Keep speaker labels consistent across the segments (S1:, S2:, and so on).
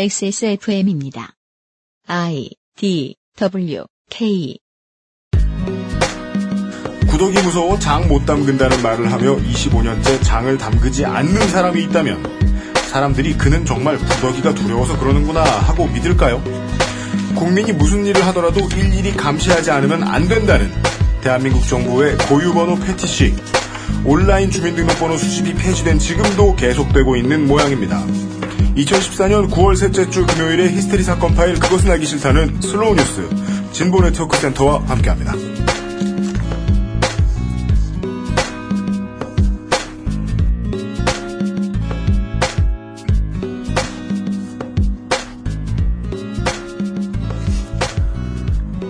S1: XSFM입니다. I D W K
S2: 구덕이 무서워 장 못 담근다는 말을 하며 25년째 장을 담그지 않는 사람이 있다면 사람들이 그는 정말 구덕이가 두려워서 그러는구나 하고 믿을까요? 국민이 무슨 일을 하더라도 일일이 감시하지 않으면 안 된다는 대한민국 정부의 고유번호 패티시 온라인 주민등록번호 수집이 폐지된 지금도 계속되고 있는 모양입니다. 2014년 9월 셋째 주 금요일에 히스테리 사건 파일 그것은 알기 싫다는 슬로우 뉴스 진보 네트워크 센터와 함께합니다.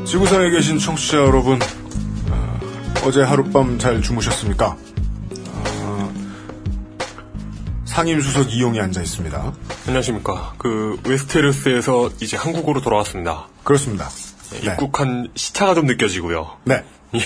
S2: 지구상에 계신 청취자 여러분, 어, 제 하룻밤 잘 주무셨습니까? 어, 상임수석 이용이 앉아 있습니다.
S3: 안녕하십니까. 그 웨스테르스에서 이제 한국으로 돌아왔습니다.
S2: 그렇습니다.
S3: 네,
S2: 네.
S3: 입국한 시차가 좀 느껴지고요.
S2: 네.
S3: 예.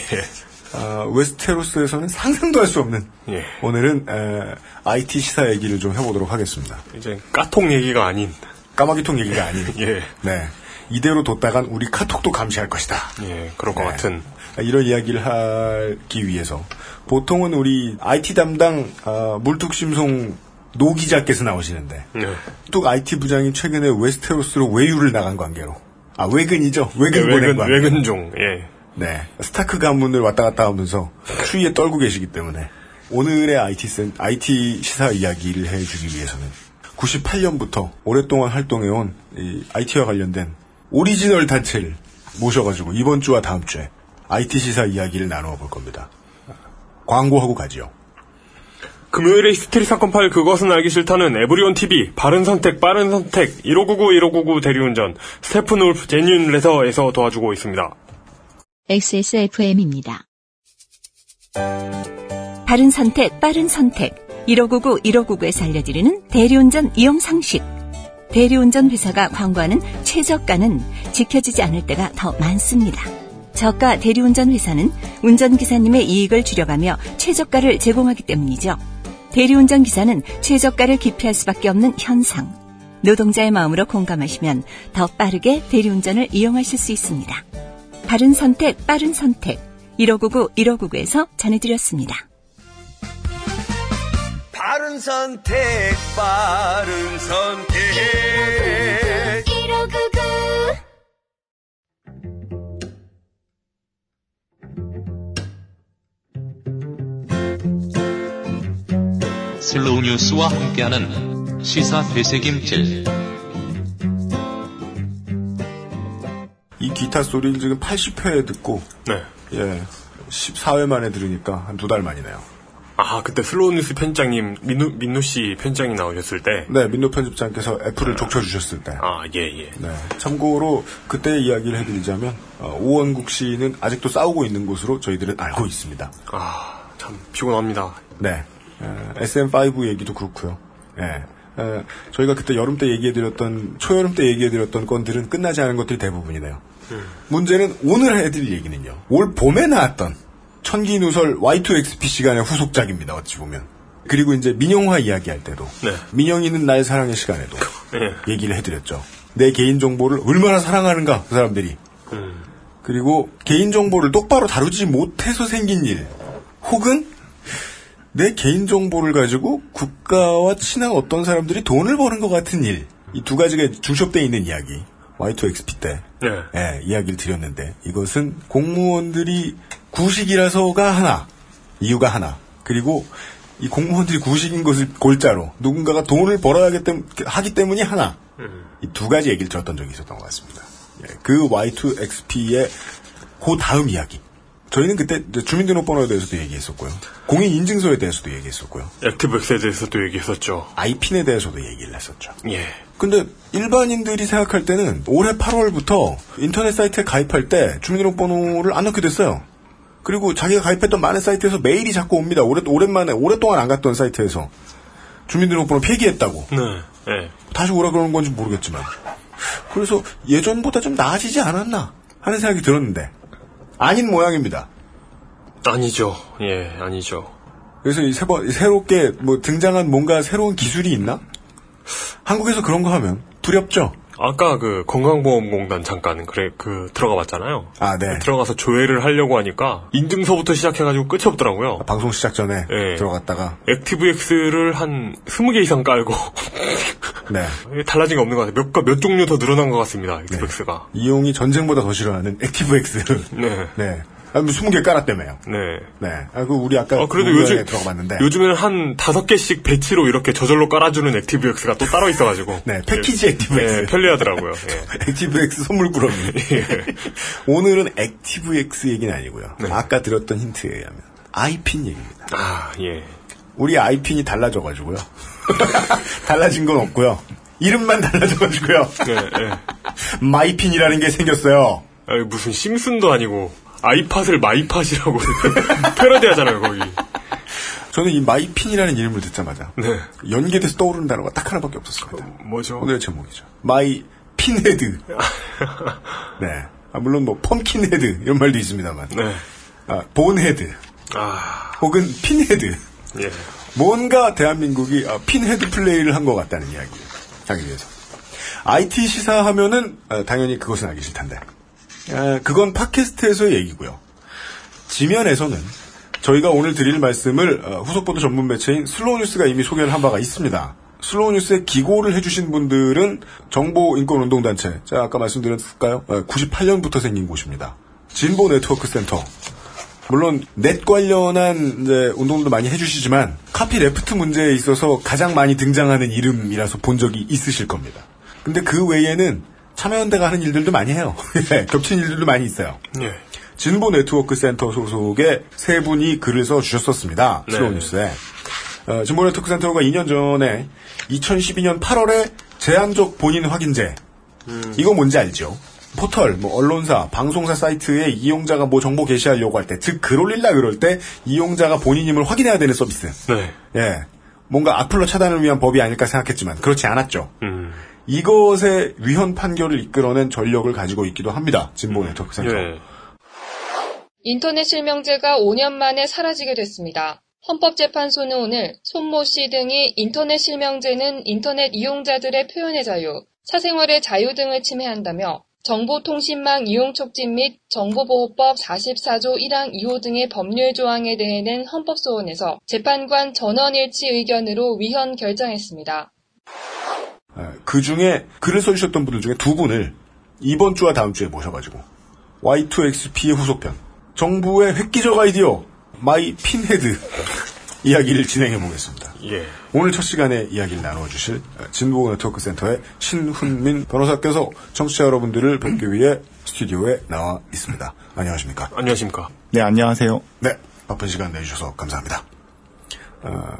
S2: 어, 웨스테로스에서는 상상도 할 수 없는
S3: 예.
S2: 오늘은 에, IT 시사 얘기를 좀 해보도록 하겠습니다.
S3: 이제 까통 얘기가 아닌
S2: 까마귀통 얘기가 아닌
S3: 예.
S2: 네 이대로 뒀다간 우리 카톡도 감시할 것이다.
S3: 예, 그럴 것
S2: 네.
S3: 같은
S2: 이런 이야기를 하기 위해서 보통은 우리 IT 담당 어, 물뚝심송 노 기자께서 나오시는데
S3: 네.
S2: 또 IT 부장이 최근에 웨스테로스로 외유를 나간 관계로 아 외근이죠 외근 보낸
S3: 외근, 외근종, 예.
S2: 네 스타크 가문을 왔다 갔다 하면서 추위에 떨고 계시기 때문에 오늘의 IT 센 IT 시사 이야기를 해주기 위해서는 98년부터 오랫동안 활동해온 이 IT와 관련된 오리지널 단체를 모셔가지고 이번 주와 다음 주에 IT 시사 이야기를 나누어 볼 겁니다. 광고하고 가지요.
S3: 금요일에 히스테리 사건 파일 그것은 알기 싫다는 에브리온 TV, 바른 선택, 빠른 선택, 1599, 1599 대리운전, 스테픈 울프 제뉴인 레서에서 도와주고 있습니다.
S1: XSFM입니다.
S4: 바른 선택, 빠른 선택. 1599, 1599에서 알려드리는 대리운전 이용 상식. 대리운전 회사가 광고하는 최저가는 지켜지지 않을 때가 더 많습니다. 저가 대리운전 회사는 운전기사님의 이익을 줄여가며 최저가를 제공하기 때문이죠. 대리운전 기사는 최저가를 기피할 수밖에 없는 현상. 노동자의 마음으로 공감하시면 더 빠르게 대리운전을 이용하실 수 있습니다. 바른 선택, 빠른 선택. 1599, 1599에서 전해드렸습니다.
S5: 바른 선택, 바른 선택.
S6: 슬로우 뉴스와 함께하는 시사 되새김질.
S2: 이 기타 소리를 지금 80회 듣고
S3: 네.
S2: 예 14회 만에 들으니까 한 두 달 만이네요.
S3: 아, 그때 슬로우 뉴스 편장님, 민누, 민누 씨 편장이 나오셨을 때.
S2: 네 민노 편집장께서 애플을 족쳐주셨을 때.
S3: 아, 예, 예.
S2: 네. 참고로 그때 이야기를 해드리자면 어, 오원국 씨는 아직도 싸우고 있는 것으로 저희들은 알고 있습니다.
S3: 아, 참, 피곤합니다.
S2: 네. 에, SM5 얘기도 그렇고요. 예. 에, 저희가 그때 여름 때 얘기해드렸던 초여름 때 얘기해드렸던 건들은 끝나지 않은 것들이 대부분이네요. 문제는 오늘 해드릴 얘기는요. 올 봄에 나왔던 천기 누설 Y2XP 시간의 후속작입니다. 어찌 보면. 그리고 이제 민영화 이야기할 때도
S3: 네.
S2: 민영이는 나의 사랑의 시간에도
S3: 예.
S2: 얘기를 해드렸죠. 내 개인 정보를 얼마나 사랑하는가 그 사람들이. 그리고 개인 정보를 똑바로 다루지 못해서 생긴 일, 혹은 내 개인 정보를 가지고 국가와 친한 어떤 사람들이 돈을 버는 것 같은 일, 이 두 가지가 중첩되어 있는 이야기. Y2XP 때
S3: 네.
S2: 예, 이야기를 드렸는데 이것은 공무원들이 구식이라서가 하나 이유가 하나 그리고 이 공무원들이 구식인 것을 골자로 누군가가 돈을 벌어야 하기, 때문, 하기 때문이 하나 이 두 가지 얘기를 들었던 적이 있었던 것 같습니다. 예, 그 Y2XP의 그 다음 이야기 저희는 그때 주민등록번호에 대해서도 얘기했었고요 공인 인증서에 대해서도 얘기했었고요
S3: 액티브엑스에 대해서도 얘기했었죠.
S2: 아이핀에 대해서도 얘기를 했었죠.
S3: 예.
S2: 근데 일반인들이 생각할 때는 올해 8월부터 인터넷 사이트에 가입할 때 주민등록번호를 안 넣게 됐어요. 그리고 자기가 가입했던 많은 사이트에서 메일이 자꾸 옵니다. 오래, 오랜만에, 오랫동안 안 갔던 사이트에서 주민등록번호 폐기했다고.
S3: 네. 예.
S2: 다시 오라 그러는 건지 모르겠지만. 그래서 예전보다 좀 나아지지 않았나 하는 생각이 들었는데 아닌 모양입니다.
S3: 아니죠. 예, 아니죠.
S2: 그래서 이 새, 번- 새롭게 뭐 등장한 뭔가 새로운 기술이 있나? 한국에서 그런 거 하면 두렵죠?
S3: 아까 그 건강보험공단 잠깐 그래 그 들어가 봤잖아요.
S2: 아, 네.
S3: 들어가서 조회를 하려고 하니까 인증서부터 시작해가지고 끝이 없더라고요.
S2: 방송 시작 전에
S3: 네.
S2: 들어갔다가
S3: 액티브엑스를 한 20개 이상 깔고
S2: 네.
S3: 달라진 게 없는 것 같아요. 몇, 몇 종류 더 늘어난 것 같습니다. 액티브엑스가.
S2: 이용이 전쟁보다 더 싫어하는 액티브엑스.
S3: 네.
S2: 네. 아, 20개 깔았다며요.
S3: 네.
S2: 네. 아, 그 우리 아까
S3: 어, 그래도 요즘,
S2: 들어가 봤는데.
S3: 요즘에는 한 다섯 개씩 batch로 이렇게 저절로 깔아주는 액티브엑스가 또 따로 있어가지고.
S2: 네, 패키지 액티브엑스.
S3: 네, 편리하더라고요. 예.
S2: 액티브엑스 선물 꾸러미. 오늘은 액티브엑스 얘기는 아니고요.
S3: 네.
S2: 아까 드렸던 힌트에 의하면 아이핀 얘기입니다.
S3: 아, 예.
S2: 우리 아이핀이 달라져가지고요. 달라진 건 없고요. 이름만 달라져가지고요.
S3: 네, 네.
S2: 마이핀이라는 게 생겼어요.
S3: 아니, 무슨 심슨도 아니고 아이팟을 마이팟이라고 패러디 하잖아요, 거기.
S2: 저는 이 마이핀이라는 이름을 듣자마자
S3: 네.
S2: 연계돼서 떠오르는 단어가 딱 하나밖에 없었습니다.
S3: 뭐죠?
S2: 오늘의 제목이죠. My Pinhead. 네. 아, 물론 뭐 pumpkinhead 이런 말도 있습니다만.
S3: 네.
S2: 아, bonehead
S3: 아,
S2: 혹은 pinhead.
S3: 예.
S2: 뭔가 대한민국이 아, pinhead 플레이를 한 것 같다는 이야기를 하기 위해서. IT 시사 하면은 아, 당연히 그것은 알기 싫단데. 아, 그건 팟캐스트에서의 얘기고요. 지면에서는 저희가 오늘 드릴 말씀을 어, 후속 보도 전문 매체인 슬로우 뉴스가 이미 소개를 한 바가 있습니다. 슬로우 뉴스에 기고를 해주신 분들은 정보인권운동단체, 제가 아까 말씀드렸을까요? 98년부터 생긴 곳입니다. 진보 네트워크 센터. 물론 넷 관련한 운동도 많이 해주시지만 copyleft 문제에 있어서 가장 많이 등장하는 이름이라서 본 적이 있으실 겁니다. 근데 그 외에는 참여연대가 하는 일들도 많이 해요. 예, 겹친 일들도 많이 있어요.
S3: 예.
S2: 진보 네트워크 센터 소속의 세 분이 글을 써 주셨었습니다.
S3: 네.
S2: 슬로우 뉴스에. 어, 진보 네트워크 센터가 2년 전에 2012년 8월에 제한적 본인 확인제. 이거 뭔지 알죠? 포털, 뭐 언론사, 방송사 사이트에 이용자가 뭐 정보 게시하려고 할 때, 즉 글 올릴라 그럴 때 이용자가 본인임을 확인해야 되는 서비스.
S3: 네.
S2: 예. 뭔가 악플러 차단을 위한 법이 아닐까 생각했지만 그렇지 않았죠.
S3: 음.
S2: 이것의 위헌 판결을 이끌어낸 전력을 가지고 있기도 합니다. 진보 네트워크 센터.
S3: 예.
S7: 인터넷 실명제가 5년 만에 사라지게 됐습니다. 헌법재판소는 오늘 손모 씨 등이 인터넷 실명제는 인터넷 이용자들의 표현의 자유, 사생활의 자유 등을 침해한다며 정보통신망 이용 촉진 및 정보보호법 44조 1항 2호 등의 법률 조항에 대해 낸 헌법소원에서 재판관 전원일치 의견으로 위헌 결정했습니다.
S2: 그 중에 글을 써주셨던 분들 중에 두 분을 이번 주와 다음 주에 모셔가지고 Y2XP의 후속편 정부의 획기적 아이디어 My Pinhead 이야기를 진행해 보겠습니다.
S3: 예.
S2: 오늘 첫 시간에 이야기를 나눠주실 진보 네트워크 센터의 신훈민 변호사께서 청취자 여러분들을 뵙기 위해 스튜디오에 나와 있습니다. 안녕하십니까?
S3: 안녕하십니까.
S8: 네, 안녕하세요.
S2: 네, 바쁜 시간 내주셔서 감사합니다. 어,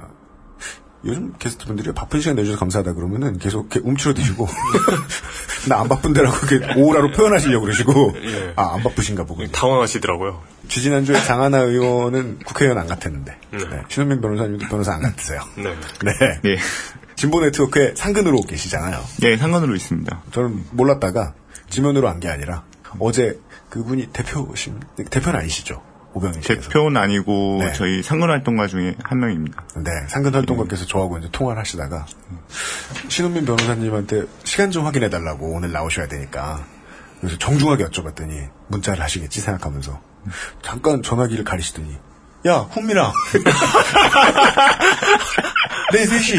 S2: 요즘 게스트분들이 바쁜 시간 내주셔서 감사하다 그러면은 계속 이렇게 움츠러드시고 나 안 바쁜데라고 이렇게 오라로 표현하시려고 그러시고
S3: 예.
S2: 아안 바쁘신가 보군요.
S3: 당황하시더라고요.
S2: 지지난주에 장하나 의원은 국회의원 안 같았는데
S3: 네.
S2: 네, 신현민 변호사님도 변호사 안 같으세요.
S3: 네.
S2: 네.
S8: 네.
S2: 진보 네트워크에 상근으로 계시잖아요.
S8: 네, 상관으로 있습니다.
S2: 저는 몰랐다가 지면으로 한게 아니라 어제 그분이 대표심 대표는 아니시죠? 오병희 씨께서.
S8: 대표는 아니고
S2: 네.
S8: 저희 상근 활동가 중에 한 명입니다.
S2: 네, 상근 활동가께서 저하고 이제 통화를 하시다가 신은민 변호사님한테 시간 좀 확인해 달라고 오늘 나오셔야 되니까 그래서 정중하게 여쭤봤더니 문자를 하시겠지 생각하면서 잠깐 전화기를 가리시더니 야 훈민아 네 3시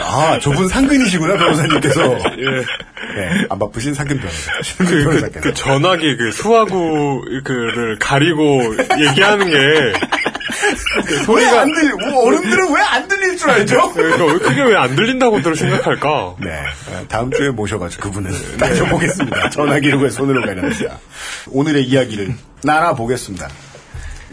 S2: 아 저분 상근이시구나 변호사님께서 네, 안 바쁘신 상근 변호사 신은민 변호사께서
S3: 그 전화기 그 수화구 그를 가리고 얘기하는 게 그 소리가
S2: 왜안 들리 어른들은 왜 안 들릴 줄 알죠?
S3: 그러니까 왜 그게 왜 안 들린다고들 생각할까?
S2: 네. 어, 다음 주에 모셔가지고 그분을 따져보겠습니다. 전화기를 왜 손으로 가려는지. 오늘의 이야기를 나눠보겠습니다.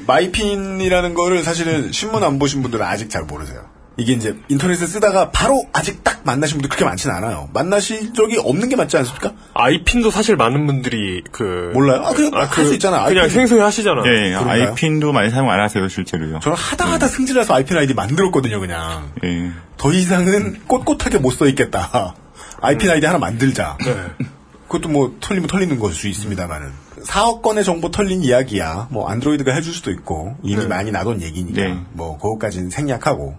S2: 마이핀이라는 거를 사실은 신문 안 보신 분들은 아직 잘 모르세요. 이게 이제 인터넷에 쓰다가 바로 아직 딱 만나신 분들 그렇게 많지는 않아요. 만나신 적이 없는 게 맞지 않습니까?
S3: 아이핀도 사실 많은 분들이 그
S2: 몰라요? 아, 그냥 할수 있잖아.
S3: 그냥
S2: 아이핀.
S3: 생소해 하시잖아.
S8: 네,
S2: 그런가요?
S8: 아이핀도 많이 사용 안 하세요, 실제로요.
S2: 저는 하다 하다 승질나서 아이핀 아이디 만들었거든요, 그냥.
S8: 예.
S2: 더 이상은 꼿꼿하게 못 써 있겠다. 아이핀 아이디 하나 만들자.
S3: 네.
S2: 그것도 뭐 털리면 털리는 것일 수 있습니다만은 4억 건의 정보 털린 이야기야. 뭐 안드로이드가 해줄 수도 있고 이미 많이 나돈 얘기니까
S8: 네.
S2: 뭐 그것까지는 생략하고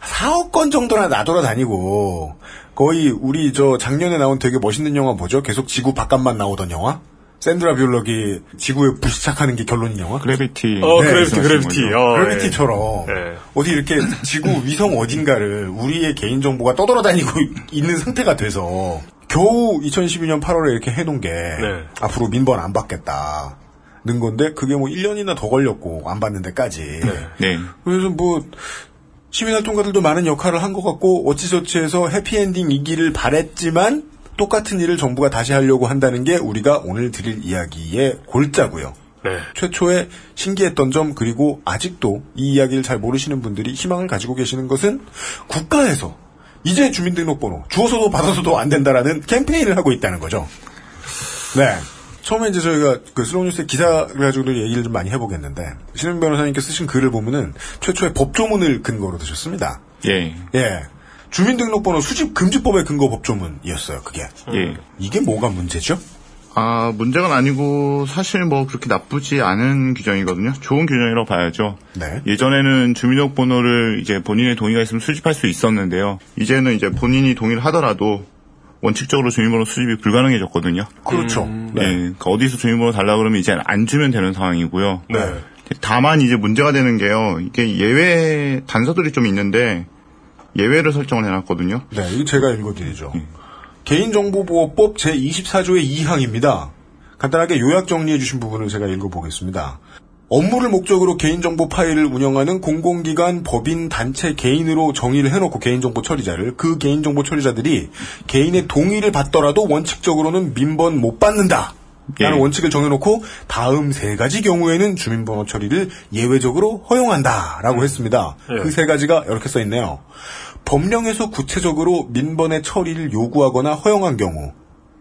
S2: 4억 건 정도나 나돌아 다니고 거의 우리 저 작년에 나온 되게 멋있는 영화 뭐죠? 계속 지구 바깥만 나오던 영화? 샌드라 뷰럭이 지구에 불시착하는 게 결론인 영화?
S8: 그래비티.
S3: 어,
S2: 네,
S3: 그래비티, 그래비티. 어,
S2: 그래비티처럼
S3: 네.
S2: 어디 이렇게 지구 위성 어딘가를 우리의 개인 정보가 떠돌아다니고 있는 상태가 돼서 겨우 2012년 8월에 이렇게 해놓은 게
S3: 네.
S2: 앞으로 민번 안 받겠다. 는 건데 그게 뭐 1년이나 더 걸렸고 안 받는 데까지.
S8: 네.
S2: 그래서 뭐 시민활동가들도 많은 역할을 한 것 같고 어찌저찌해서 해피엔딩이기를 바랬지만 똑같은 일을 정부가 다시 하려고 한다는 게 우리가 오늘 드릴 이야기의 골자고요.
S3: 네.
S2: 최초에 신기했던 점 그리고 아직도 이 이야기를 잘 모르시는 분들이 희망을 가지고 계시는 것은 국가에서 이제 주민등록번호 주어서도 받아서도 안 된다라는 캠페인을 하고 있다는 거죠. 네. 처음에 이제 저희가 그 슬로우뉴스의 기사를 가지고도 얘기를 좀 많이 해보겠는데 신은 변호사님께 쓰신 글을 보면은 최초의 법조문을 근거로 드셨습니다.
S8: 예.
S2: 예. 주민등록번호 수집 금지법의 근거 법조문이었어요. 그게.
S8: 예.
S2: 이게 뭐가 문제죠?
S8: 아, 문제가 아니고 사실 뭐 그렇게 나쁘지 않은 규정이거든요. 좋은 규정이라고 봐야죠.
S2: 네.
S8: 예전에는 주민등록번호를 이제 본인의 동의가 있으면 수집할 수 있었는데요. 이제는 이제 본인이 동의를 하더라도 원칙적으로 주민번호 수집이 불가능해졌거든요.
S2: 그렇죠.
S8: 네. 그러니까 어디서 주민번호 달라 그러면 이제 안 주면 되는 상황이고요.
S3: 네.
S8: 다만 이제 문제가 되는 게요. 이게 예외 단서들이 좀 있는데 예외를 설정을 해놨거든요.
S2: 네, 이거 제가 읽어드리죠. 개인정보보호법 제24조의 2항입니다. 간단하게 요약 정리해 주신 부분을 제가 읽어보겠습니다. 업무를 목적으로 개인정보 파일을 운영하는 공공기관, 법인, 단체, 개인으로 정의를 해놓고 개인정보 처리자를 그 개인정보 처리자들이 개인의 동의를 받더라도 원칙적으로는 민번 못 받는다. 라는
S8: 예.
S2: 원칙을 정해놓고 다음 세 가지 경우에는 주민번호 처리를 예외적으로 허용한다라고 했습니다.
S3: 예.
S2: 그세 가지가 이렇게 써 있네요. 법령에서 구체적으로 민번의 처리를 요구하거나 허용한 경우,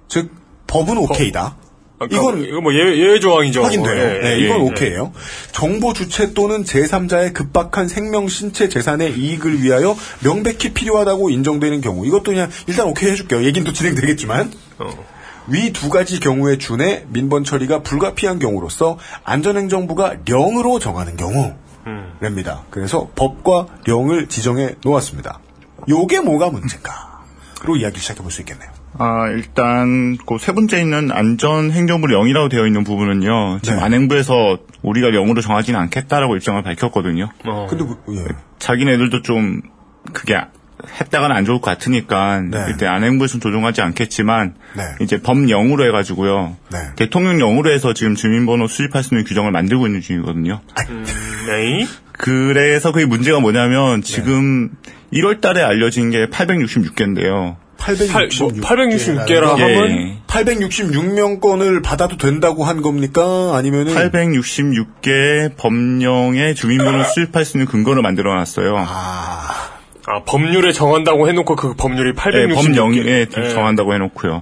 S2: 즉 법은 오케이다.
S3: 아까
S2: 이건
S3: 이거 뭐 예외, 예외 조항이죠.
S2: 확인돼요.
S3: 예,
S2: 네,
S3: 예,
S2: 이건
S3: 예.
S2: 오케이예요. 정보 주체 또는 제3자의 급박한 생명, 신체, 재산의 이익을 위하여 명백히 필요하다고 인정되는 경우, 이것도 그냥 일단 오케이 해줄게요. 얘긴 또 진행되겠지만
S3: 어.
S2: 위두 가지 경우에 준해 민번 처리가 불가피한 경우로서 안전행정부가 령으로 정하는 경우랍니다. 그래서 법과 령을 지정해 놓았습니다. 요게 뭐가 문제인가?로 이야기 시작해 볼 수 있겠네요.
S8: 아, 일단 그 세 번째 있는 안전행정부 0이라고 되어 있는 부분은요. 지금
S2: 네.
S8: 안행부에서 우리가 0으로 정하지는 않겠다라고 입장을 밝혔거든요.
S3: 어.
S2: 근데 그- 예.
S8: 자기네들도 좀 그게 했다가는 안 좋을 것 같으니까
S2: 네.
S8: 일단 안행부에서는 조정하지 않겠지만
S2: 네.
S8: 이제 법령으로 해가지고요.
S2: 네.
S8: 대통령령으로 해서 지금 주민번호 수집할 수 있는 규정을 만들고 있는 중이거든요.
S3: 네.
S8: 그래서 그게 문제가 뭐냐면 지금 1월 달에 알려진 게 866개인데요.
S2: 866
S3: 866 개라
S2: 개라는
S3: 하면
S8: 예.
S2: 866명 건을 받아도 된다고 한 겁니까? 아니면은
S8: 866개 법령에 주민번호 수집할 수 있는 근거를 만들어 놨어요.
S2: 아,
S3: 아, 법률에 정한다고 해놓고 그 법률이
S8: 네,
S3: 866개.
S8: 법령에 정한다고 해놓고요.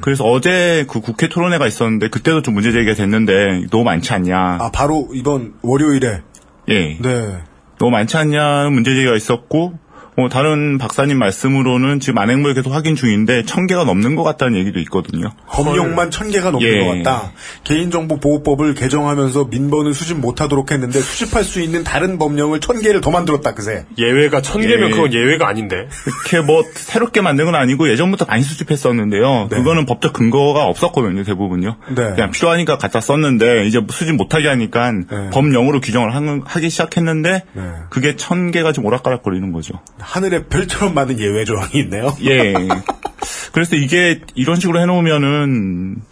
S8: 그래서 어제 그 국회 토론회가 있었는데 그때도 좀 문제 제기가 됐는데 너무 많지 않냐.
S2: 아 바로 이번 월요일에
S8: 예.
S2: 네.
S8: 너무 많지 않냐 문제 제기가 있었고 어, 다른 박사님 말씀으로는 지금 안행부에 계속 확인 중인데 천 개가 넘는 것 같다는 얘기도 있거든요.
S2: 법령만 천 개가 넘는
S8: 예.
S2: 것 같다. 개인정보 보호법을 개정하면서 민번을 수집 못하도록 했는데 수집할 수 있는 다른 법령을 천 개를 더 만들었다 그새.
S3: 예외가 천 개면
S8: 예.
S3: 그건 예외가 아닌데.
S8: 이렇게 뭐 새롭게 만든 건 아니고 예전부터 많이 수집했었는데요.
S2: 네.
S8: 그거는 법적 근거가 없었거든요, 대부분요.
S2: 네.
S8: 그냥 필요하니까 갖다 썼는데 이제 수집 못하게 하니까
S2: 네.
S8: 법령으로 규정을 하- 하기 시작했는데
S2: 네.
S8: 그게 천 개가 좀 오락가락거리는 거죠.
S2: 하늘에 별처럼 많은 예외 조항이 있네요.
S8: 예. 그래서 이게 이런 식으로 해놓으면은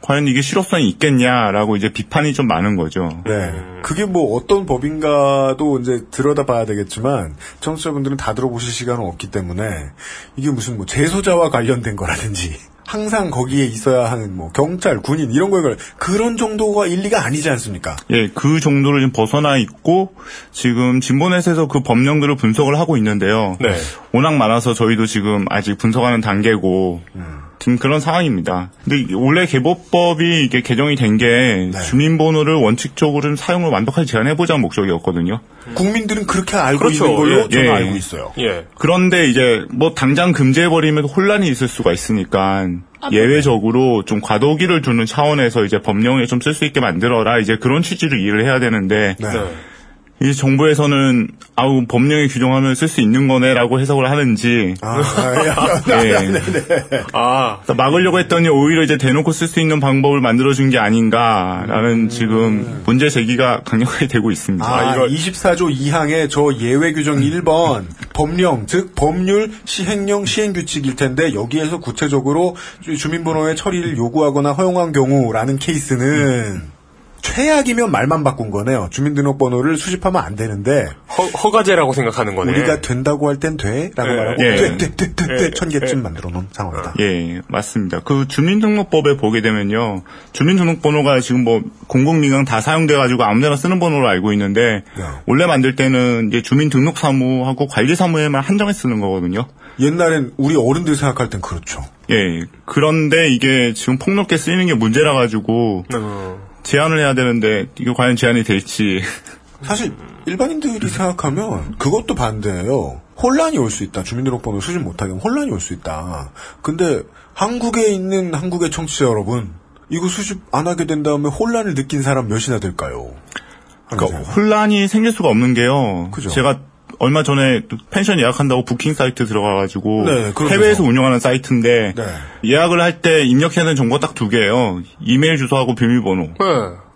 S8: 과연 이게 실효성이 있겠냐라고 이제 비판이 좀 많은 거죠.
S2: 네. 그게 뭐 어떤 법인가도 이제 들여다봐야 되겠지만 청취자분들은 다 들어보실 시간은 없기 때문에 이게 무슨 뭐 재소자와 관련된 거라든지 항상 거기에 있어야 하는 뭐 경찰, 군인 이런 거에 걸 그런 정도가 일리가 아니지 않습니까?
S8: 예, 그 정도를 좀 벗어나 있고 지금 진보넷에서 그 법령들을 분석을 하고 있는데요.
S3: 네.
S8: 워낙 많아서 저희도 지금 아직 분석하는 단계고 지금 그런 상황입니다. 근데 이- 원래 개보법이 이게 개정이 된게
S2: 네.
S8: 주민번호를 원칙적으로 좀 사용을 완벽하게 제한해보자는 목적이었거든요.
S2: 국민들은 그렇게 알고
S3: 그렇죠.
S2: 있는 걸로
S3: 예,
S2: 저는
S8: 예.
S2: 알고 있어요.
S3: 예.
S8: 그런데 이제 뭐 당장 금지해버리면 혼란이 있을 수가 있으니까 예외적으로 좀 과도기를 두는 차원에서 이제 법령에 좀 쓸 수 있게 만들어라 이제 그런 취지를 이해를 해야 되는데
S2: 네.
S3: 네.
S8: 이 정부에서는 아우 법령에 규정하면 쓸 수 있는 거네라고 해석을 하는지
S2: 아, 아,
S8: 예.
S3: 아,
S8: 그래서 막으려고 했더니 오히려 이제 대놓고 쓸 수 있는 방법을 만들어준 게 아닌가라는 지금 문제 제기가 강력하게 되고 있습니다.
S2: 아,
S3: 이거-
S2: 24조 2항의 저 예외 규정 1번 법령 즉 법률 시행령 시행규칙일 텐데 여기에서 구체적으로 주- 주민번호의 처리를 요구하거나 허용한 경우라는 케이스는 최악이면 말만 바꾼 거네요. 주민등록번호를 수집하면 안 되는데
S3: 허, 허가제라고 생각하는 거네.
S2: 우리가 된다고 할 땐 돼? 라고
S3: 예,
S2: 말하고
S8: 예.
S2: 돼, 돼, 돼, 돼, 돼,
S3: 예,
S2: 천 개쯤
S3: 예.
S2: 만들어 놓은 상황이다.
S8: 예, 맞습니다. 그 주민등록법에 보게 되면요. 주민등록번호가 지금 뭐 공공민간 다 사용돼 가지고 아무데나 쓰는 번호로 알고 있는데
S2: 네.
S8: 원래 만들 때는 이제 주민등록사무하고 관리사무에만 한정해 쓰는 거거든요.
S2: 옛날엔 우리 어른들 생각할 땐 그렇죠.
S8: 예. 그런데 이게 지금 폭넓게 쓰이는 게 문제라 가지고
S3: 어,
S8: 제한을 해야 되는데 이게 과연 제한이 될지.
S2: 사실 일반인들이 생각하면 그것도 반대예요. 혼란이 올 수 있다. 주민등록번호 수집 못하게 하면 혼란이 올 수 있다. 근데 한국에 있는 한국의 청취자 여러분, 이거 수집 안 하게 된 다음에 혼란을 느낀 사람 몇이나 될까요?
S8: 그러니까 혼란이 생길 수가 없는 게요.
S2: 그죠.
S8: 제가 얼마 전에 또 펜션 예약한다고 부킹 사이트 들어가가지고
S2: 네,
S8: 해외에서. 운영하는 사이트인데
S2: 네.
S8: 예약을 할 때 입력해야 되는 정보가 딱 두 개예요. 이메일 주소하고 비밀번호.
S3: 네.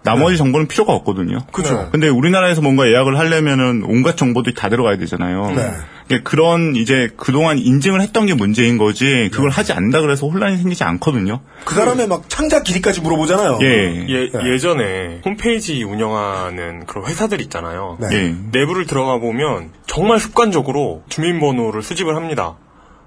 S8: 나머지 정보는 필요가 없거든요.
S2: 그죠.
S3: 네.
S8: 근데 우리나라에서 뭔가 예약을 하려면은 온갖 정보들이 다 들어가야 되잖아요.
S2: 네.
S8: 이게 그런 이제 그동안 인증을 했던 게 문제인 거지 그걸 하지 않는다 그래서 혼란이 생기지 않거든요.
S2: 그 사람의 막 창자 길이까지 물어보잖아요.
S8: 예.
S3: 예,
S2: 네.
S3: 예전에 홈페이지 운영하는 그런 회사들 있잖아요.
S2: 네.
S8: 예.
S3: 내부를 들어가 보면 정말 습관적으로 주민번호를 수집을 합니다.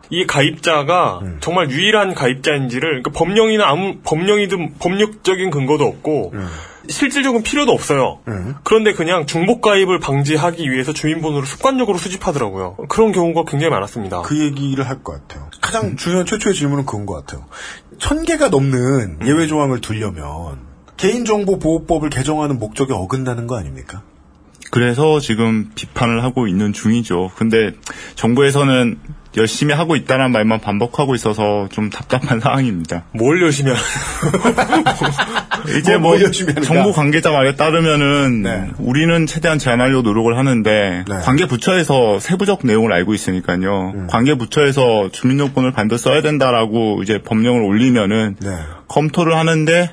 S3: 이 가입자가
S2: 음.
S3: 정말 유일한 가입자인지를 그러니까 법령이나 아무 법령이든 법률적인 근거도 없고
S2: 음.
S3: 실질적인 필요도 없어요. 그런데 그냥 중복 가입을 방지하기 위해서 주민번호를 습관적으로 수집하더라고요. 그런 경우가 굉장히 많았습니다.
S2: 그 얘기를 할 것 같아요. 가장 중요한 최초의 질문은 그건 것 같아요. 천 개가 넘는 예외 조항을 두려면 개인정보 보호법을 개정하는 목적에 어긋나는 거 아닙니까?
S8: 그래서 지금 비판을 하고 있는 중이죠. 근데 정부에서는 열심히 하고 있다는 말만 반복하고 있어서 좀 답답한 상황입니다.
S3: 뭘 열심히 하는
S8: 이제
S2: 뭐,
S8: 뭐,
S2: 뭘 열심히?
S8: 정부 관계자 말에 따르면은
S2: 네.
S8: 우리는 최대한 제한하려고 노력을 하는데
S2: 네.
S8: 관계 부처에서 세부적 내용을 알고 있으니까요.
S2: 음.
S8: 관계 부처에서 주민등록번호를 반드시 써야 된다라고 이제 법령을 올리면은
S2: 네.
S8: 검토를 하는데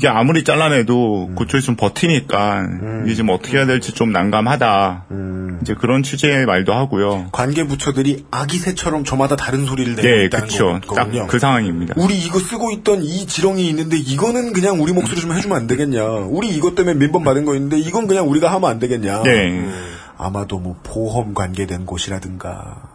S8: 이게 아무리 잘라내도
S2: 음.
S8: 좀 버티니까 이게 지금 어떻게 해야 될지 좀 난감하다.
S2: 음.
S8: 이제 그런 취지의 말도 하고요.
S2: 관계 부처들이 아기 새처럼 저마다 다른 소리를 내고
S8: 네,
S2: 있다는
S8: 그렇죠. 딱. 그 상황입니다.
S2: 우리 이거 쓰고 있던 이 지렁이 있는데 이거는 그냥 우리 목소리 좀 해주면 안 되겠냐. 우리 이것 때문에 민법 받은 거 있는데 이건 그냥 우리가 하면 안 되겠냐.
S8: 네.
S2: 아마도 뭐 보험 관계된 곳이라든가.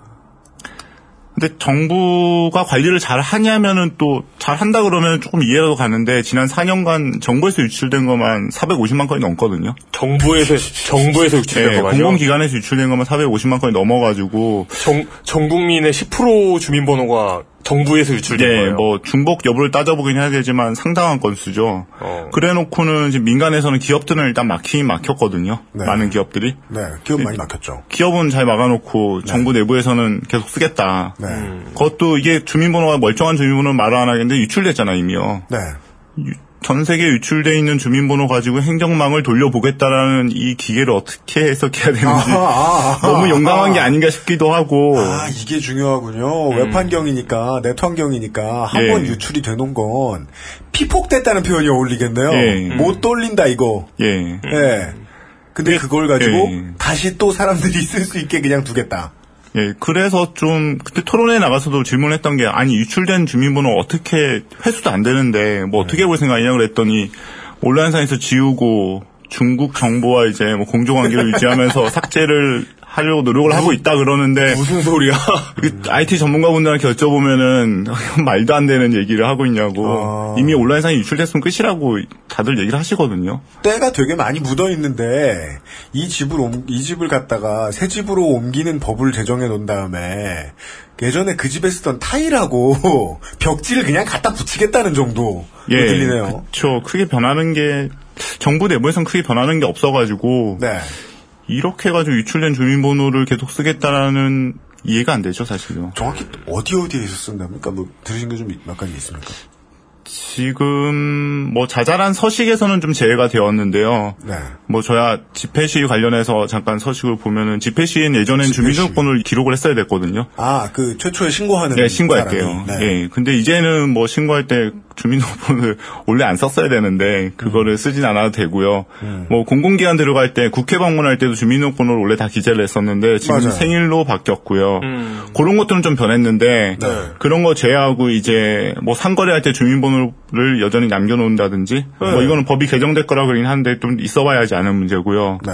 S8: 근데 정부가 관리를 잘 하냐면은 또 잘 한다 그러면 조금 이해가 가는데 지난 4년간 정부에서 유출된 것만 450만 건이 넘거든요.
S3: 정부에서 정부에서 유출된
S8: 네,
S3: 거만요.
S8: 공공기관에서 유출된 것만 450만 건이 넘어가지고
S3: 정, 전 국민의 10% 주민번호가 정부에서 유출된
S8: 네,
S3: 거예요.
S8: 뭐 중복 여부를 따져보긴 해야 되지만 상당한 건수죠.
S3: 어.
S8: 그래놓고는 지금 민간에서는 기업들은 일단 막히긴 막혔거든요.
S2: 네.
S8: 많은 기업들이.
S2: 네, 기업 많이 막혔죠.
S8: 기업은 잘 막아놓고 정부 내부에서는 계속 쓰겠다.
S2: 네.
S8: 그것도 이게 주민번호가 멀쩡한 주민번호는 말을 안 하겠는데 유출됐잖아 이미요.
S2: 네.
S8: 전 세계 유출돼 있는 주민번호 가지고 행정망을 돌려보겠다라는 이 기개를 어떻게 해석해야 되는지
S2: 아하, 아하,
S8: 너무 용감한 게
S2: 아하.
S8: 아닌가 싶기도 하고
S2: 아, 이게 중요하군요. 웹 환경이니까, 네트 환경이니까, 한
S8: 예.
S2: 번 유출이 되는 건, 피폭됐다는 표현이 어울리겠네요.
S8: 예.
S2: 못 돌린다, 이거.
S8: 예.
S2: 예. 근데 그걸 가지고,
S8: 예.
S2: 다시 또 사람들이 쓸 수 있게 그냥 두겠다.
S8: 예, 그래서 좀 그때 토론회 나가서도 질문했던 게 아니 유출된 주민번호 어떻게 회수도 안 되는데 뭐 어떻게 볼 생각이냐 그랬더니 온라인상에서 지우고 중국 정보와 이제 뭐 공조관계를 유지하면서 삭제를 하려고 노력을 하고 있다 그러는데
S3: 무슨 소리야?
S8: 그 IT 전문가분들한테 여쭤보면은 말도 안 되는 얘기를 하고 있냐고
S2: 아.
S8: 이미 온라인상에 유출됐으면 끝이라고 다들 얘기를 하시거든요.
S2: 때가 되게 많이 묻어 있는데 이 집을 옮, 이 집을 갖다가 새 집으로 옮기는 법을 제정해 놓은 다음에 예전에 그 집에 쓰던 타일하고 벽지를 그냥 갖다 붙이겠다는 정도
S8: 예,
S2: 들리네요.
S8: 그렇죠. 크게 변하는 게 정부 내부에선 크게 변하는 게 없어가지고
S2: 네.
S8: 이렇게 해가지고 유출된 주민번호를 계속 쓰겠다라는 이해가 안 되죠, 사실요.
S2: 정확히 어디 어디에서 쓴답니까? 뭐 들으신 게 좀 몇 가지 있습니까?
S8: 지금 뭐 자잘한 서식에서는 좀 제외가 되었는데요.
S2: 네.
S8: 뭐 저야 집회 시위 관련해서 잠깐 서식을 보면은 집회 시위는 예전엔
S2: 집회
S8: 주민등록번호를 기록을 했어야 됐거든요.
S2: 아, 그 최초에 신고하는
S8: 네, 신고할 때요.
S2: 사람이. 네.
S8: 예. 근데 이제는 뭐 신고할 때 주민등록번호를 원래 안 썼어야 되는데 그거를 쓰진 않아도 되고요.
S2: 음.
S8: 뭐 공공기관 들어갈 때 국회 방문할 때도 주민등록번호를 원래 다 기재를 했었는데 지금
S2: 맞아요.
S8: 생일로 바뀌었고요.
S3: 음.
S8: 그런 것들은 좀 변했는데
S2: 네.
S8: 그런 거 제외하고 이제 뭐 상거래할 때 주민번호를 여전히 남겨놓는다든지 뭐 이거는 법이 개정될 거라 그러긴 하는데 좀 있어봐야지 않은 문제고요.
S2: 네.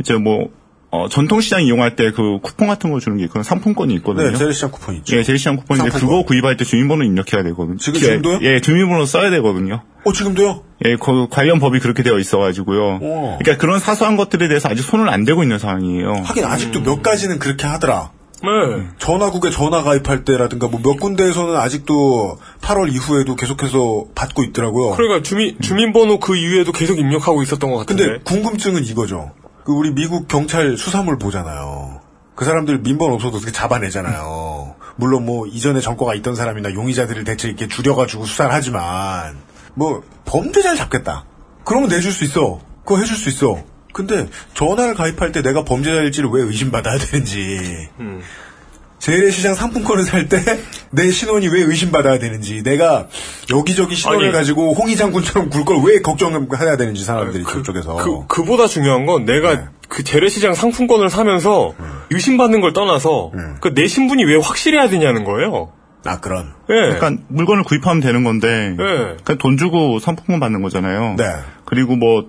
S8: 이제 뭐 어, 전통시장 이용할 때 그 쿠폰 같은 거 주는 게 그런 상품권이 있거든요.
S2: 네, 재래시장 쿠폰 있죠.
S8: 예, 제일시장 쿠폰인데
S2: 상품권.
S8: 그거 구입할 때 주민번호 입력해야 되거든요.
S2: 지금-
S8: 예,
S2: 지금도요?
S8: 예, 주민번호 써야 되거든요.
S2: 어, 지금도요?
S8: 예, 그 관련 법이 그렇게 되어 있어가지고요.
S2: 오.
S8: 그러니까 그런 사소한 것들에 대해서 아직 손을 안 대고 있는 상황이에요.
S2: 하긴 아직도 몇 가지는 그렇게 하더라.
S3: 네.
S2: 전화국에 전화 가입할 때라든가 뭐 몇 군데에서는 아직도 8월 이후에도 계속해서 받고 있더라고요.
S3: 그러니까 주민 주민번호 그 이후에도 계속 입력하고 있었던 것 같은데.
S2: 근데 궁금증은 이거죠. 그 우리 미국 경찰 수사물 보잖아요. 그 사람들 민번 없어도 어떻게 잡아내잖아요. 물론 뭐 이전에 전과가 있던 사람이나 용의자들을 대체 이렇게 줄여가지고 수사를 하지만 뭐 범죄자를 잡겠다. 그러면 내줄 수 있어. 그거 해줄 수 있어. 근데 전화를 가입할 때 내가 범죄자일지를 왜 의심받아야 되는지.
S3: 음.
S2: 재래시장 상품권을 살 때 내 신원이 왜 의심받아야 되는지 내가 여기저기 신원을
S3: 아니,
S2: 가지고 홍희 장군처럼 굴 걸 왜 걱정해야 되는지 사람들이
S3: 그,
S2: 저쪽에서
S3: 그, 그보다 중요한 건 내가
S2: 네.
S3: 그 재래시장 상품권을 사면서 의심받는 걸 떠나서
S2: 네.
S3: 그내 신분이 왜 확실해야 되냐는 거예요.
S2: 아 그런
S3: 예.
S8: 그러니까 물건을 구입하면 되는 건데
S3: 네.
S8: 그러니까 돈 주고 상품권 받는 거잖아요.
S2: 네.
S8: 그리고 뭐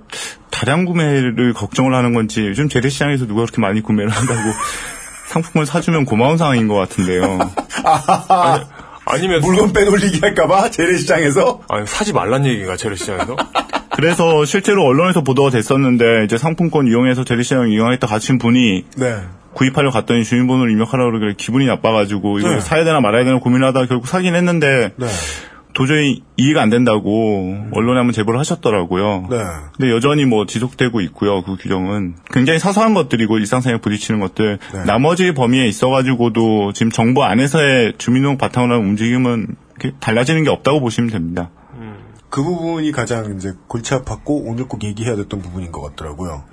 S8: 다량 구매를 걱정을 하는 건지 요즘 재래시장에서 누가 그렇게 많이 구매를 한다고 상품권 사주면 고마운 상황인 것 같은데요.
S3: 아니면
S2: 물건 빼돌리기 할까봐 재래시장에서
S3: 아니 사지 말란 얘기가 재래시장에서.
S8: 그래서 실제로 언론에서 보도가 됐었는데 이제 상품권 이용해서 재래시장 이용했다 가신 분이
S2: 네.
S8: 구입하려 갔더니 주민번호를 입력하라고 그러길래 기분이 나빠가지고 이걸
S2: 네.
S8: 사야 되나 말아야 되나 고민하다가 결국 사긴 했는데
S2: 네.
S8: 도저히 이해가 안 된다고 언론에 한번 제보를 하셨더라고요.
S2: 네.
S8: 근데 여전히 뭐 지속되고 있고요. 그 규정은 굉장히 사소한 것들이고 일상생활에 부딪히는 것들.
S2: 네.
S8: 나머지 범위에 있어가지고도 지금 정부 안에서의 주민등록 바탕으로 하는 움직임은 달라지는 게 없다고 보시면 됩니다.
S2: 그 부분이 가장 이제 골치 아팠고 오늘 꼭 얘기해야 됐던 부분인 것 같더라고요.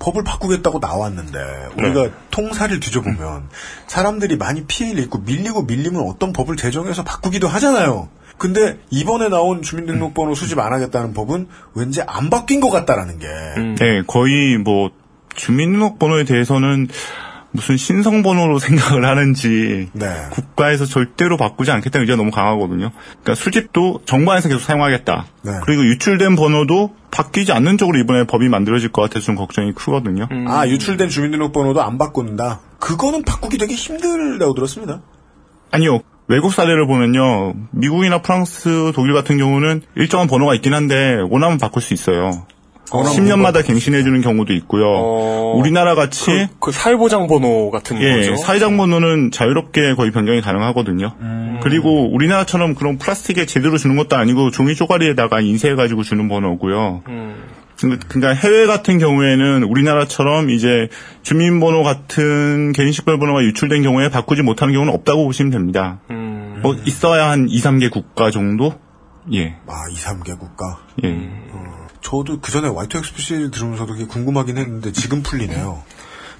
S2: 법을 바꾸겠다고 나왔는데 우리가 통사를 뒤져보면 사람들이 많이 피해를 입고 밀리고 밀리면 어떤 법을 제정해서 바꾸기도 하잖아요. 근데 이번에 나온 주민등록번호 수집 안 하겠다는 법은 왠지 안 바뀐 것 같다라는 게
S8: 네, 거의 뭐 주민등록번호에 대해서는 무슨 신성번호로 생각을 하는지
S2: 네.
S8: 국가에서 절대로 바꾸지 않겠다는 의지가 너무 강하거든요. 그러니까 수집도 정부 안에서 계속 사용하겠다.
S2: 네.
S8: 그리고 유출된 번호도 바뀌지 않는 쪽으로 이번에 법이 만들어질 것 같아서 좀 걱정이 크거든요.
S2: 아 유출된 주민등록번호도 안 바꾼다. 그거는 바꾸기 되게 힘들다고 들었습니다.
S8: 아니요. 외국 사례를 보면요. 미국이나 프랑스, 독일 같은 경우는 일정한 번호가 있긴 한데 원하면 바꿀 수 있어요. 10년마다 갱신해주는 경우도 있고요.
S3: 어,
S8: 우리나라 같이
S3: 그, 그 사회보장 번호 같은
S8: 예,
S3: 거죠.
S8: 사회장 번호는 자유롭게 거의 변경이 가능하거든요. 그리고 우리나라처럼 그런 플라스틱에 제대로 주는 것도 아니고 종이 쪼가리에다가 인쇄해가지고 주는 번호고요.
S3: 음.
S8: 그러니까 해외 같은 경우에는 우리나라처럼 이제 주민번호 같은 개인식별 번호가 유출된 경우에 바꾸지 못하는 경우는 없다고 보시면 됩니다.
S3: 음.
S8: 뭐 있어야 한 2, 3개 국가 정도? 예.
S2: 아 2, 3개 국가.
S8: 예.
S2: 저도 그 전에 White XP 시 들으면서도 그게 궁금하긴 했는데 지금 풀리네요.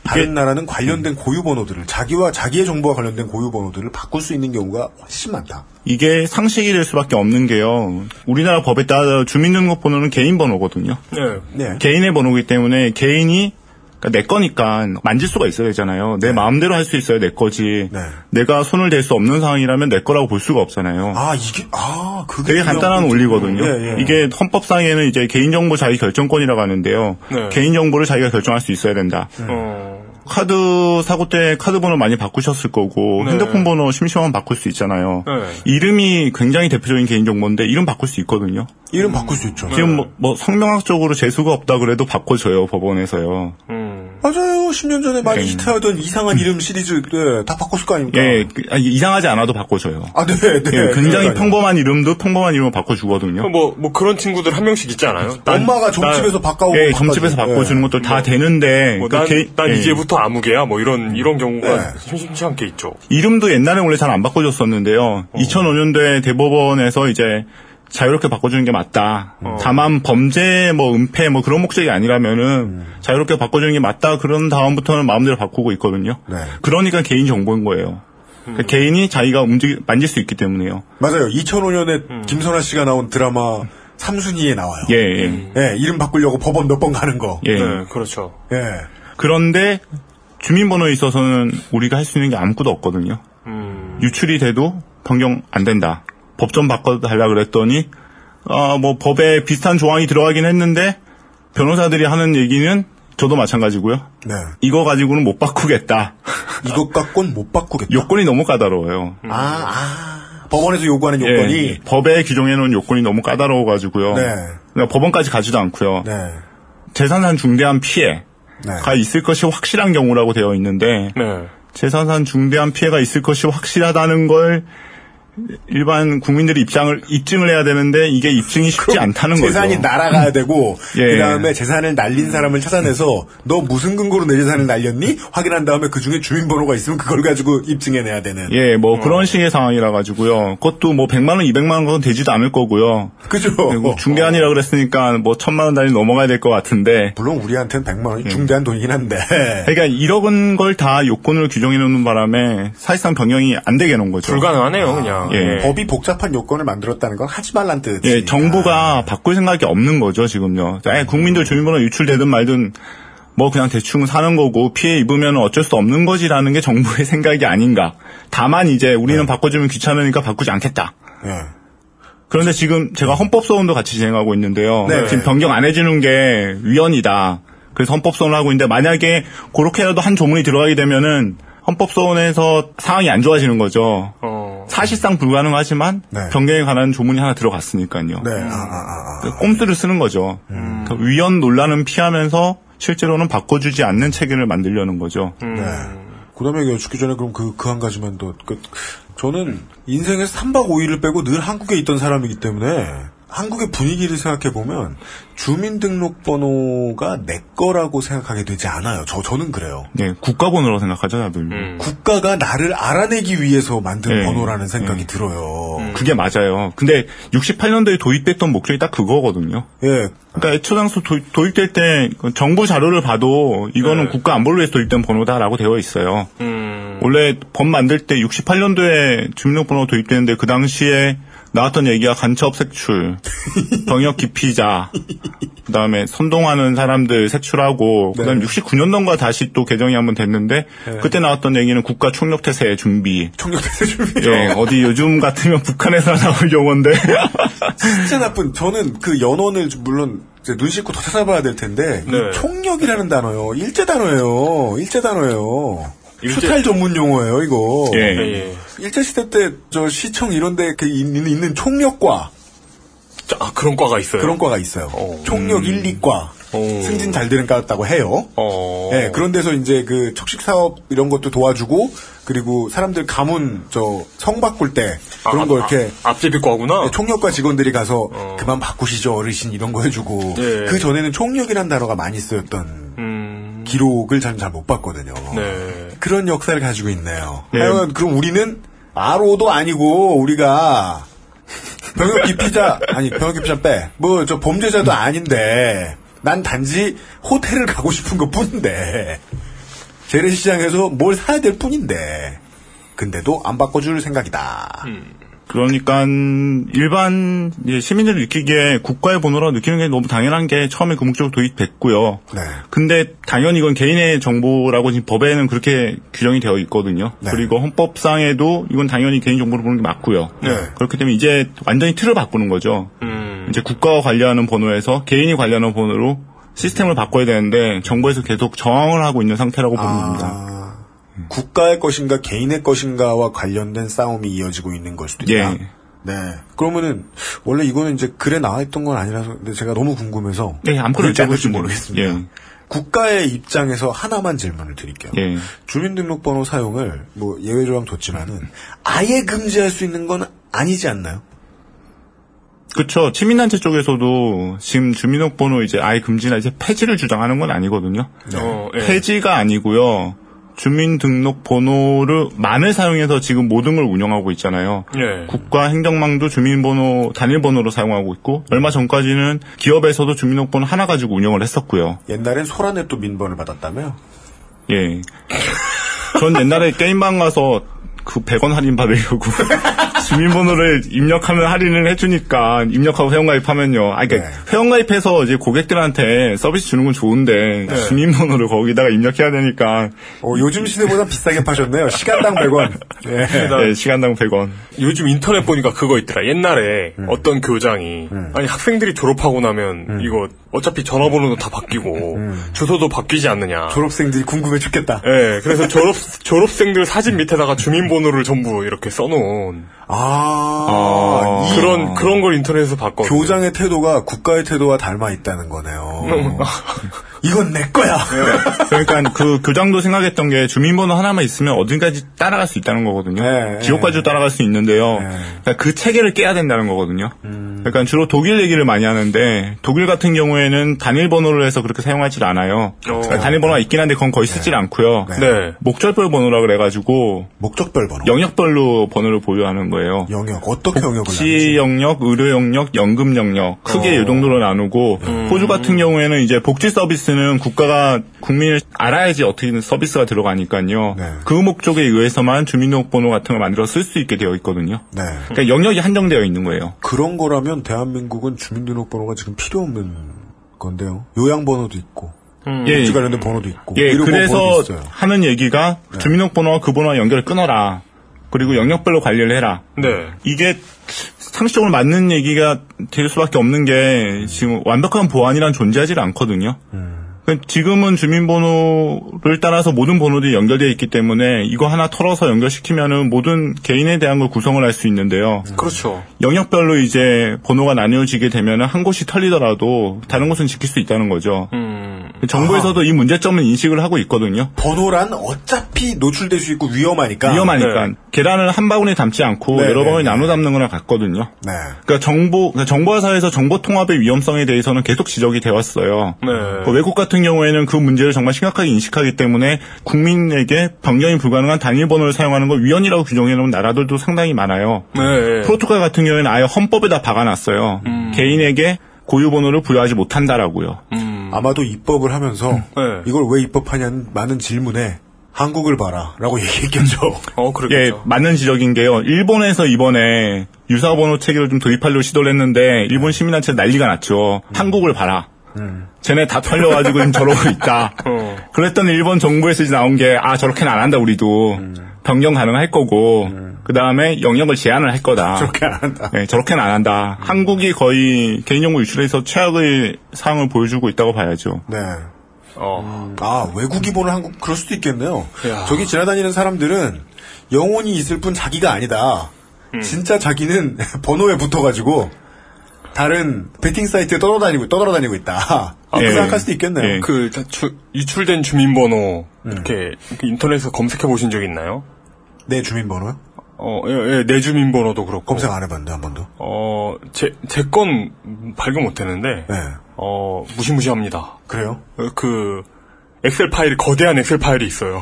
S2: 다른 나라는 관련된 고유 번호들을 자기와 자기의 정보와 관련된 고유 번호들을 바꿀 수 있는 경우가 훨씬 많다.
S8: 이게 상식이 될 수밖에 없는 게요. 우리나라 법에 따라 주민등록번호는 개인 번호거든요.
S3: 네.
S2: 네.
S8: 개인의 번호이기 때문에 개인이 그러니까 내 거니까 만질 수가 있어야 되잖아요. 내 마음대로 할 수 있어야 내 거지.
S2: 네.
S8: 내가 손을 댈 수 없는 상황이라면 내 거라고 볼 수가 없잖아요.
S2: 아 이게 아 그게
S8: 되게 간단한 원리거든요.
S2: 예, 예.
S8: 이게 헌법상에는 이제 개인정보 자기 결정권이라고 하는데요.
S3: 네.
S8: 개인정보를 자기가 결정할 수 있어야 된다.
S3: 어.
S8: 카드 사고 때 카드 번호 많이 바꾸셨을 거고
S3: 네.
S8: 핸드폰 번호 심심하면 바꿀 수 있잖아요.
S3: 네.
S8: 이름이 굉장히 대표적인 개인정보인데 이름 바꿀 수 있거든요.
S2: 이름 바꿀 수 있죠.
S8: 지금 뭐, 뭐 성명학적으로 재수가 없다 그래도 바꿔줘요 법원에서요.
S3: 음.
S2: 맞아요. 10년 전에 많이
S8: 네.
S2: 히트하던 이상한 이름 시리즈 네, 다 바꿨을 거 아닙니까?
S8: 예, 그, 아니, 이상하지 않아도 바꿔줘요.
S2: 아, 네, 네.
S8: 예, 굉장히. 평범한 이름도 평범한 이름으로 바꿔주거든요.
S3: 뭐, 뭐 그런 친구들 한 명씩 있지 않아요? 난-
S2: 엄마가 점집에서 바꿔오고
S8: 예, 점집에서
S2: 바꿔줘.
S8: 바꿔주는 것도 다 되는데
S3: 뭐,
S8: 그
S3: 난,
S8: 개-
S3: 난
S8: 예.
S3: 이제부터 아무개야. 뭐 이런 이런 경우가
S2: 네.
S3: 심심치 않게 있죠.
S8: 이름도 옛날에 원래 잘 안 바꿔줬었는데요.
S3: 어.
S8: 2005년도에 대법원에서 이제 자유롭게 바꿔주는 게 맞다.
S3: 어.
S8: 다만 범죄 뭐 은폐 뭐 그런 목적이 아니라면은
S3: 음.
S8: 자유롭게 바꿔주는 게 맞다. 그런 다음부터는 마음대로 바꾸고 있거든요.
S2: 네.
S8: 그러니까 개인 정보인 거예요. 그러니까
S3: 음.
S8: 개인이 자기가 움직 만질 수 있기 때문에요.
S2: 맞아요. 2005년에
S3: 음.
S2: 김선아 씨가 나온 드라마 삼순이에 나와요.
S8: 예, 예.
S2: 예, 이름 바꾸려고 법원 몇 번 가는 거.
S8: 예.
S3: 네, 그렇죠.
S2: 예.
S8: 그런데 주민번호에 있어서는 우리가 할 수 있는 게 아무것도 없거든요.
S3: 음.
S8: 유출이 돼도 변경 안 된다. 법 좀 바꿔달라 그랬더니 아, 뭐 법에 비슷한 조항이 들어가긴 했는데 변호사들이 하는 얘기는 저도 마찬가지고요.
S2: 네.
S8: 이거 가지고는 못 바꾸겠다.
S2: 이것 갖고는 못 바꾸겠다.
S8: 요건이 너무 까다로워요.
S2: 아, 아. 법원에서 요구하는 요건이.
S8: 예, 법에 규정해 놓은 요건이 너무 까다로워 가지고요.
S2: 네.
S8: 그러니까 법원까지 가지도 않고요.
S2: 네.
S8: 재산상 중대한 피해가
S2: 네.
S8: 있을 것이 확실한 경우라고 되어 있는데
S3: 네.
S8: 재산상 중대한 피해가 있을 것이 확실하다는 걸 일반 국민들의 입장을 입증을 해야 되는데 이게 입증이 쉽지 않다는 거죠.
S2: 재산이 날아가야 되고
S8: 예.
S2: 그다음에 재산을 날린 사람을 찾아내서 너 무슨 근거로 내 재산을 날렸니? 확인한 다음에 그 중에 주민번호가 있으면 그걸 가지고 입증해 내야 되는.
S8: 예,
S2: 어.
S8: 뭐 그런 식의 상황이라 가지고요. 그것도 뭐 100만 원, 200만 원 그건 되지도 않을 거고요.
S2: 그죠?
S8: 그리고 중대한이라 그랬으니까 뭐 천만 원 단위 넘어가야 될 것 같은데.
S2: 물론 우리한테는 100만
S8: 예.
S2: 원이 중대한 돈이긴 한데.
S8: 그러니까 이런 걸다 요건을 규정해 놓는 바람에 사실상 변경이 안 되게 해놓은 거죠.
S3: 불가능하네요, 그냥.
S8: 예.
S2: 법이 복잡한 요건을 만들었다는 건 하지 말란 뜻이.
S8: 예, 정부가 바꿀 생각이 없는 거죠, 지금요. 예, 국민들 주민번호 유출되든 말든 뭐 그냥 대충 사는 거고 피해 입으면 어쩔 수 없는 거지라는 게 정부의 생각이 아닌가. 다만 이제 우리는 바꿔주면 귀찮으니까 바꾸지 않겠다.
S2: 예.
S8: 그런데 지금 제가 헌법소원도 같이 진행하고 있는데요.
S2: 네.
S8: 지금 변경 안 해주는 게 위헌이다. 그래서 헌법소원을 하고 있는데 만약에 그렇게라도 한 조문이 들어가게 되면은 헌법소원에서 상황이 안 좋아지는 거죠.
S3: 어.
S8: 사실상 불가능하지만
S2: 네.
S8: 변경에 관한 조문이 하나 들어갔으니까요.
S2: 네. 아, 아, 아, 아.
S8: 꼼수를 쓰는 거죠. 그러니까 위헌 논란은 피하면서 실제로는 바꿔주지 않는 체계를 만들려는 거죠.
S2: 네. 그 다음에 죽기 전에 그럼 그, 그 한 가지만 더, 그, 저는 인생에서 3박 5일을 빼고 늘 한국에 있던 사람이기 때문에 한국의 분위기를 생각해 보면 주민등록번호가 내 거라고 생각하게 되지 않아요. 저, 저는 그래요.
S8: 네, 국가번호라고 생각하죠, 다들.
S3: 음.
S2: 국가가 나를 알아내기 위해서 만든
S8: 네.
S2: 번호라는 생각이
S8: 네.
S2: 들어요.
S8: 그게 맞아요. 근데 68년도에 도입됐던 목적이 딱 그거거든요.
S2: 예.
S8: 그러니까 애초당초 도, 도입될 때그 정부 자료를 봐도 이거는
S3: 네.
S8: 국가 안보를 위해서 도입된 번호다라고 되어 있어요.
S3: 음.
S8: 원래 법 만들 때 68년도에 주민등록번호 도입되는데 그 당시에 나왔던 얘기가 간첩 색출, 병역 기피자, 그 다음에 선동하는 사람들 색출하고 그 다음 에
S2: 네.
S8: 69년도인가 다시 또 개정이 한번 됐는데 그때 나왔던 얘기는 국가 총력태세 준비.
S2: 총력대세 준비요.
S8: 예, 어디 요즘 같으면 북한에서 나올 용어인데.
S2: 진짜 나쁜. 저는 그 연원을 좀 물론 눈 씻고 더 찾아봐야 될 텐데 이
S3: 네.
S2: 총력이라는 단어요. 일제 단어예요. 일제 단어예요. 수탈 전문 용어예요, 이거.
S8: 예.
S3: 예, 예.
S2: 일제 시대 때 저 시청 이런데 그 있는, 있는 총력과
S3: 자, 아, 그런 과가 있어요.
S2: 그런 과가 있어요.
S3: 어.
S2: 총력 1, 2과
S3: 어.
S2: 승진 잘 되는 과였다고 해요.
S3: 어.
S2: 예, 그런 데서 이제 그 척식 사업 이런 것도 도와주고 그리고 사람들 가문 저 성 바꿀 때 그런
S3: 아,
S2: 거 이렇게
S3: 아, 앞제비 과구나.
S2: 네, 총력과 직원들이 가서
S3: 어.
S2: 그만 바꾸시죠 어르신 이런 거 해주고
S3: 예.
S2: 그 전에는 총력이란 단어가 많이 쓰였던
S3: 음.
S2: 기록을 저는 잘 못 봤거든요.
S3: 네.
S2: 그런 역사를 가지고 있네요.
S8: 네.
S2: 하여간 그럼 우리는 RO도 아니고 우리가 병역 기피자 아니 병역 기피자 빼. 뭐 저 범죄자도 아닌데 난 단지 호텔을 가고 싶은 것 뿐인데 재래시장에서 뭘 사야 될 뿐인데 근데도 안 바꿔줄 생각이다.
S8: 그러니까 일반 이제 시민들이 느끼기에 국가의 번호라고 느끼는 게 너무 당연한 게 처음에 금목적으로 도입됐고요.
S2: 네.
S8: 근데 당연히 이건 개인의 정보라고 지금 법에는 그렇게 규정이 되어 있거든요.
S2: 네.
S8: 그리고 헌법상에도 이건 당연히 개인 정보를 보는 게 맞고요.
S2: 네.
S8: 그렇기 때문에 이제 완전히 틀을 바꾸는 거죠.
S3: 음.
S8: 이제 국가와 관련하는 번호에서 개인이 관련한 번호로 시스템을 바꿔야 되는데 정부에서 계속 저항을 하고 있는 상태라고 보는 겁니다.
S2: 아, 국가의 것인가 개인의 것인가와 관련된 싸움이 이어지고 있는 걸 수도 있다.
S8: 예.
S2: 네. 그러면은 원래 이거는 이제 글에 나와 있던 건 아니라서 근데 제가 너무 궁금해서
S8: 네, 아무거나
S2: 않을지
S8: 여쭤보시면
S2: 모르겠습니다.
S8: 예.
S2: 국가의 입장에서 하나만 질문을 드릴게요.
S8: 예.
S2: 주민등록번호 사용을 뭐 예외 조항 뒀지만은 아예 금지할 수 있는 건 아니지 않나요?
S8: 그렇죠. 시민단체 쪽에서도 지금 주민등록번호 이제 아예 금지나 이제 폐지를 주장하는 건 아니거든요.
S3: 어, 예.
S8: 폐지가 아니고요. 주민등록번호를 만을 사용해서 지금 모든 걸 운영하고 있잖아요.
S3: 예.
S8: 국가 행정망도 주민번호 단일번호로 사용하고 있고 얼마 전까지는 기업에서도 주민등록번호 하나 가지고 운영을 했었고요.
S2: 옛날엔 소란에 또 민번을 받았다며요?
S8: 예. 전 옛날에 게임방 가서 그 100원 할인 받으려고 주민번호를 입력하면 할인을 해주니까 입력하고 회원가입하면요. 아, 그러니까
S2: 네.
S8: 회원가입해서 이제 고객들한테 서비스 주는 건 좋은데 주민번호를 거기다가 입력해야 되니까
S2: 어, 요즘 시대보다 비싸게 파셨네요. 시간당 100원. 예.
S8: 네, 시간당 100원.
S3: 요즘 인터넷 보니까 그거 있더라. 옛날에
S2: 음.
S3: 어떤 교장이 아니 학생들이 졸업하고 나면 이거 어차피 전화번호도 다 바뀌고 주소도 바뀌지 않느냐.
S2: 음. 졸업생들이 궁금해 죽겠다.
S3: 예, 그래서 졸업 졸업생들 사진 밑에다가 주민번호를 전부 이렇게 써놓은
S2: 아, 이
S3: 그런 그런 걸 인터넷에서 봤거든요.
S2: 교장의 태도가 국가의 태도와 닮아 있다는 거네요. 이건 내 거야.
S8: 그러니까 그 교장도 생각했던 게 주민번호 하나만 있으면 어딘가지 따라갈 수 있다는 거거든요.
S2: 네,
S8: 지역까지도 따라갈 수 있는데요.
S2: 네.
S8: 그러니까 그 체계를 깨야 된다는 거거든요.
S2: 음.
S8: 그러니까 주로 독일 얘기를 많이 하는데 독일 같은 경우에는 단일 번호를 해서 그렇게 사용하지 않아요. 그러니까 단일 번호가 있긴 한데 그건 거의 쓰질 않고요.
S2: 네.
S3: 네.
S8: 목적별 번호라 그래가지고
S2: 목적별 번호.
S8: 영역별로 번호를 보유하는 거예요.
S2: 영역. 어떻게 영역을
S8: 복지? 영역, 의료 영역, 연금 영역 크게
S2: 어.
S8: 이 정도로 나누고 호주 같은 경우에는 이제 복지 서비스 는 국가가 국민을 알아야지 어떻게 서비스가 들어가니까요.
S2: 네.
S8: 그 목적에 의해서만 주민등록번호 같은 걸 만들어 쓸 수 있게 되어 있거든요.
S2: 네.
S8: 그러니까 영역이 한정되어 있는 거예요.
S2: 그런 거라면 대한민국은 주민등록번호가 지금 필요 없는 건데요. 요양번호도 있고,
S8: 예,
S2: 복지 관련된 번호도 있고,
S8: 예, 그래서.
S2: 네.
S8: 하는 얘기가 주민등록번호와 그 번호와 연결을 끊어라. 그리고 영역별로 관리를 해라.
S3: 네.
S8: 이게 상식적으로 맞는 얘기가 될 수밖에 없는 게 지금 완벽한 보안이란 존재하지 않거든요. 그 지금은 주민번호를 따라서 모든 번호들이 연결되어 있기 때문에 이거 하나 털어서 연결시키면은 모든 개인에 대한 걸 구성을 할 수 있는데요.
S3: 그렇죠.
S8: 영역별로 이제 번호가 나뉘어지게 되면은 한 곳이 털리더라도 다른 곳은 지킬 수 있다는 거죠.
S3: 음.
S8: 정부에서도 이 문제점을 인식을 하고 있거든요.
S2: 번호란 어차피 노출될 수 있고 위험하니까.
S8: 위험하니까
S3: 네.
S8: 계란을 한 바구니에 담지 않고
S2: 네,
S8: 여러
S2: 네,
S8: 바구니
S2: 네.
S8: 나눠 담는 거랑 같거든요.
S2: 네.
S8: 그러니까 정보, 그러니까 정보화사에서 정보 통합의 위험성에 대해서는 계속 지적이 되어 왔어요.
S3: 네.
S8: 그 외국 같은 경우에는 그 문제를 정말 심각하게 인식하기 때문에 국민에게 변경이 불가능한 단일 번호를 사용하는 걸 위헌이라고 규정해 놓은 나라들도 상당히 많아요.
S3: 네.
S8: 포르투갈 같은 경우에는 아예 헌법에다 박아놨어요. 개인에게 고유 번호를 부여하지 못한다라고요.
S3: 음.
S2: 아마도 입법을 하면서
S3: 네.
S2: 이걸 왜 입법하냐는 많은 질문에 한국을 봐라라고 얘기했겠죠.
S3: 어,
S8: 예,
S3: 그렇겠죠.
S8: 맞는 지적인 게요. 일본에서 이번에 유사번호 체계를 좀 도입하려고 시도를 했는데 일본 시민단체 난리가 났죠. 한국을 봐라. 쟤네 다 털려가지고 지금 저러고 있다.
S3: 어.
S8: 그랬더니 일본 정부에서 이제 나온 게, 아, 저렇게는 안 한다, 우리도. 변경 가능할 거고, 그 다음에 영역을 제한을 할 거다.
S2: 그렇게 안 한다.
S8: 네, 저렇게는 안 한다. 한국이 거의 개인정보 유출에서 최악의 상황을 보여주고 있다고 봐야죠.
S2: 네.
S3: 어.
S2: 아 외국 기본을 한국 그럴 수도 있겠네요.
S3: 야.
S2: 저기 지나다니는 사람들은 영혼이 있을 뿐 자기가 아니다. 진짜 자기는 번호에 붙어가지고 다른 베팅 사이트에 떠돌아다니고 떠돌아다니고 있다. 그렇게
S8: 예.
S2: 생각할 수도 있겠네요.
S8: 예.
S3: 그 주- 유출된 주민번호 이렇게 그 인터넷에서 검색해 보신 적 있나요?
S2: 내 주민번호요?
S3: 어, 예, 예, 내 주민번호도 그렇고.
S2: 검색 안 해봤는데 한 번도.
S3: 어, 제, 제 건 발견 못 했는데,
S2: 네.
S3: 어, 무시무시합니다.
S2: 그래요?
S3: 어, 그, 엑셀 파일이, 거대한 엑셀 파일이 있어요.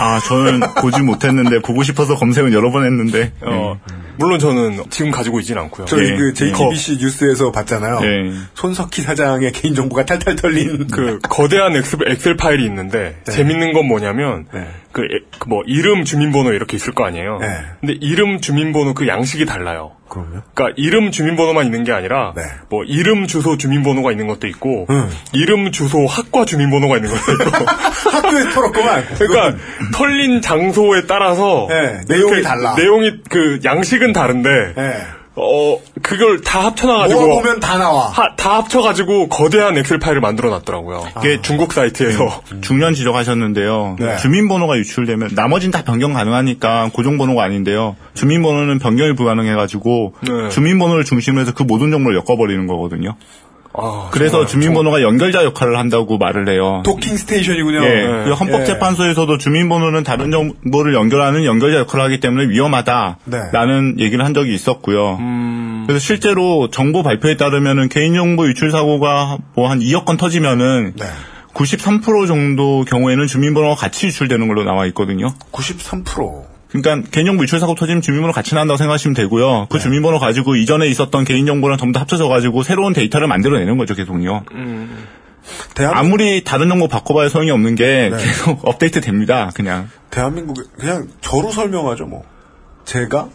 S8: 아, 저는 보지 못했는데, 보고 싶어서 검색은 여러 번 했는데,
S3: 어, 물론 저는 지금 가지고 있진 않고요.
S2: 저희
S8: 예.
S2: 그 JTBC 뉴스에서 봤잖아요.
S8: 예.
S2: 손석희 사장의 개인 정보가 탈탈 털린
S3: 그 거대한 엑셀, 엑셀 파일이 있는데 재밌는 건 뭐냐면
S2: 네.
S3: 그뭐 이름 주민번호 이렇게 있을 거 아니에요.
S2: 네.
S3: 근데 이름 주민번호 그 양식이 달라요.
S2: 그럼요.
S3: 그러니까 이름 주민번호만 있는 게 아니라
S2: 네.
S3: 뭐 이름 주소 주민번호가 있는 것도 있고
S2: 음.
S3: 이름 주소 학과 주민번호가 있는 것도 있고
S2: 학교에 털었구만.
S3: 그러니까 털린 장소에 따라서
S2: 네, 내용이 달라.
S3: 내용이 그 양식은 다른데
S2: 예.
S3: 어 그걸 다 합쳐놔가지고
S2: 모아 보면 다 나와.
S3: 하- 다 합쳐가지고 거대한 엑셀 파일을 만들어놨더라고요.
S8: 이게
S3: 중국 사이트에서
S8: 중요한 지적하셨는데요.
S2: 네.
S8: 주민번호가 유출되면 나머진 다 변경 가능하니까 고정번호가 아닌데요. 주민번호는 변경이 불가능해가지고
S3: 네.
S8: 주민번호를 중심으로 해서 그 모든 정보를 엮어버리는 거거든요.
S3: 아,
S8: 그래서
S3: 정말,
S8: 주민번호가 연결자 역할을 한다고 말을 해요.
S2: 도킹 스테이션이군요.
S8: 예,
S3: 네.
S8: 그 헌법재판소에서도 주민번호는 다른 정보를 연결하는 연결자 역할을 하기 때문에 위험하다라는 얘기를 한 적이 있었고요.
S3: 음,
S8: 그래서 실제로 정보 발표에 따르면은 개인정보 유출 사고가 뭐 한 2억 건 터지면은
S2: 네.
S8: 93% 정도 경우에는 주민번호가 같이 유출되는 걸로 나와 있거든요.
S2: 93%.
S8: 그러니까 개인정보 유출 사고 터지면 주민번호 같이 난다고 생각하시면 되고요. 그 주민번호 가지고 이전에 있었던 개인정보랑 전부 다 합쳐져 가지고 새로운 데이터를 만들어내는 거죠, 계속요.
S2: 대한민국,
S8: 아무리 다른 정보 바꿔봐야 소용이 없는 게
S2: 네.
S8: 계속 업데이트 됩니다. 그냥.
S2: 대한민국에 그냥 저로 설명하죠 뭐. 제가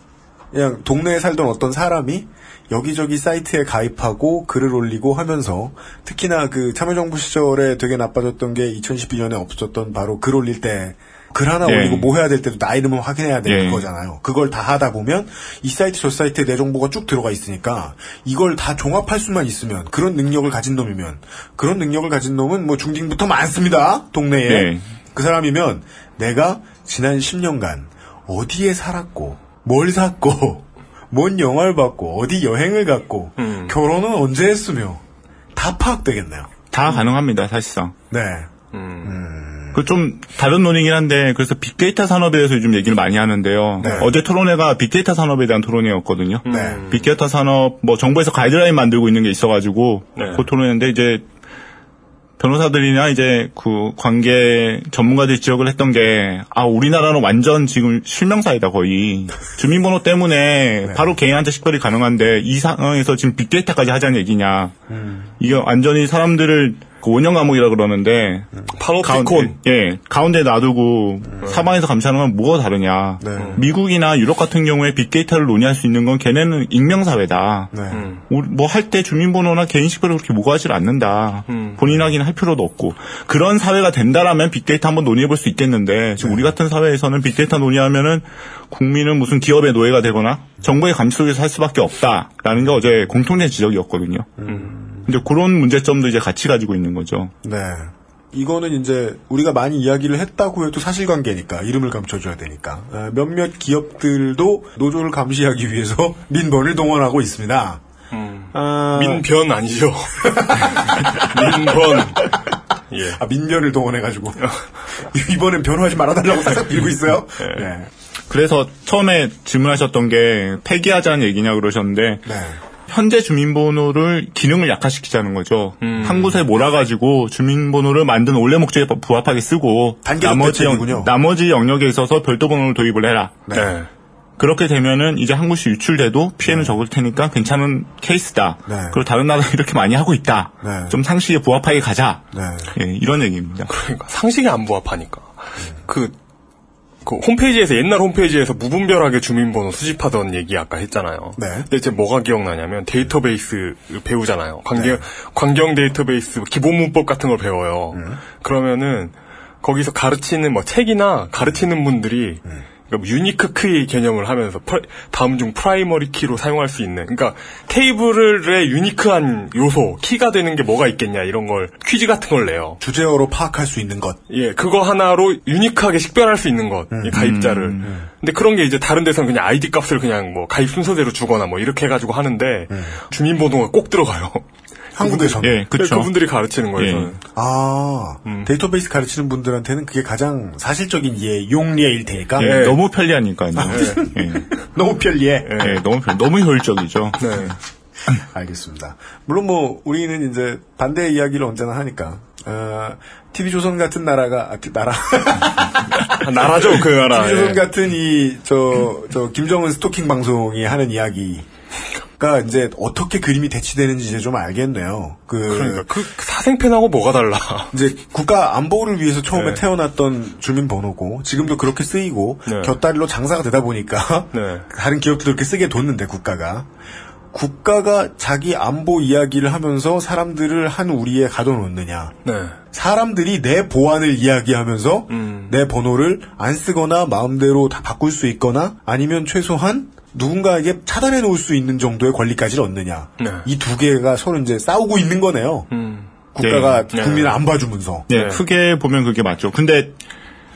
S2: 그냥 동네에 살던 어떤 사람이 여기저기 사이트에 가입하고 글을 올리고 하면서 특히나 그 참여정부 시절에 되게 나빠졌던 게 2012년에 없었던 바로 글 올릴 때 글 하나
S8: 예.
S2: 올리고 뭐 해야 될 때도 나 이름을 확인해야 되는
S8: 예.
S2: 거잖아요. 그걸 다 하다 보면 이 사이트 저 사이트에 내 정보가 쭉 들어가 있으니까 이걸 다 종합할 수만 있으면 그런 능력을 가진 놈이면 그런 능력을 가진 놈은 뭐 중딩부터 많습니다. 동네에.
S8: 네.
S2: 그 사람이면 내가 지난 10년간 어디에 살았고 뭘 샀고 뭔 영화를 봤고 어디 여행을 갔고
S3: 음.
S2: 결혼은 언제 했으며 다 파악되겠네요.
S8: 다 가능합니다, 사실상.
S2: 네.
S8: 그 좀 다른 논의긴 한데 그래서 빅데이터 산업에 대해서 요즘 얘기를 많이 하는데요.
S2: 네.
S8: 어제 토론회가 빅데이터 산업에 대한 토론회였거든요.
S2: 네.
S8: 빅데이터 산업 뭐 정부에서 가이드라인 만들고 있는 게 있어가지고
S3: 네.
S8: 그 토론회인데 이제 변호사들이나 이제 그 관계 전문가들이 지적을 했던 게 아 우리나라는 완전 지금 실명사이다 거의 주민번호 때문에 바로 개인한테 식별이 가능한데 이 상황에서 지금 빅데이터까지 하자는 얘기냐 이게 완전히 사람들을 그 원형 감옥이라 그러는데
S3: 파노피콘.
S8: 가운데, 예, 가운데 놔두고 사방에서 감시하는 건 뭐가 다르냐.
S2: 네.
S8: 미국이나 유럽 같은 경우에 빅데이터를 논의할 수 있는 건 걔네는 익명사회다.
S2: 네.
S8: 뭐할 때 주민번호나 개인식별을 그렇게 모호하지 않는다. 본인 확인할 필요도 없고. 그런 사회가 된다라면 빅데이터 한번 논의해 볼 수 있겠는데 지금 우리 같은 사회에서는 빅데이터 논의하면은 국민은 무슨 기업의 노예가 되거나 정부의 감시 속에서 살 수밖에 없다라는 게 어제 공통된 지적이었거든요. 이제 그런 문제점도 이제 같이 가지고 있는 거죠.
S2: 네. 이거는 이제 우리가 많이 이야기를 했다고 해도 사실관계니까 이름을 감춰줘야 되니까 어, 몇몇 기업들도 노조를 감시하기 위해서 민번을 동원하고 있습니다. 아,
S3: 민변 아니죠. 민번. 예.
S2: 아, 민변을 동원해가지고 이번엔 변호하지 말아달라고 살짝 빌고 있어요. 네.
S8: 그래서 처음에 질문하셨던 게 폐기하자는 얘기냐 그러셨는데
S2: 네.
S8: 현재 주민번호를 기능을 약화시키자는 거죠. 한 곳에 몰아가지고 주민번호를 만든 원래 목적에 부합하게 쓰고 나머지. 영, 나머지 영역에 있어서 별도 번호를 도입을 해라.
S3: 네.
S8: 그렇게 되면은 이제 한 곳이 유출돼도 피해는 적을 테니까 괜찮은 케이스다.
S2: 네.
S8: 그리고 다른 나라 이렇게 많이 하고 있다.
S2: 네.
S8: 좀 상식에 부합하게 가자.
S2: 네.
S8: 예, 이런 얘기입니다.
S3: 그러니까 상식이 안 부합하니까. 그, 그 홈페이지에서 옛날 홈페이지에서 무분별하게 주민번호 수집하던 얘기 아까 했잖아요.
S2: 네.
S3: 근데 이제 뭐가 기억나냐면 데이터베이스 배우잖아요. 광경
S2: 네.
S3: 광경 데이터베이스 기본 문법 같은 걸 배워요.
S2: 음.
S3: 그러면은 거기서 가르치는 뭐 책이나 가르치는 분들이
S2: 음.
S3: 그러니까 뭐 unique key 개념을 하면서 다음 중 primary key로 사용할 수 있는 그러니까 테이블의 unique한 요소 키가 되는 게 뭐가 있겠냐 이런 걸 퀴즈 같은 걸 내요.
S2: 주제어로 파악할 수 있는 것.
S3: 예, 그거 하나로 unique하게 식별할 수 있는 것,
S2: 음.
S3: 이 가입자를. 근데 그런 게 이제 다른 데서는 그냥 아이디 값을 그냥 뭐 가입 순서대로 주거나 뭐 이렇게 해가지고 하는데 주민번호가 꼭 들어가요.
S2: 한국에서는.
S8: 예, 그쵸.
S3: 그분들이 가르치는 거예요.
S8: 예.
S3: 저는.
S2: 아,
S3: 음.
S2: 데이터베이스 가르치는 분들한테는 그게 가장 사실적인 이해, 용리일 테니까.
S8: 예, 너무 편리하니까요. 예.
S2: 너무 편리해.
S8: 예, 너무 편, 너무 효율적이죠.
S3: 네.
S2: 알겠습니다. 물론 뭐 우리는 이제 반대 이야기를 언제나 하니까 어, TV 조선 같은 나라가 아, 나라
S3: 아, 나라죠 그 나라.
S2: TV 조선
S3: 예.
S2: 같은 이 저 저 김정은 스토킹 방송이 하는 이야기 가 이제 어떻게 그림이 대치되는지 이제 좀 알겠네요. 그
S3: 그러니까 그 사생팬하고 뭐가 달라?
S2: 이제 국가 안보를 위해서 처음에
S3: 네.
S2: 태어났던 주민번호고 지금도 그렇게 쓰이고
S3: 네.
S2: 곁다리로 장사가 되다 보니까
S3: 네.
S2: 다른 기업들도 그렇게 쓰게 뒀는데 국가가 국가가 자기 안보 이야기를 하면서 사람들을 한 우리에 가둬놓느냐
S3: 네.
S2: 사람들이 내 보안을 이야기하면서
S3: 음.
S2: 내 번호를 안 쓰거나 마음대로 다 바꿀 수 있거나 아니면 최소한 누군가에게 차단해 놓을 수 있는 정도의 권리까지를 얻느냐.
S3: 네.
S2: 이두 개가 서로 이제 싸우고 있는 거네요.
S3: 음.
S2: 국가가
S3: 네.
S2: 국민을 안 봐주면서.
S8: 네, 크게 보면 그게 맞죠. 근데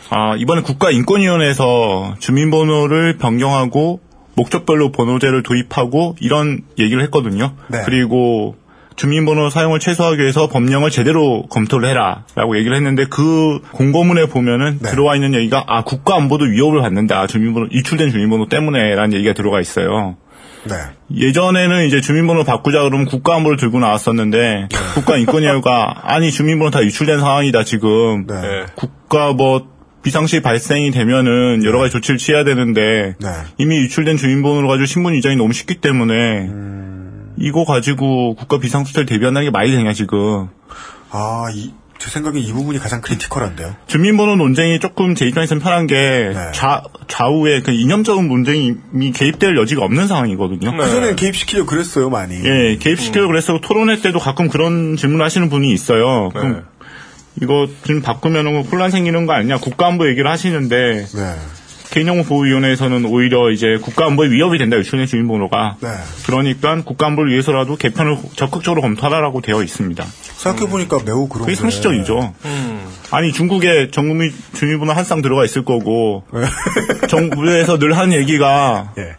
S8: 아, 이번에 국가인권위원회에서 주민번호를 변경하고 목적별로 번호제를 도입하고 이런 얘기를 했거든요.
S2: 네.
S8: 그리고 주민번호 사용을 최소화하기 위해서 법령을 제대로 검토를 해라라고 얘기를 했는데 그 공고문에 보면은
S2: 네.
S8: 들어와 있는 얘기가 아 국가 안보도 위협을 받는다 주민번호 유출된 주민번호 때문에라는 얘기가 들어가 있어요.
S2: 네.
S8: 예전에는 이제 주민번호 바꾸자 그러면 국가안보를 들고 나왔었는데 국가인권위가 아니 주민번호 다 유출된 상황이다 지금
S2: 네.
S3: 네.
S8: 국가 뭐 비상시 발생이 되면은 여러 가지 조치를 취해야 되는데
S2: 네.
S8: 이미 유출된 주민번호를 가지고 신분 위장이 너무 쉽기 때문에
S2: 음.
S8: 이거 가지고 국가 비상사태를 대비한다는 게 말이 되냐 지금
S2: 아, 이, 제 생각에 이 부분이 가장 critical한데요.
S8: 주민번호 논쟁이 조금 제 입장에서는 편한 게
S2: 네.
S8: 좌, 좌우에 그 이념적인 논쟁이 개입될 여지가 없는 상황이거든요.
S3: 네.
S2: 그전에는 개입시키려고 그랬어요, 많이.
S8: 예, 개입시키려고 그래서 토론회 때도 가끔 그런 질문을 하시는 분이 있어요.
S3: 네.
S8: 그럼 이거 지금 바꾸면 혼란 생기는 거 아니냐 국가안보 얘기를 하시는데
S2: 네.
S8: 개인정보보호위원회에서는 오히려 이제 국가안보에 위협이 된다 유출된 주민번호가
S2: 네.
S8: 그러니까 국가안보를 위해서라도 개편을 적극적으로 검토하라고 되어 있습니다.
S2: 생각해 보니까 매우 그런
S8: 그게
S2: 게-
S8: 상식적이죠.
S3: 음.
S8: 아니 중국에 전국민 주민번호 한 쌍 들어가 있을 거고
S2: 네.
S8: 정부에서 늘 하는 얘기가
S2: 예.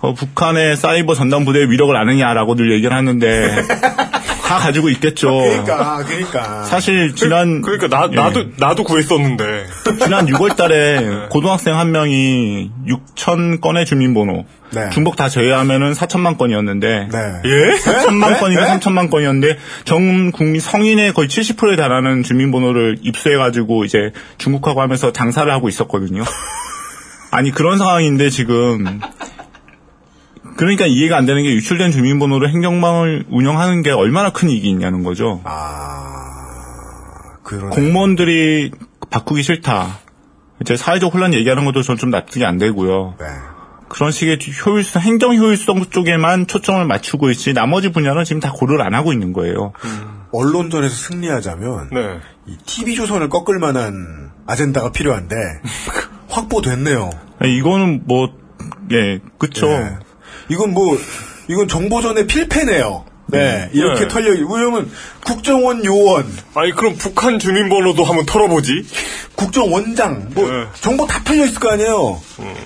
S8: 어, 북한의 사이버 전담 부대의 위력을 아느냐라고 늘 얘기를 하는데 다 가지고 있겠죠.
S2: 그러니까, 그러니까.
S8: 사실 지난
S3: 그 러니까 나
S8: 예.
S3: 나도 나도 구했었는데.
S8: 지난 6월달에 고등학생 한 명이 6천 건의 주민번호
S2: 네.
S8: 중복 다 제외하면은 4천만 건이었는데
S2: 네.
S3: 예?
S8: 4천만
S2: 네?
S8: 건인가
S2: 네?
S8: 3천만 건이었는데 전 국민 성인의 거의 70%에 달하는 주민번호를 입수해가지고 이제 중국하고 하면서 장사를 하고 있었거든요. 아니 그런 상황인데 지금 그러니까 이해가 안 되는 게 유출된 주민번호로 행정망을 운영하는 게 얼마나 큰 이익이 있냐는 거죠.
S2: 아, 그런.
S8: 공무원들이 바꾸기 싫다. 이제 사회적 혼란 얘기하는 것도 전좀 납득이 안 되고요.
S2: 네.
S8: 그런 식의 효율성, 행정 효율성 쪽에만 초점을 맞추고 있지 나머지 분야는 지금 다 고려를 안 하고 있는 거예요.
S2: 언론전에서 승리하자면,
S3: 네.
S2: 이 TV조선을 꺾을 만한 아젠다가 필요한데, 확보됐네요.
S8: 이거는 뭐, 예, 그쵸.
S2: 네. 이건 뭐, 이건 정보전의 필패네요. 네. 이렇게
S3: 네.
S2: 털려, 왜냐면, 국정원 요원,
S3: 아니 그럼 북한 주민번호도 한번 털어보지.
S2: 국정원장, 뭐,
S3: 네.
S2: 정보 다 털려 있을 거 아니에요?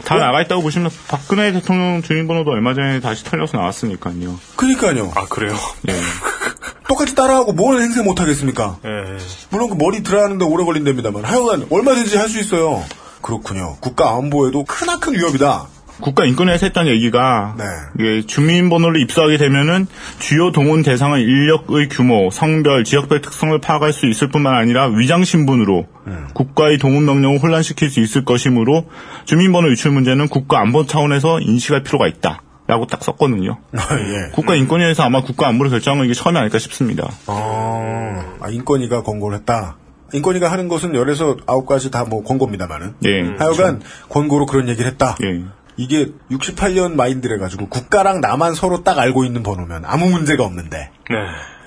S8: 다 나가 있다고 보시면 박근혜 대통령 주민번호도 얼마 전에 다시 털려서 나왔으니까요.
S2: 그니까요.
S3: 아 그래요?
S8: 예.
S2: 똑같이 따라하고 뭘 행세 못 하겠습니까?
S3: 예.
S2: 물론 그 머리 드라이하는데 오래 걸린답니다만, 하여간 얼마든지 할 수 있어요. 그렇군요. 국가 안보에도 크나큰 위협이다.
S8: 국가인권위에서 했던 얘기가
S2: 네.
S8: 이게 주민번호를 입수하게 되면은 주요 동원 대상은 인력의 규모, 성별, 지역별 특성을 파악할 수 있을 뿐만 아니라 위장 신분으로
S2: 음.
S8: 국가의 동원 명령을 혼란시킬 수 있을 것이므로 주민번호 유출 문제는 국가 안보 차원에서 인식할 필요가 있다. 라고 딱 썼거든요.
S2: 예.
S8: 국가인권위에서 아마 국가 안보를 결정한 건 이게 처음이 아닐까 싶습니다.
S2: 아, 아, 인권위가 권고를 했다. 인권위가 하는 것은 열에서 아홉 가지 다 뭐 권고입니다만은.
S8: 예.
S2: 하여간 권고로 그런 얘기를 했다.
S8: 예.
S2: 이게 68년 마인드래 가지고 국가랑 나만 서로 딱 알고 있는 번호면 아무 문제가 없는데.
S3: 네.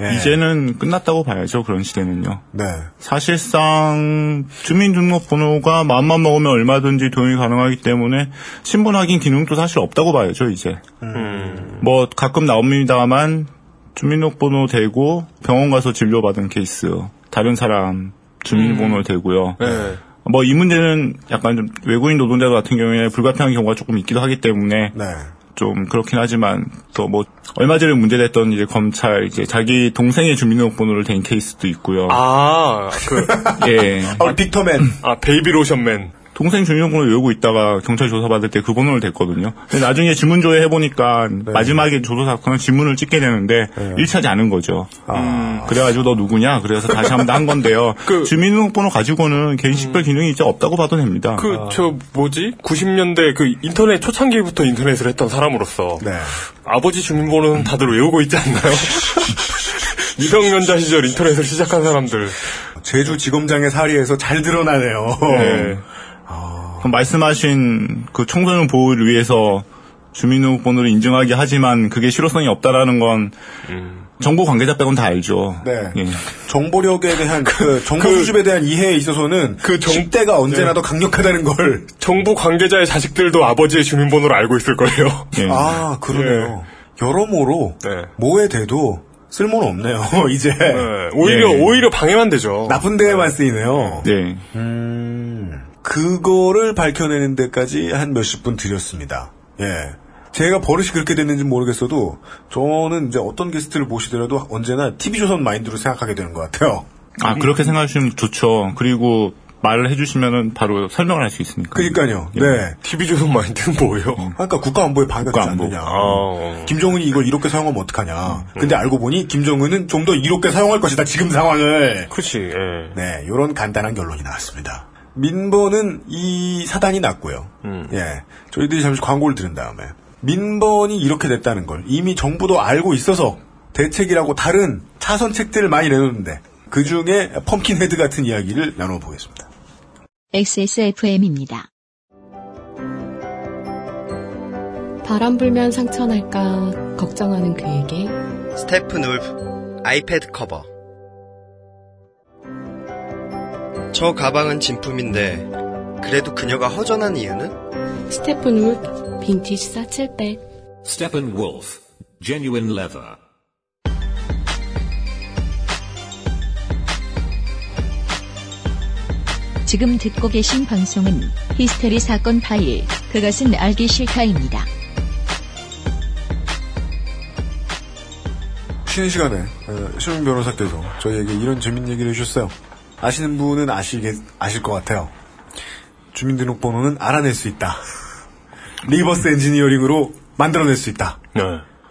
S2: 예.
S8: 이제는 끝났다고 봐야죠. 그런 시대는요.
S2: 네.
S8: 사실상 주민등록번호가 마음만 먹으면 얼마든지 도용이 가능하기 때문에 신분 확인 기능도 사실 없다고 봐야죠. 이제
S3: 음.
S8: 뭐 가끔 나옵니다만 주민등록번호 대고 병원 가서 진료받은 케이스 다른 사람 주민번호 대고요.
S3: 네.
S8: 뭐 이 문제는 약간 좀 외국인 노동자 같은 경우에 불가피한 경우가 조금 있기도 하기 때문에
S2: 네.
S8: 좀 그렇긴 하지만 또 뭐 얼마 전에 문제됐던 이제 검찰 이제 자기 동생의 주민등록번호를 댄 케이스도 있고요.
S3: 아, 그,
S8: 예.
S2: 아, 빅터맨.
S3: 아, 베이비 로션맨.
S8: 동생 주민번호 외우고 있다가 경찰 조사받을 때 그 번호를 댔거든요. 근데 나중에 지문 조회 해보니까 마지막에 조사 사건은 지문을 찍게 되는데 일치하지 않은 거죠. 음, 그래가지고 너 누구냐? 그래서 다시 한번 한 건데요.
S3: 그-
S8: 주민등록번호 가지고는 개인 식별 기능이 이제 없다고 봐도 됩니다.
S3: 그, 저, 뭐지? 90년대 그 인터넷 초창기부터 인터넷을 했던 사람으로서.
S2: 네.
S3: 아버지 주민번호는 다들 외우고 있지 않나요? 미성년자 시절 인터넷을 시작한 사람들.
S2: 제주 지검장의 사리에서 잘 드러나네요.
S3: 네.
S8: 그럼 말씀하신 그 청소년 보호를 위해서 주민등록번호를 인증하게 하지만 그게 실효성이 없다라는 건 정보 관계자 빼곤 다 알죠.
S2: 네.
S8: 예.
S2: 정보력에 대한 그 정보
S3: 그-
S2: 수집에 대한 이해에 있어서는
S3: 그그 정-
S2: 10대가 언제나
S3: 네.
S2: 더 강력하다는 걸.
S3: 정부 관계자의 자식들도 아버지의 주민번호를 알고 있을 거예요.
S8: 예.
S2: 아, 그러네요. 여러모로
S3: 네.
S2: 뭐에 대도 쓸모는 없네요. 이제
S3: 네, 오히려
S8: 예.
S3: 오히려 방해만 되죠.
S2: 나쁜 데에만 쓰이네요.
S8: 네.
S2: 음, 그거를 밝혀내는 데까지 한 몇십 분 들였습니다. 예. 제가 버릇이 그렇게 됐는지 모르겠어도 저는 이제 어떤 게스트를 모시더라도 언제나 TV조선 마인드로 생각하게 되는 것 같아요.
S8: 아, 그렇게 생각하시면 좋죠. 그리고 말을 해주시면은 바로 설명을 할 수 있으니까.
S2: 그러니까요.
S8: 예.
S2: 네.
S3: TV조선 마인드는 뭐예요?
S2: 그러니까 국가안보에 방해가 되지
S8: 국가안보.
S2: 않느냐.
S3: 아, 어.
S2: 김정은이 이걸 이렇게 사용하면 어떡하냐. 근데 알고 보니 김정은은 좀 더 이롭게 사용할 것이다. 지금 상황을.
S3: 그치, 예.
S2: 네, 요런 간단한 결론이 나왔습니다. 민번은 이 사단이 났고요.
S3: 음.
S2: 예. 저희들이 잠시 광고를 들은 다음에 민번이 이렇게 됐다는 걸 이미 정부도 알고 있어서 대책이라고 다른 차선 책들을 많이 내놓는데 그 중에 pumpkin head 같은 이야기를 나눠보겠습니다.
S1: XSFM입니다.
S9: 바람 불면 상처 날까 걱정하는 그에게
S5: Steppenwolf 아이패드 커버 저 가방은 진품인데 그래도 그녀가 허전한 이유는?
S9: Steppenwolf 빈티지 사칠백
S10: Steppenwolf, genuine leather.
S1: 지금 듣고 계신 방송은 히스테리 사건 파일, 그것은 알기 싫다입니다.
S2: 쉬는 시간에 어, 신민 변호사께서 저희에게 이런 재밌는 얘기를 해주셨어요. 아시는 분은 아시겠, 아실 것 같아요. 주민등록번호는 알아낼 수 있다. reverse engineering으로 만들어낼 수 있다.
S3: 네.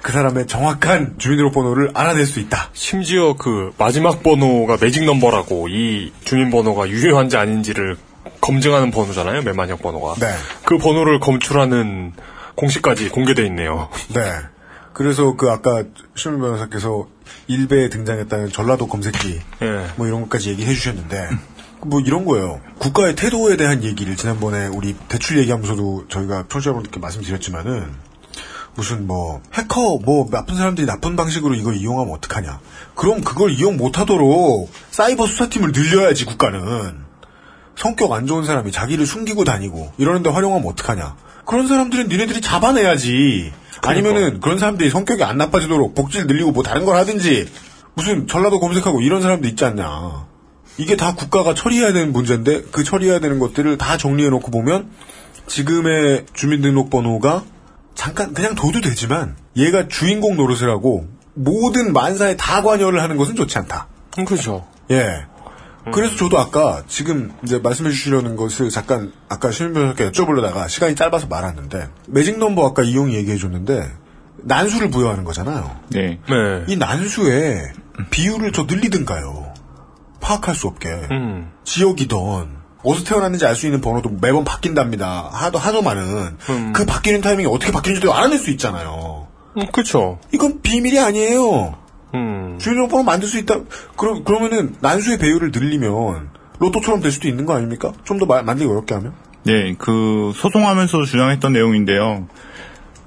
S2: 그 사람의 정확한 주민등록번호를 알아낼 수 있다.
S3: 심지어 그 마지막 번호가 magic number라고 이 주민번호가 유효한지 아닌지를 검증하는 번호잖아요. 맨 마지막 번호가.
S2: 네.
S3: 그 번호를 검출하는 공식까지 공개돼 있네요.
S2: 네. 그래서 그 아까 신민 변호사께서 일베에 등장했다는 전라도 검색기
S3: 예.
S2: 뭐 이런 것까지 얘기해 주셨는데 뭐 이런 거예요. 국가의 태도에 대한 얘기를 지난번에 우리 대출 얘기하면서도 저희가 청취자분들께 말씀드렸지만은 무슨 뭐 해커 뭐 나쁜 사람들이 나쁜 방식으로 이걸 이용하면 어떡하냐. 그럼 그걸 이용 못하도록 사이버 수사팀을 늘려야지 국가는. 성격 안 좋은 사람이 자기를 숨기고 다니고 이러는데 활용하면 어떡하냐. 그런 사람들은 니네들이 잡아내야지. 아니면은 그런 사람들이 성격이 안 나빠지도록 복지를 늘리고 뭐 다른 걸 하든지 무슨 전라도 검색하고 이런 사람도 있지 않냐. 이게 다 국가가 처리해야 되는 문제인데 그 처리해야 되는 것들을 다 정리해 놓고 보면 지금의 주민등록번호가 잠깐 그냥 둬도 되지만 얘가 주인공 노릇을 하고 모든 만사에 다 관여를 하는 것은 좋지 않다.
S3: 음, 그렇죠.
S2: 예. 그래서 저도 아까 지금 이제 말씀해 주시려는 것을 잠깐 아까 신민 변호사께 여쭤보려다가 시간이 짧아서 말았는데 매직 넘버 아까 이용이 얘기해 줬는데 난수를 부여하는 거잖아요.
S8: 네.
S3: 네.
S2: 이 난수에 비율을 더 늘리든가요. 파악할 수 없게.
S3: 음.
S2: 지역이던 어디서 태어났는지 알 수 있는 번호도 매번 바뀐답니다. 하도 하도 많은
S3: 음.
S2: 그 바뀌는 타이밍이 어떻게 바뀌는지도 알아낼 수 있잖아요.
S3: 음, 그렇죠.
S2: 이건 비밀이 아니에요.
S3: 음.
S2: 주민등록번호 만들 수 있다. 그럼 그러면은 난수의 배율을 늘리면 로또처럼 될 수도 있는 거 아닙니까? 좀 더 만들기 어렵게 하면.
S8: 네, 그 소송하면서 주장했던 내용인데요.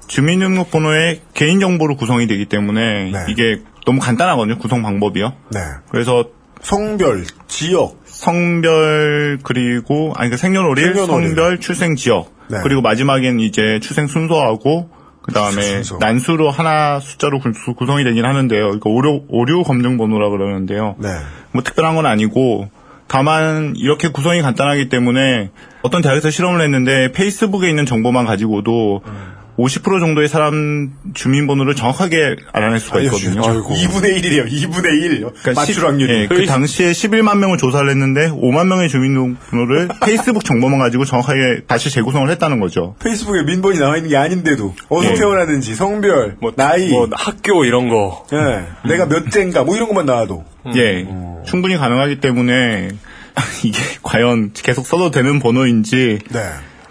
S8: 주민등록번호의 개인정보로 구성이 되기 때문에
S2: 네.
S8: 이게 너무 간단하거든요. 구성 방법이요.
S2: 네.
S8: 그래서
S2: 성별, 지역,
S8: 성별 그리고 아니 그 생년월일,
S2: 생년월일.
S8: 성별, 출생 지역
S2: 네.
S8: 그리고 마지막엔 이제 출생 순서하고 그 다음에
S2: 순서.
S8: 난수로 하나 숫자로 구- 구성이 되긴 하는데요. 이거 오류 오류 검증 번호라 그러는데요.
S2: 네.
S8: 뭐 특별한 건 아니고 다만 이렇게 구성이 간단하기 때문에 어떤 대학에서 실험을 했는데 페이스북에 있는 정보만 가지고도 50% 정도의 사람 주민번호를 정확하게 알아낼 수가 있거든요.
S2: 아이고. 2분의 1이래요. 2분의 1.
S8: 그러니까
S2: 맞출
S8: 십-
S2: 확률이.
S8: 예, 그 당시에 11만 명을 조사를 했는데 5만 명의 주민번호를 페이스북 정보만 가지고 정확하게 다시 재구성을 했다는 거죠.
S2: 페이스북에 민번이 나와 있는 게 아닌데도 어디서
S8: 예.
S2: 태어났는지, 성별, 나이,
S3: 뭐 학교 이런 거.
S2: 예, 내가 몇 째인가 뭐 이런 것만 나와도
S8: 예, 충분히 가능하기 때문에 이게 과연 계속 써도 되는 번호인지
S2: 네.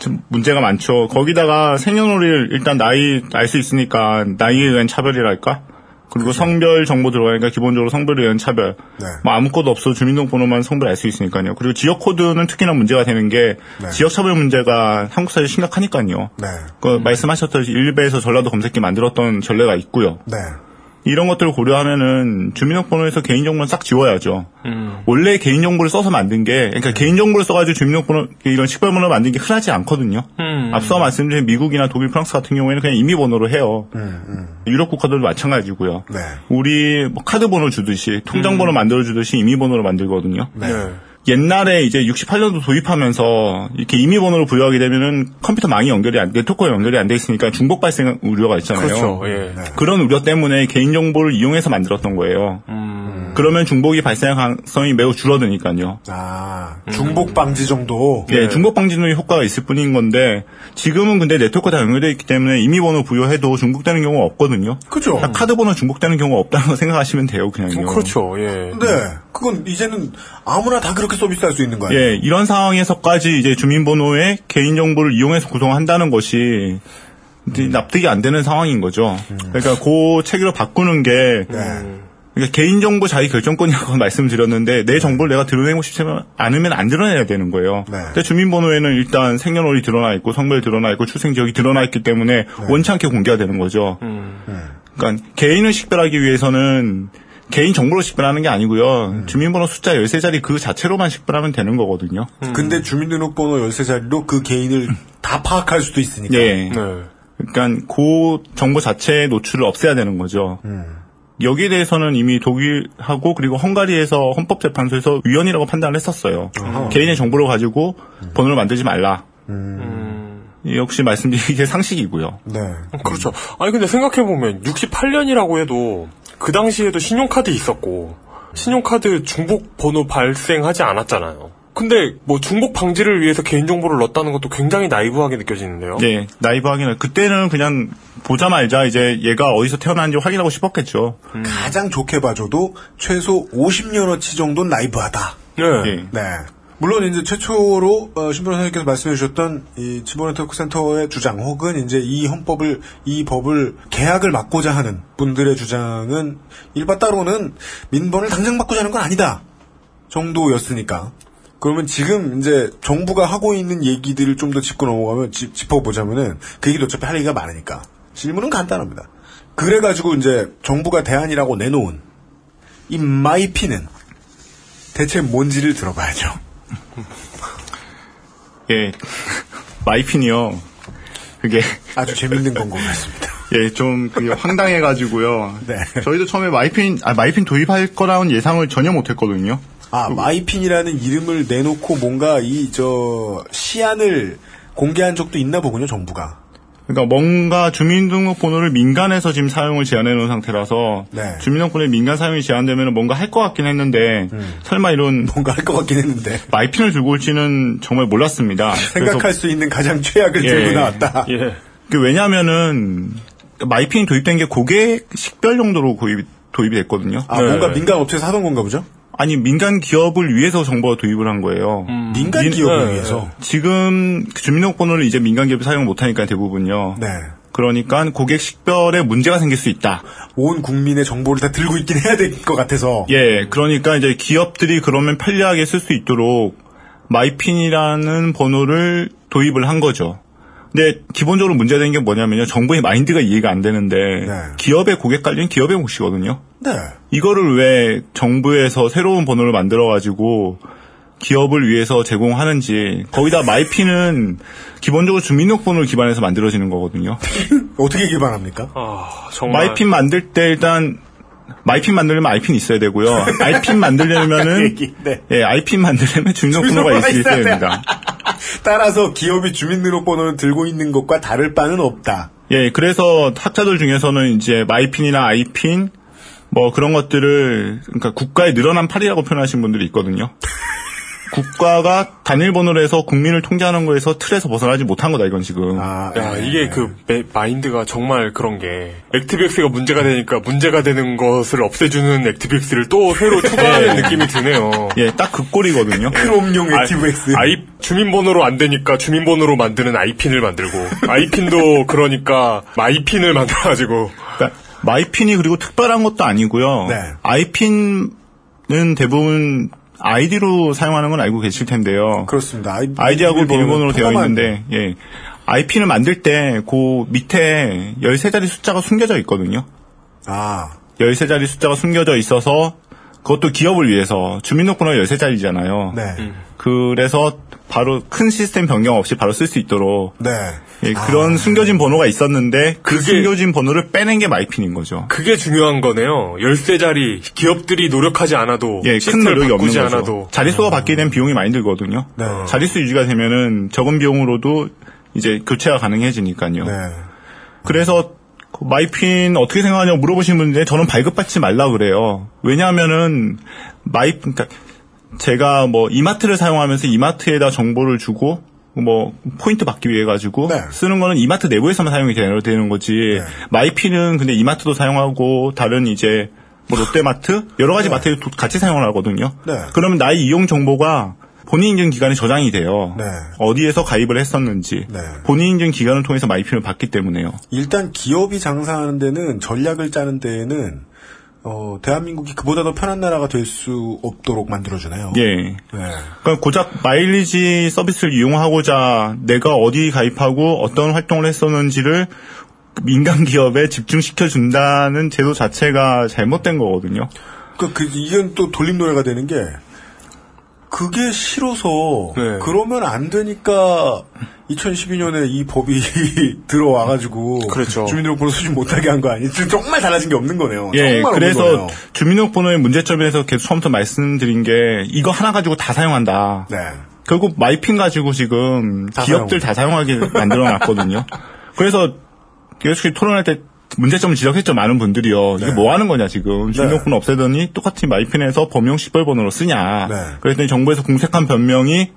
S8: 좀 문제가 많죠. 거기다가 생년월일 일단 나이 알 수 있으니까 나이에 의한 차별이랄까? 그리고 성별 정보 들어가니까 기본적으로 성별에 의한 차별.
S2: 네.
S8: 뭐 아무것도 없어 주민등록번호만 성별 알 수 있으니까요. 그리고 지역 코드는 특히나 문제가 되는 게
S2: 네.
S8: 지역 차별 문제가 한국 사회에 심각하니까요.
S2: 네.
S8: 그 말씀하셨듯이 일베에서 전라도 검색기 만들었던 전례가 있고요.
S2: 네.
S8: 이런 것들을 고려하면은 주민등록번호에서 개인정보는 싹 지워야죠.
S3: 음.
S8: 원래 개인정보를 써서 만든 게, 그러니까 개인정보를 써가지고 주민등록번호, 이런 식별번호를 만든 게 흔하지 않거든요.
S3: 음.
S8: 앞서 말씀드린 미국이나 독일, 프랑스 같은 경우에는 그냥 임의번호로 해요.
S2: 음,
S8: 유럽 국가들도 마찬가지고요.
S2: 네.
S8: 우리 뭐 카드 번호 주듯이, 통장 번호 만들어 주듯이 임의번호를 만들거든요.
S2: 네.
S8: 옛날에 이제 68년도 도입하면서 이렇게 임의번호를 부여하게 되면은 컴퓨터 망이 연결이 안, 네트워크가 연결이 안 돼 있으니까 중복 발생 우려가 있잖아요.
S3: 그렇죠. 예.
S8: 그런 우려 때문에 개인정보를 이용해서 만들었던 거예요.
S3: 음.
S8: 그러면 중복이 발생할 가능성이 매우 줄어드니까요.
S2: 아, 중복 방지 정도.
S8: 예, 중복 방지는 효과가 있을 뿐인 건데 지금은 근데 네트워크 다 연결되어 있기 때문에 임의 번호 부여해도 중복되는 경우가 없거든요.
S2: 그죠.
S8: 그러니까 카드 번호 중복되는 경우가 없다는 거 생각하시면 돼요, 그냥요.
S3: 그렇죠. 예.
S2: 네. 그건 이제는 아무나 다 그렇게 서비스할 수 있는 거 아니에요?
S8: 예, 이런 상황에서까지 이제 주민번호에 개인정보를 이용해서 구성한다는 것이 납득이 안 되는 상황인 거죠. 그러니까 그 체계로 바꾸는 게 그러니까 개인정보 자기 결정권이라고 말씀드렸는데 내 정보를 내가 드러내고 싶지 않으면 안 드러내야 되는 거예요. 근데 주민번호에는 일단 생년월일 드러나 있고 성별 드러나 있고 출생 지역이 드러나 있기 때문에 원치 않게 공개가 되는 거죠. 그러니까 개인을 식별하기 위해서는 개인 정보로 식별하는 게 아니고요. 주민번호 숫자 13자리 그 자체로만 식별하면 되는 거거든요.
S2: 근데 주민등록번호 13자리로 그 개인을 다 파악할 수도 있으니까.
S8: 예. 그러니까 그 정보 자체의 노출을 없애야 되는 거죠. 여기에 대해서는 이미 독일하고 그리고 헝가리에서 헌법재판소에서 위헌이라고 판단을 했었어요.
S3: 어허.
S8: 개인의 정보를 가지고 번호를 만들지 말라. 역시 말씀드린 게 상식이고요.
S2: 네.
S3: 그렇죠. 아니 근데 생각해 보면 68년이라고 해도 그 당시에도 신용카드 있었고 신용카드 중복 번호 발생하지 않았잖아요. 근데 뭐 중복 방지를 위해서 개인정보를 넣었다는 것도 굉장히 나이브하게 느껴지는데요.
S8: 네, 나이브하기는 그때는 그냥 보자마자 이제 얘가 어디서 태어났는지 확인하고 싶었겠죠.
S2: 가장 좋게 봐줘도 최소 50년어치 정도는 나이브하다.
S3: 네.
S2: 네. 물론 이제 최초로 어, 신부라 선생님께서 말씀해 주셨던 이 치보네트워크 센터의 주장 혹은 이제 이 헌법을 이 법을 개혁을 막고자 하는 분들의 주장은 일바 따로는 민번을 당장 바꾸자는 건 아니다 정도였으니까 그러면 지금 이제 정부가 하고 있는 얘기들을 좀 더 짚고 넘어가면 짚, 짚어보자면은 그 얘기도 어차피 할 얘기가 많으니까 질문은 간단합니다. 그래가지고 이제 정부가 대안이라고 내놓은 이 마이피는 대체 뭔지를 들어봐야죠.
S8: 예, 마이핀이요. 그게
S2: 아주 재밌는 광고 같습니다.
S8: 예, 좀 그게 황당해가지고요.
S2: 네.
S8: 저희도 처음에 마이핀, 아, 마이핀 도입할 거라는 예상을 전혀 못했거든요.
S2: 아, 마이핀이라는 이름을 내놓고 뭔가 이, 저, 시안을 공개한 적도 있나 보군요, 정부가.
S8: 그러니까 뭔가 주민등록번호를 민간에서 지금 사용을 제한해 놓은 상태라서
S2: 네.
S8: 주민등록번호의 민간 사용이 제한되면 뭔가 할 것 같긴 했는데 설마 이런
S2: 뭔가 할 것 같긴 했는데
S8: 마이핀을 들고 올지는 정말 몰랐습니다.
S2: 생각할 수 있는 가장 최악을
S8: 예.
S2: 들고 나왔다.
S8: 그 왜냐하면은 마이핀이 도입된 게 고객 식별 정도로 도입, 도입이 됐거든요.
S2: 아, 뭔가 민간 업체에서 하던 건가 보죠?
S8: 아니 민간 기업을 위해서 정부가 도입을 한 거예요.
S2: 민간
S8: 민-
S2: 기업을
S8: 네.
S2: 위해서?
S8: 지금 그 주민등록번호를 이제 민간 기업이 사용 못 하니까 대부분요.
S2: 네.
S8: 그러니까 고객 식별에 문제가 생길 수 있다.
S2: 온 국민의 정보를 다 들고 있긴 해야 될 것 같아서.
S8: 예, 그러니까 이제 기업들이 그러면 편리하게 쓸 수 있도록 마이핀이라는 번호를 도입을 한 거죠. 근데 기본적으로 문제되는 게 뭐냐면요. 정부의 마인드가 이해가 안 되는데 기업의 고객 관리는 기업의 몫이거든요.
S2: 네.
S8: 이거를 왜 정부에서 새로운 번호를 만들어 가지고 기업을 위해서 제공하는지 거기다 마이핀은 기본적으로 주민등록번호를 기반해서 만들어지는 거거든요.
S2: 어떻게 기반합니까?
S3: 아, 정말.
S8: 마이핀 만들 때 일단 마이핀 만들려면 아이핀 있어야 되고요. 아이핀 만들려면은
S2: 네.
S8: 예, 아이핀 만들려면 주민등록번호가 있- 있어야 됩니다.
S2: 따라서 기업이 주민등록번호를 들고 있는 것과 다를 바는 없다.
S8: 예, 그래서 학자들 중에서는 이제 마이핀이나 아이핀 뭐 그런 것들을 그러니까 국가의 늘어난 팔이라고 표현하시는 분들이 있거든요. 국가가 단일 번호로 해서 국민을 통제하는 거에서 틀에서 벗어나지 못한 거다 이건 지금.
S2: 아,
S3: 야, 이게 그 매- 마인드가 정말 그런 게 ActiveX가 문제가 되니까 문제가 되는 것을 없애주는 ActiveX를 또 새로 추가하는
S8: 네.
S3: 느낌이 드네요.
S8: 예, 딱 그 꼴이거든요.
S2: Chrome용 ActiveX.
S3: 아이 주민번호로 안 되니까 주민번호로 만드는 아이핀을 만들고 아이핀도 그러니까 마이핀을 만들어가지고
S8: 그러니까 마이핀이 그리고 특별한 것도 아니고요.
S2: 네.
S8: 아이핀은 대부분 아이디로 사용하는 건 알고 계실 텐데요.
S2: 그렇습니다. 아이디,
S8: 아이디하고 비밀번호로 되어 있는데, 예. 아이핀을 만들 때, 그 밑에 13자리 숫자가 숨겨져 있거든요.
S2: 아.
S8: 13자리 숫자가 숨겨져 있어서 그것도 기업을 위해서 주민등록번호가 13자리잖아요.
S2: 네.
S8: 그래서 바로 큰 시스템 변경 없이 바로 쓸 수 있도록
S2: 네.
S8: 예, 그런 숨겨진 번호가 있었는데 그 숨겨진 번호를 빼낸 게 마이핀인 거죠.
S3: 그게 중요한 거네요. 열쇠자리 기업들이 노력하지 않아도
S8: 예, 큰 노력이 없는 거죠.
S3: 않아도
S8: 자릿수가 바뀌게 되면 비용이 많이 들거든요.
S2: 네.
S8: 자릿수 유지가 되면은 적은 비용으로도 이제 교체가 가능해지니까요.
S2: 네.
S8: 그래서 그 마이핀 어떻게 생각하냐고 물어보신 분인데 저는 발급받지 말라 그래요. 왜냐하면은 마이 그러니까 제가 뭐 이마트를 사용하면서 이마트에다 정보를 주고 뭐 포인트 받기 위해 가지고
S2: 네.
S8: 쓰는 거는 이마트 내부에서만 사용이 되는 거지. 마이핀은 근데 이마트도 사용하고 다른 이제 뭐 롯데마트 여러 가지 마트에 도- 같이 사용을 하거든요.
S2: 네.
S8: 그러면 나의 이용 정보가 본인 인증 기관에 저장이 돼요.
S2: 네.
S8: 어디에서 가입을 했었는지
S2: 네.
S8: 본인 인증 기관을 통해서 마이핀을 받기 때문에요.
S2: 일단 기업이 장사하는 데는 전략을 짜는 데에는 어, 대한민국이 그보다 더 편한 나라가 될 수 없도록 만들어주네요.
S8: 예.
S2: 네.
S8: 그러니까 고작 마일리지 서비스를 이용하고자 내가 어디 가입하고 어떤 활동을 했었는지를 민간 기업에 집중시켜 준다는 제도 자체가 잘못된 거거든요.
S2: 그, 그, 이건 또 돌림 노래가 되는 게, 그게 싫어서,
S3: 네.
S2: 그러면 안 되니까, 2012년에 이 법이 들어와 가지고,
S3: 그렇죠.
S2: 주민등록번호 수집 못하게 한 거 아니에요? 지금 정말 달라진 게 없는 거네요.
S8: 예,
S2: 정말
S8: 그래서. 주민등록번호의 문제점에서 계속 처음부터 말씀드린 게 이거 하나 가지고 다 사용한다.
S2: 네.
S8: 결국 마이핀 가지고 지금
S2: 다
S8: 기업들 다 사용하게 만들어 놨거든요. 그래서 계속 토론할 때 문제점을 지적했죠 많은 분들이요. 이게
S2: 네.
S8: 뭐 하는 거냐 지금 주민등록번호 없애더니 똑같이 마이핀에서 범용 식별번호로 쓰냐.
S2: 네.
S8: 그랬더니 정부에서 공색한 변명이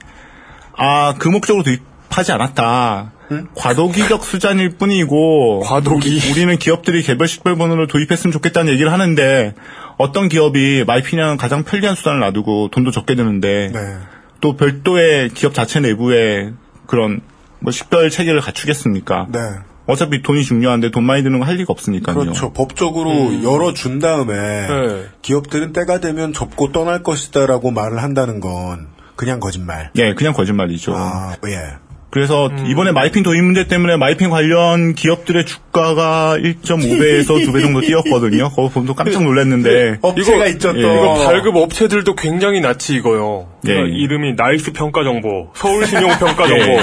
S8: 아 그 목적으로 도입하지 않았다. 과도기적 수단일 뿐이고
S3: 과도기.
S8: 우리, 는 기업들이 개별 식별번호를 도입했으면 좋겠다는 얘기를 하는데 어떤 기업이 마이핀이라는 가장 편리한 수단을 놔두고 돈도 적게 드는데
S2: 네.
S8: 또 별도의 기업 자체 내부에 그런 뭐 식별 체계를 갖추겠습니까?
S2: 네.
S8: 어차피 돈이 중요한데 돈 많이 드는 거 할 리가 없으니까요.
S2: 그렇죠. 법적으로 열어준 다음에,
S3: 네.
S2: 기업들은 때가 되면 접고 떠날 것이다라고 말을 한다는 건, 그냥 거짓말.
S8: 예, 그냥 거짓말이죠.
S2: 아, 예.
S8: 그래서 이번에 마이핀 도입 문제 때문에 마이핀 관련 기업들의 주가가 1.5배에서 2배 정도 뛰었거든요. 그거 보면 또 깜짝 놀랐는데
S2: 업체가 있죠, 또.
S8: 예.
S3: 이거 발급 업체들도 굉장히 낯이 익어요.
S8: 예.
S3: 그러니까 이름이 나이스 평가 정보, 서울 신용 평가
S8: 예.
S3: 정보,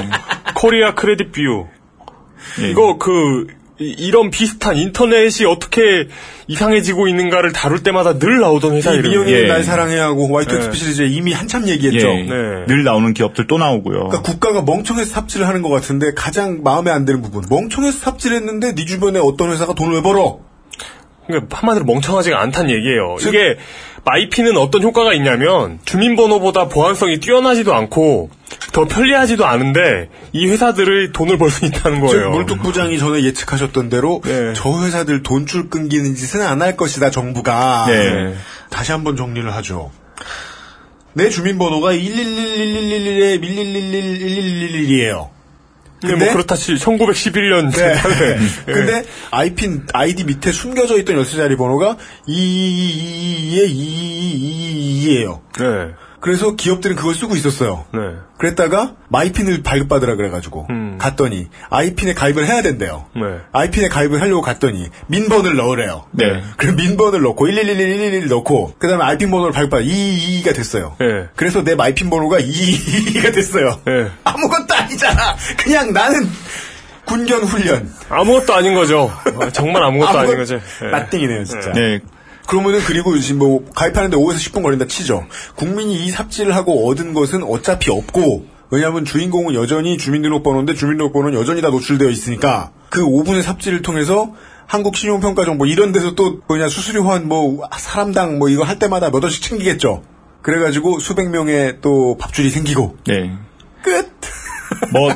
S3: 코리아 크레딧 뷰로.
S8: 예.
S3: 이거 그 이, 런 비슷한 인터넷이 어떻게 이상해지고 있는가를 다룰 때마다 늘 나오던 회사
S2: 이
S3: 이름.
S2: 민영이
S8: 예.
S2: 날 사랑해하고 White
S3: 네.
S2: XP 시리즈에 이미 한참 얘기했죠.
S8: 예.
S3: 네.
S8: 늘 나오는 기업들 또 나오고요.
S2: 그러니까 국가가 멍청해서 삽질을 하는 것 같은데 가장 마음에 안 드는 부분. 멍청해서 삽질했는데 네 주변에 어떤 회사가 돈을 왜 벌어?
S3: 그러니까 한마디로 멍청하지가 않다는 얘기예요. 이게 마이피는 어떤 효과가 있냐면 주민번호보다 보안성이 뛰어나지도 않고 더 편리하지도 않은데 이 회사들의 돈을 벌 수 있다는
S2: 즉
S3: 거예요.
S2: 물뚝 부장이 전에 예측하셨던 대로
S3: 네.
S2: 저 회사들 돈줄 끊기는 짓은 안 할 것이다 정부가.
S8: 네.
S2: 다시 한번 정리를 하죠. 내 주민번호가 1111111에 1111111이에요.
S3: 근데 뭐 그렇다 치 1911년
S2: 네.
S3: 예.
S2: 근데 아이핀 아이디 밑에 숨겨져 있던 열쇠자리 번호가 222에 222예요.
S3: 네.
S2: 그래서 기업들은 그걸 쓰고 있었어요.
S3: 네.
S2: 그랬다가 마이핀을 발급받으라 그래가지고
S3: 음.
S2: 갔더니 아이핀에 가입을 해야 된대요.
S3: 네.
S2: 아이핀에 가입을 하려고 갔더니 민번을 넣으래요.
S8: 네.
S2: 그럼 민번을 넣고 1111111 넣고 그다음에 아이핀 번호를 발급받아 222가 됐어요.
S3: 네.
S2: 그래서 내 마이핀 번호가 222가 됐어요.
S3: 네.
S2: 아무것도 아니잖아. 그냥 나는 군견 훈련.
S3: 아무것도 아닌 거죠. 아, 정말 아무것도 아닌 거죠. 네.
S2: 나띵이네요, 진짜.
S8: 네.
S2: 그러면은 그리고 지금 뭐 가입하는데 5에서 10분 걸린다 치죠. 국민이 이 삽질을 하고 얻은 것은 어차피 없고 왜냐하면 주인공은 여전히 주민등록번호인데 주민등록번호는 여전히 다 노출되어 있으니까 그 5분의 삽질을 통해서 한국 신용평가정보 이런 데서 또 뭐냐 수수료 한 뭐 사람당 뭐 이거 할 때마다 몇 원씩 챙기겠죠. 그래가지고 수백 명의 또 밥줄이 생기고
S8: 네.
S2: 끝.
S8: 뭐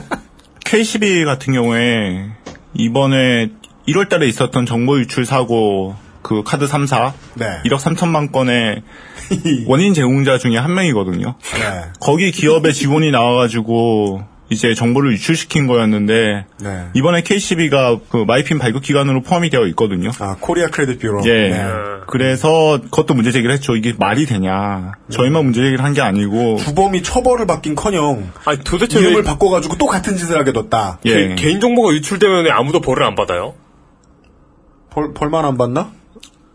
S8: KCB 같은 경우에 이번에 1월 달에 있었던 정보 유출 사고 그 카드 3사
S2: 네.
S8: 1억 3천만 건의 원인 제공자 중에 한 명이거든요.
S2: 네.
S8: 거기 기업의 직원이 나와가지고 이제 정보를 유출시킨 거였는데
S2: 네.
S8: 이번에 KCB가 그 마이핀 발급 기관으로 포함이 되어 있거든요.
S2: 아 Korea Credit Bureau.
S8: 예.
S2: 네.
S8: 그래서 그것도 문제 제기를 했죠. 이게 말이 되냐. 저희만 문제 제기를 한 게 아니고
S2: 주범이 처벌을 받긴커녕
S3: 아니 도대체
S2: 이름을
S3: 왜
S2: 바꿔가지고 또 같은 짓을 하게 뒀다.
S8: 예.
S3: 개인 정보가 유출되면 왜 아무도 벌을 안 받아요?
S2: 벌 벌만 안 받나?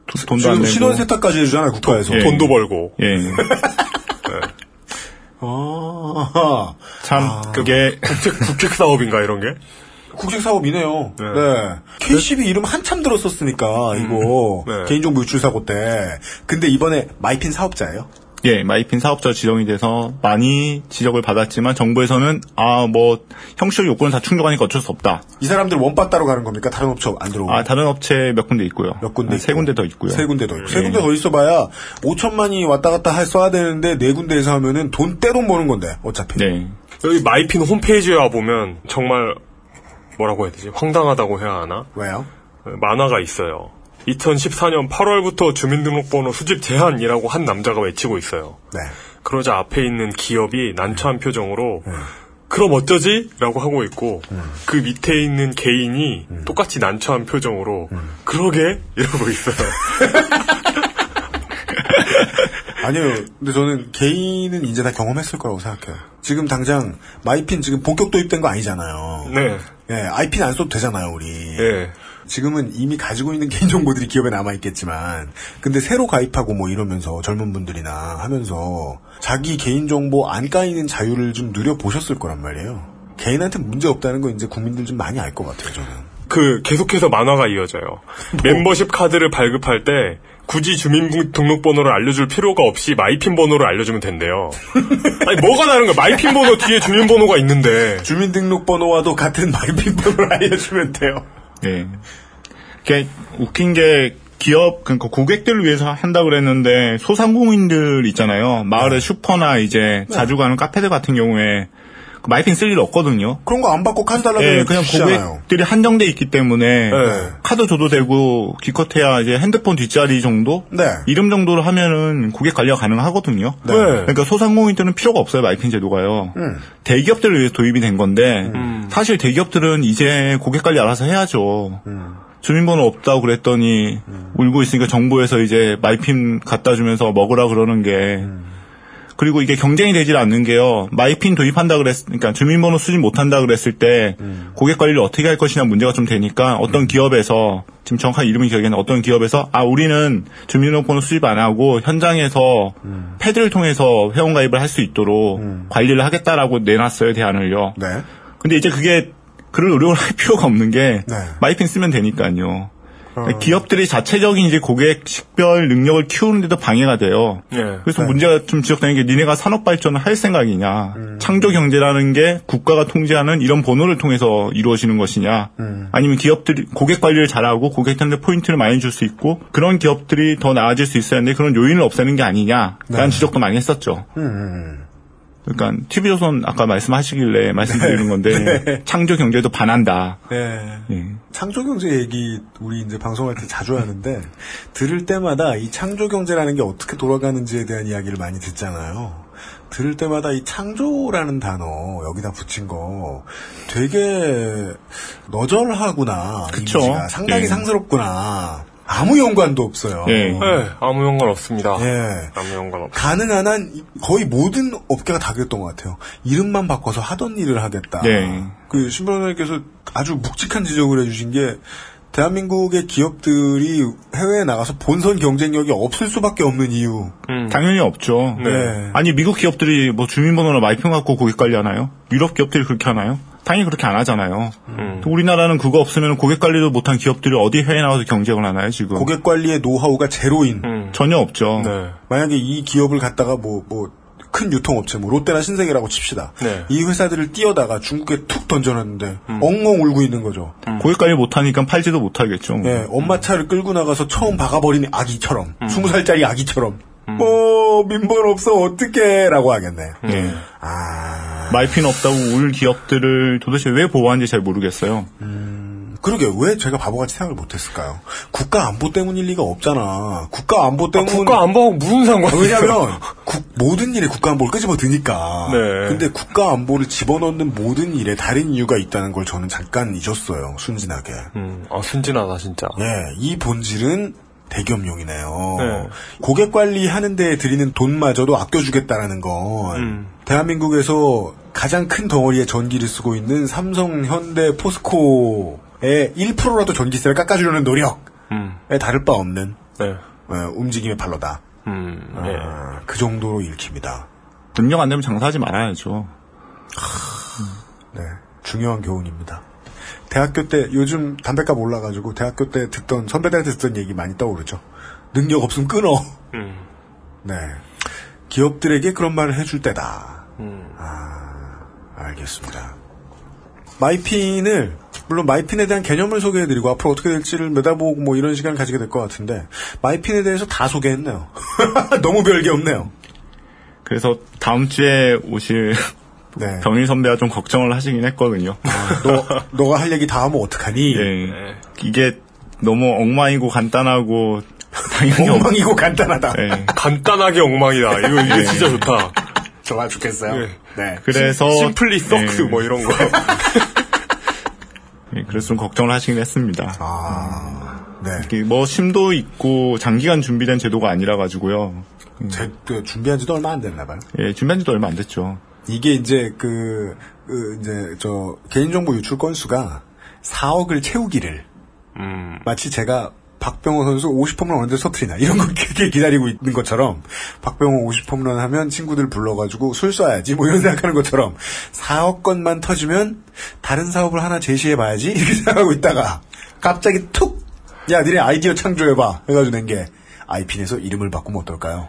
S8: 돈도 안
S2: 지금
S8: 내고.
S2: 신원 세탁까지 해주잖아요 국가에서.
S8: 예.
S3: 돈도 벌고.
S8: 예.
S2: 아,
S8: 참 그게
S3: 국책, 사업인가 이런 게?
S2: 국책 사업이네요.
S3: 네.
S2: 네. KCB 이름 한참 들었었으니까 이거
S3: 네.
S2: 개인정보 유출 사고 때. 근데 이번에 마이핀 사업자예요.
S8: 예, 마이핀 사업자 지정이 돼서 많이 지적을 받았지만 정부에서는 아 뭐 형식적 요건을 다 충족하니까 어쩔 수 없다.
S2: 이 사람들 one body로 가는 겁니까? 다른 업체 안 들어오고.
S8: 아 다른 업체 몇 군데 있고요.
S2: 몇 군데
S8: 아, 세. 군데 더 있고요.
S2: 세 군데 더 있고. 세
S8: 예.
S2: 군데 더 있어봐야 5천만이 왔다 갔다 할 써야 되는데 네 군데에서 하면은 돈 떼돈 버는 건데 어차피.
S8: 네.
S3: 여기 마이핀 홈페이지에 와 보면 정말 뭐라고 해야 되지? 황당하다고 해야 하나?
S2: 왜요?
S3: 만화가 있어요. 2014년 8월부터 주민등록번호 수집 제한이라고 한 남자가 외치고 있어요.
S2: 네.
S3: 그러자 앞에 있는 기업이 난처한 표정으로 그럼 어쩌지? 라고 하고 있고 그 밑에 있는 개인이 똑같이 난처한 표정으로 그러게? 이러고 있어요.
S2: 아니요. 근데 저는 개인은 이제 다 경험했을 거라고 생각해요. 지금 당장 마이핀 지금 본격 도입된 거 아니잖아요.
S3: 네.
S2: 예, 아이핀 안 써도 되잖아요, 우리.
S3: 예.
S2: 지금은 이미 가지고 있는 개인정보들이 기업에 남아있겠지만, 근데 새로 가입하고 뭐 이러면서 젊은 분들이나 하면서 자기 개인정보 안 까이는 자유를 좀 누려보셨을 거란 말이에요. 개인한테 문제 없다는 거 이제 국민들 좀 많이 알 것 같아요, 저는.
S3: 그 계속해서 만화가 이어져요. 멤버십 카드를 발급할 때 굳이 주민등록번호를 알려줄 필요가 없이 마이핀 번호를 알려주면 된대요. 아니 뭐가 다른 거야? 마이핀 번호 뒤에 주민번호가 있는데.
S2: 주민등록번호와도 같은 마이핀 번호를 알려주면 돼요.
S8: 네. 그게 웃긴 게 기업 그러니까 고객들을 위해서 한다 그랬는데 소상공인들 있잖아요. 마을의 슈퍼나 이제 자주 가는 카페들 같은 경우에 그 마이핀 쓸 일 없거든요.
S2: 그런 거 안 받고 카드 달라고
S8: 예, 그냥
S2: 주시잖아요.
S8: 고객들이 한정돼 있기 때문에
S2: 네.
S8: 카드 줘도 되고 기껏해야 이제 핸드폰 뒷자리 정도
S2: 네.
S8: 이름 정도로 하면은 고객 관리가 가능하거든요.
S3: 네.
S8: 그러니까 소상공인들은 필요가 없어요 마이핀 제도가요.
S2: 음.
S8: 대기업들을 위해서 도입이 된 건데 사실 대기업들은 이제 고객 관리 알아서 해야죠.
S2: 음.
S8: 주민번호 없다고 그랬더니 울고 있으니까 정부에서 이제 마이핀 갖다 주면서 먹으라 그러는 게
S2: 음.
S8: 그리고 이게 경쟁이 되질 않는 게요. 마이핀 도입한다 그랬, 그러니까 주민번호 수집 못한다 그랬을 때
S2: 음.
S8: 고객 관리를 어떻게 할 것이냐 문제가 좀 되니까 어떤 기업에서 지금 정확한 이름이 기억이 안 나. 어떤 기업에서 아 우리는 주민등록번호 수집 안 하고 현장에서
S2: 음.
S8: 패드를 통해서 회원 가입을 할 수 있도록 관리를 하겠다라고 내놨어요 대안을요.
S2: 네.
S8: 근데 이제 그게 그럴 노력을 할 필요가 없는 게
S2: 네.
S8: 마이핀 쓰면 되니까요.
S2: 어.
S8: 기업들이 자체적인 이제 고객 식별 능력을 키우는데도 방해가 돼요.
S3: 예.
S8: 그래서
S2: 네.
S8: 문제가 좀 지적되는 게 니네가 산업 발전을 할 생각이냐,
S2: 음.
S8: 창조 경제라는 게 국가가 통제하는 이런 번호를 통해서 이루어지는 것이냐,
S2: 음.
S8: 아니면 기업들이 고객 관리를 잘하고 고객한테 포인트를 많이 줄 수 있고 그런 기업들이 더 나아질 수 있어야 하는데 그런 요인을 없애는 게 아니냐라는
S2: 네.
S8: 지적도 많이 했었죠.
S2: 음.
S8: 그러니까 TV조선 아까 말씀하시길래 말씀드리는 건데 창조 경제도 반한다.
S2: 네.
S8: 예.
S2: 창조 경제 얘기 우리 이제 방송할 때 자주 하는데 들을 때마다 이 창조 경제라는 게 어떻게 돌아가는지에 대한 이야기를 많이 듣잖아요. 들을 때마다 이 창조라는 단어 여기다 붙인 거 되게 너절하구나.
S8: 그쵸.
S2: 이미지가 상당히
S8: 예.
S2: 상스럽구나. 아무 연관도 없어요.
S8: 예.
S3: 네, 아무 연관 없습니다.
S2: 예.
S3: 아무 연관 없.
S2: 가능한 한 거의 모든 업계가 다 그랬던 것 같아요. 이름만 바꿔서 하던 일을 하겠다.
S8: 네.
S2: 그 신변호사님께서 아주 묵직한 지적을 해주신 게 대한민국의 기업들이 해외에 나가서 본선 경쟁력이 없을 수밖에 없는 이유.
S3: 음.
S8: 당연히 없죠.
S2: 네.
S8: 아니 미국 기업들이 뭐 주민번호나 마이핑 갖고 고객 관리하나요? 유럽 기업들이 그렇게 하나요? 당연히 그렇게 안 하잖아요.
S3: 음.
S8: 또 우리나라는 그거 없으면 고객 관리도 못한 기업들이 어디 해외 나가서 경쟁을 하나요 지금?
S2: 고객 관리의 노하우가 제로인.
S3: 음.
S8: 전혀 없죠.
S3: 네.
S2: 만약에 이 기업을 갖다가 뭐, 뭐, 큰 유통업체, 뭐, 롯데나 신세계라고 칩시다.
S3: 네.
S2: 이 회사들을 띄어다가 중국에 툭 던져놨는데, 엉엉 울고 있는 거죠.
S8: 고객 관리 못하니까 팔지도 못하겠죠. 뭐.
S2: 예, 엄마 차를 끌고 나가서 처음 박아버린 아기처럼,
S3: 음.
S2: 스무 살짜리 아기처럼, 뭐, 민번 없어, 어떡해, 라고 하겠네.
S8: 예.
S2: 아,
S8: 마이핀 없다고 울 기업들을 도대체 왜 보호하는지 잘 모르겠어요.
S2: 그러게, 왜 제가 바보같이 생각을 못했을까요? 국가 안보 때문일 리가 없잖아. 국가 안보 때문.
S3: 국가 안보하고 무슨 상관이야?
S2: 왜냐면, 국- 모든 일에 국가 안보를 끄집어 드니까.
S3: 네.
S2: 근데 국가 안보를 집어넣는 모든 일에 다른 이유가 있다는 걸 저는 잠깐 잊었어요. 순진하게.
S3: 음, 아 순진하다 진짜.
S2: 예, 이 본질은 대기업용이네요.
S3: 네.
S2: 고객 관리하는 데 들이는 돈마저도 아껴주겠다라는 건
S3: 음.
S2: 대한민국에서 가장 큰 덩어리의 전기를 쓰고 있는 삼성, 현대, 포스코의 1%라도 전기세를 깎아주려는 노력에
S3: 음.
S2: 다를 바 없는
S3: 네.
S2: 어, 움직임의 발로다.
S3: 음,
S2: 아, 그 정도로 읽힙니다.
S8: 능력 안 되면 장사하지 말아야죠.
S2: 네, 중요한 교훈입니다. 대학교 때 요즘 담배값 올라가지고 대학교 때 듣던 선배들한테 듣던 얘기 많이 떠오르죠. 능력 없으면 끊어.
S3: 음.
S2: 네, 기업들에게 그런 말을 해줄 때다.
S3: 음.
S2: 아, 알겠습니다. 마이핀을 물론 마이핀에 대한 개념을 소개해드리고 앞으로 어떻게 될지를 내다보고 뭐 이런 시간을 가지게 될 것 같은데 마이핀에 대해서 다 소개했네요. 너무 별게 없네요.
S8: 그래서 다음 주에 오실
S2: 네.
S8: 병일 선배가 좀 걱정을 하시긴 했거든요.
S2: 너 너가 할 얘기 다 하면 어떡하니?
S8: 예. 이게 너무 엉망이고 간단하고 당연히 없-
S2: 엉망이고 간단하다.
S8: 예.
S3: 간단하게 엉망이다. 이거 이게
S8: 네.
S3: 진짜 좋다.
S2: 좋아 죽겠어요.
S3: 네.
S2: 네.
S8: 그래서
S3: 심플리 썩스
S8: 예.
S3: 뭐 이런 거.
S8: 예, 그래서 좀 걱정을 하시긴 했습니다.
S2: 아, 네.
S8: 이게 뭐 심도 있고 장기간 준비된 제도가 아니라 가지고요.
S2: 제, 그 준비한 지도 얼마 안 됐나 봐요.
S8: 예, 준비한 지도 얼마 안 됐죠.
S2: 이게 이제 그, 그 이제 저 개인정보 유출 건수가 4억을 채우기를
S3: 음.
S2: 마치 제가 박병호 선수 50홈런 언제 터트리나 이런 거 기- 기다리고 있는 것처럼 박병호 50홈런 하면 친구들 불러가지고 술 쏴야지 뭐 이런 생각하는 것처럼 4억 건만 터지면 다른 사업을 하나 제시해봐야지 이렇게 생각하고 있다가 갑자기 툭! 야 니네 아이디어 창조해봐 해가지고 낸 게 아이핀에서 이름을 바꾸면 어떨까요?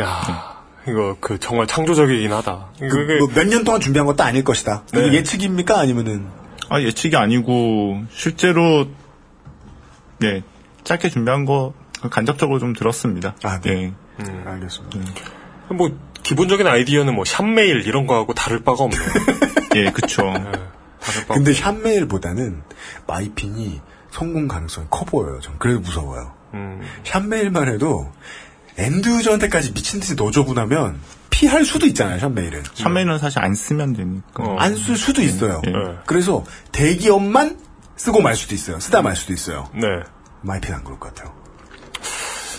S3: 야, 이거 그 정말 창조적이긴 하다. 그
S2: 몇년 동안 준비한 것도 아닐 것이다.
S3: 네.
S2: 예측입니까? 아니면은
S8: 아, 예측이 아니고 실제로 네, 짧게 준비한 거 간접적으로 좀 들었습니다.
S2: 아, 네.
S8: 예.
S2: 알겠습니다.
S3: 뭐 기본적인 아이디어는 뭐 샵메일 이런 거하고 다를 바가 없네요.
S8: 예, 그쵸.
S3: 다를 바.
S2: 근데 샵메일보다는 마이핀이 성공 가능성이 커 보여요. 전 그래도 무서워요.
S3: 음.
S2: 샵메일만 해도 end user한테까지 미친 듯이 넣어줘고 나면 피할 수도 있잖아요. 샵메일은.
S8: 샵메일은 사실 안 쓰면 되니까.
S3: 어.
S2: 안쓸 수도 있어요.
S8: 예.
S3: 네.
S2: 그래서 대기업만 쓰고 말 수도 있어요. 쓰다 말 수도 있어요.
S3: 네.
S2: 마이핀 안 그럴 것 같아요.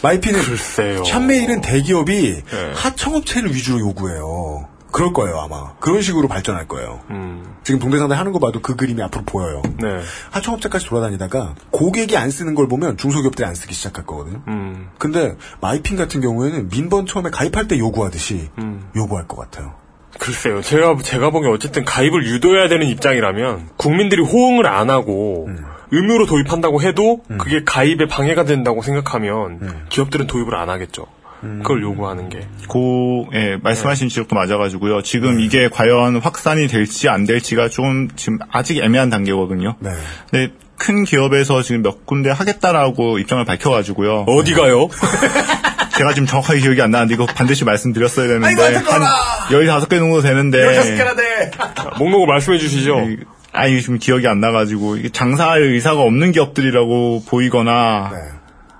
S2: 마이핀은
S3: 글쎄요.
S2: 샵메일은 대기업이
S3: 네.
S2: 하청업체를 위주로 요구해요. 그럴 거예요 아마. 그런 식으로 발전할 거예요.
S3: 음.
S2: 지금 동대상대 하는 거 봐도 그 그림이 앞으로 보여요.
S3: 네.
S2: 하청업체까지 돌아다니다가 고객이 안 쓰는 걸 보면 중소기업들이 안 쓰기 시작할 거거든요.
S3: 음.
S2: 근데 마이핀 같은 경우에는 민번 처음에 가입할 때 요구하듯이
S3: 음.
S2: 요구할 것 같아요.
S3: 글쎄요. 제가 제가 보기엔 어쨌든 가입을 유도해야 되는 입장이라면 국민들이 호응을 안 하고
S2: 음.
S3: 의무로 도입한다고 해도 그게 가입에 방해가 된다고 생각하면
S2: 음.
S3: 기업들은 도입을 안 하겠죠. 그걸 요구하는 게.
S8: 고, 예, 말씀하신 지적도 맞아가지고요. 지금 이게 과연 확산이 될지 안 될지가 좀 지금 아직 애매한 단계거든요.
S2: 네.
S8: 근데 큰 기업에서 지금 몇 군데 하겠다라고 입장을 밝혀가지고요.
S3: 어디 가요?
S8: 제가 지금 정확하게 기억이 안 나는데 이거 반드시 말씀드렸어야 되는데
S2: 아이고,
S8: 한
S2: 어떡하나.
S8: 15개 정도 되는데
S2: 16개나 돼!
S3: 목록을 말씀해 주시죠.
S8: 이- 아니 지금 기억이 안 나가지고 이게 장사할 의사가 없는 기업들이라고 보이거나
S2: 네.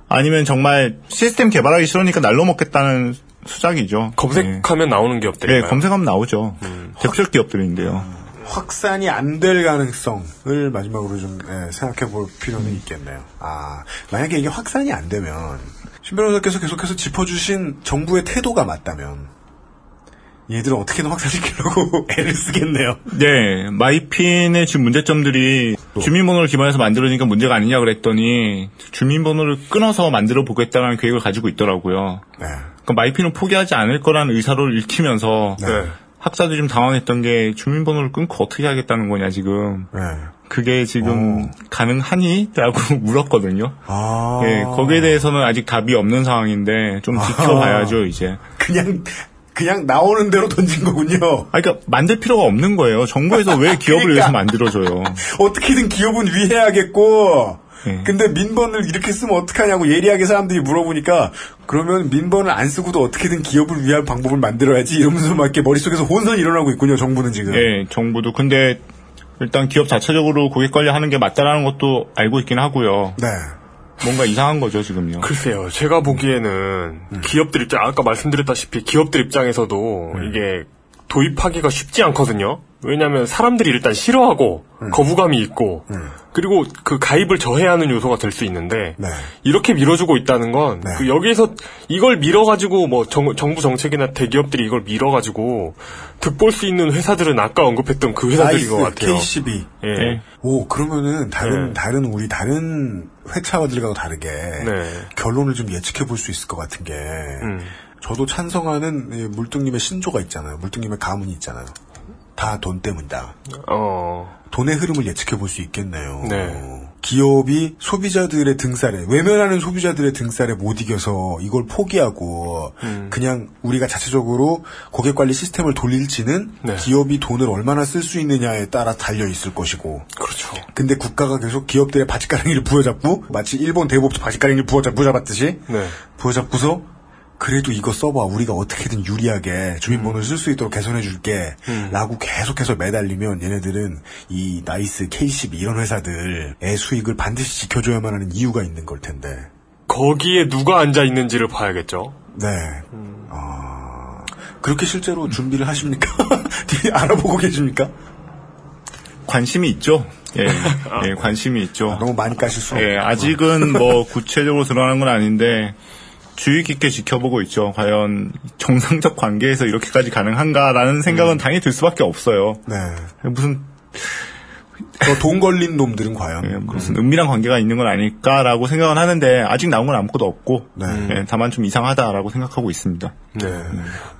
S8: 아니면 정말 시스템 개발하기 싫으니까 날로 먹겠다는 수작이죠.
S3: 검색하면 나오는
S8: 네,
S3: 기업들이.
S8: 네, 검색하면 나오죠. 대표적 기업들인데요.
S2: 확산이 안 될 가능성을 마지막으로 좀 예, 생각해 볼 필요는 있겠네요. 아, 만약에 이게 확산이 안 되면 신 변호사께서 계속해서 짚어주신 정부의 태도가 맞다면 얘들은 어떻게든 확산시키려고 애를 쓰겠네요.
S8: 네, 마이핀의 지금 문제점들이 주민번호를 기반해서 만들어지니까 문제가 아니냐 그랬더니 주민번호를 끊어서 만들어 보겠다는 계획을 가지고 있더라고요.
S2: 네.
S8: 그러니까 마이핀은 포기하지 않을 거라는 의사를 읽히면서
S2: 네.
S8: 학사도 좀 당황했던 게 주민번호를 끊고 어떻게 하겠다는 거냐 지금.
S2: 네.
S8: 그게 지금 가능하니? 라고 물었거든요.
S2: 아.
S8: 예, 거기에 대해서는 아직 답이 없는 상황인데 좀 지켜봐야죠 이제.
S2: 그냥 그냥 나오는 대로 던진 거군요.
S8: 아, 그러니까 만들 필요가 없는 거예요. 정부에서 왜 기업을
S2: 그러니까.
S8: 위해서 만들어줘요?
S2: 어떻게든 기업은 위해야겠고.
S8: 예.
S2: 근데 민번을 이렇게 쓰면 어떡하냐고 예리하게 사람들이 물어보니까 그러면 민번을 안 쓰고도 어떻게든 기업을 위한 방법을 만들어야지 이러면서 막 이렇게 머릿속에서 혼선이 일어나고 있군요, 정부는 지금.
S8: 예, 정부도 근데 일단 기업 자체적으로 고객 관리하는 게 맞다라는 것도 알고 있긴 하고요.
S2: 네.
S8: 뭔가 이상한 거죠 지금요.
S3: 글쎄요. 제가 보기에는
S2: 음.
S3: 기업들 입장 아까 말씀드렸다시피 기업들 입장에서도
S2: 음.
S3: 이게 도입하기가 쉽지 않거든요. 왜냐하면 사람들이 일단 싫어하고 거부감이 있고 그리고 그 가입을 저해야 하는 요소가 될 수 있는데
S2: 네.
S3: 이렇게 밀어주고 있다는 건그 여기에서 이걸 밀어가지고 뭐 정, 부 정책이나 대기업들이 이걸 밀어가지고 득볼 수 있는 회사들은 아까 언급했던 그 회사들인 것 같아요.
S2: KCB.
S3: 예.
S2: 오 그러면은 다른
S3: 네.
S2: 다른 우리 다른 회차들과도 다르게
S3: 네.
S2: 결론을 좀 예측해 볼 수 있을 것 같은 게
S3: 음.
S2: 저도 찬성하는 이 물뚱님의 신조가 있잖아요. 물뚱님의 가문이 있잖아요. 다 돈 때문이다.
S3: 어.
S2: 돈의 흐름을 예측해 볼 수 있겠네요.
S3: 네.
S2: 기업이 소비자들의 등살에 외면하는 소비자들의 등살에 못 이겨서 이걸 포기하고
S3: 음.
S2: 그냥 우리가 자체적으로 고객 관리 시스템을 돌릴지는
S3: 네.
S2: 기업이 돈을 얼마나 쓸 수 있느냐에 따라 달려 있을 것이고.
S3: 그렇죠.
S2: 근데 국가가 계속 기업들의 바지가랑이를 부여잡고 마치 일본 대법원 바지가랑이를 부여잡, 부여잡았듯이
S3: 네.
S2: 부여잡고서 그래도 이거 써봐 우리가 어떻게든 유리하게 주민번호를 쓸 수 있도록 개선해 줄게
S3: 음.
S2: 라고 계속해서 매달리면 얘네들은 이 NICE KCB 이런 회사들의 수익을 반드시 지켜줘야만 하는 이유가 있는 걸 텐데
S3: 거기에 누가 앉아 있는지를 봐야겠죠.
S2: 네 아, 그렇게 실제로 준비를 하십니까? 뒤에 알아보고 계십니까?
S8: 관심이 있죠. 예, 예, 관심이 있죠.
S2: 너무 많이 까실 수
S8: 예,
S2: 없고.
S8: 아직은 뭐 구체적으로 드러나는 건 아닌데 주의 깊게 지켜보고 있죠. 과연 정상적 관계에서 이렇게까지 가능한가라는 생각은 당연히 들 수밖에 없어요.
S2: 네.
S8: 무슨
S2: 더돈 걸린 놈들은 과연
S8: 예, 무슨 은밀한 관계가 있는 건 아닐까라고 생각은 하는데 아직 나온 건 아무것도 없고
S2: 네.
S8: 예, 다만 좀 이상하다라고 생각하고 있습니다.
S3: 네.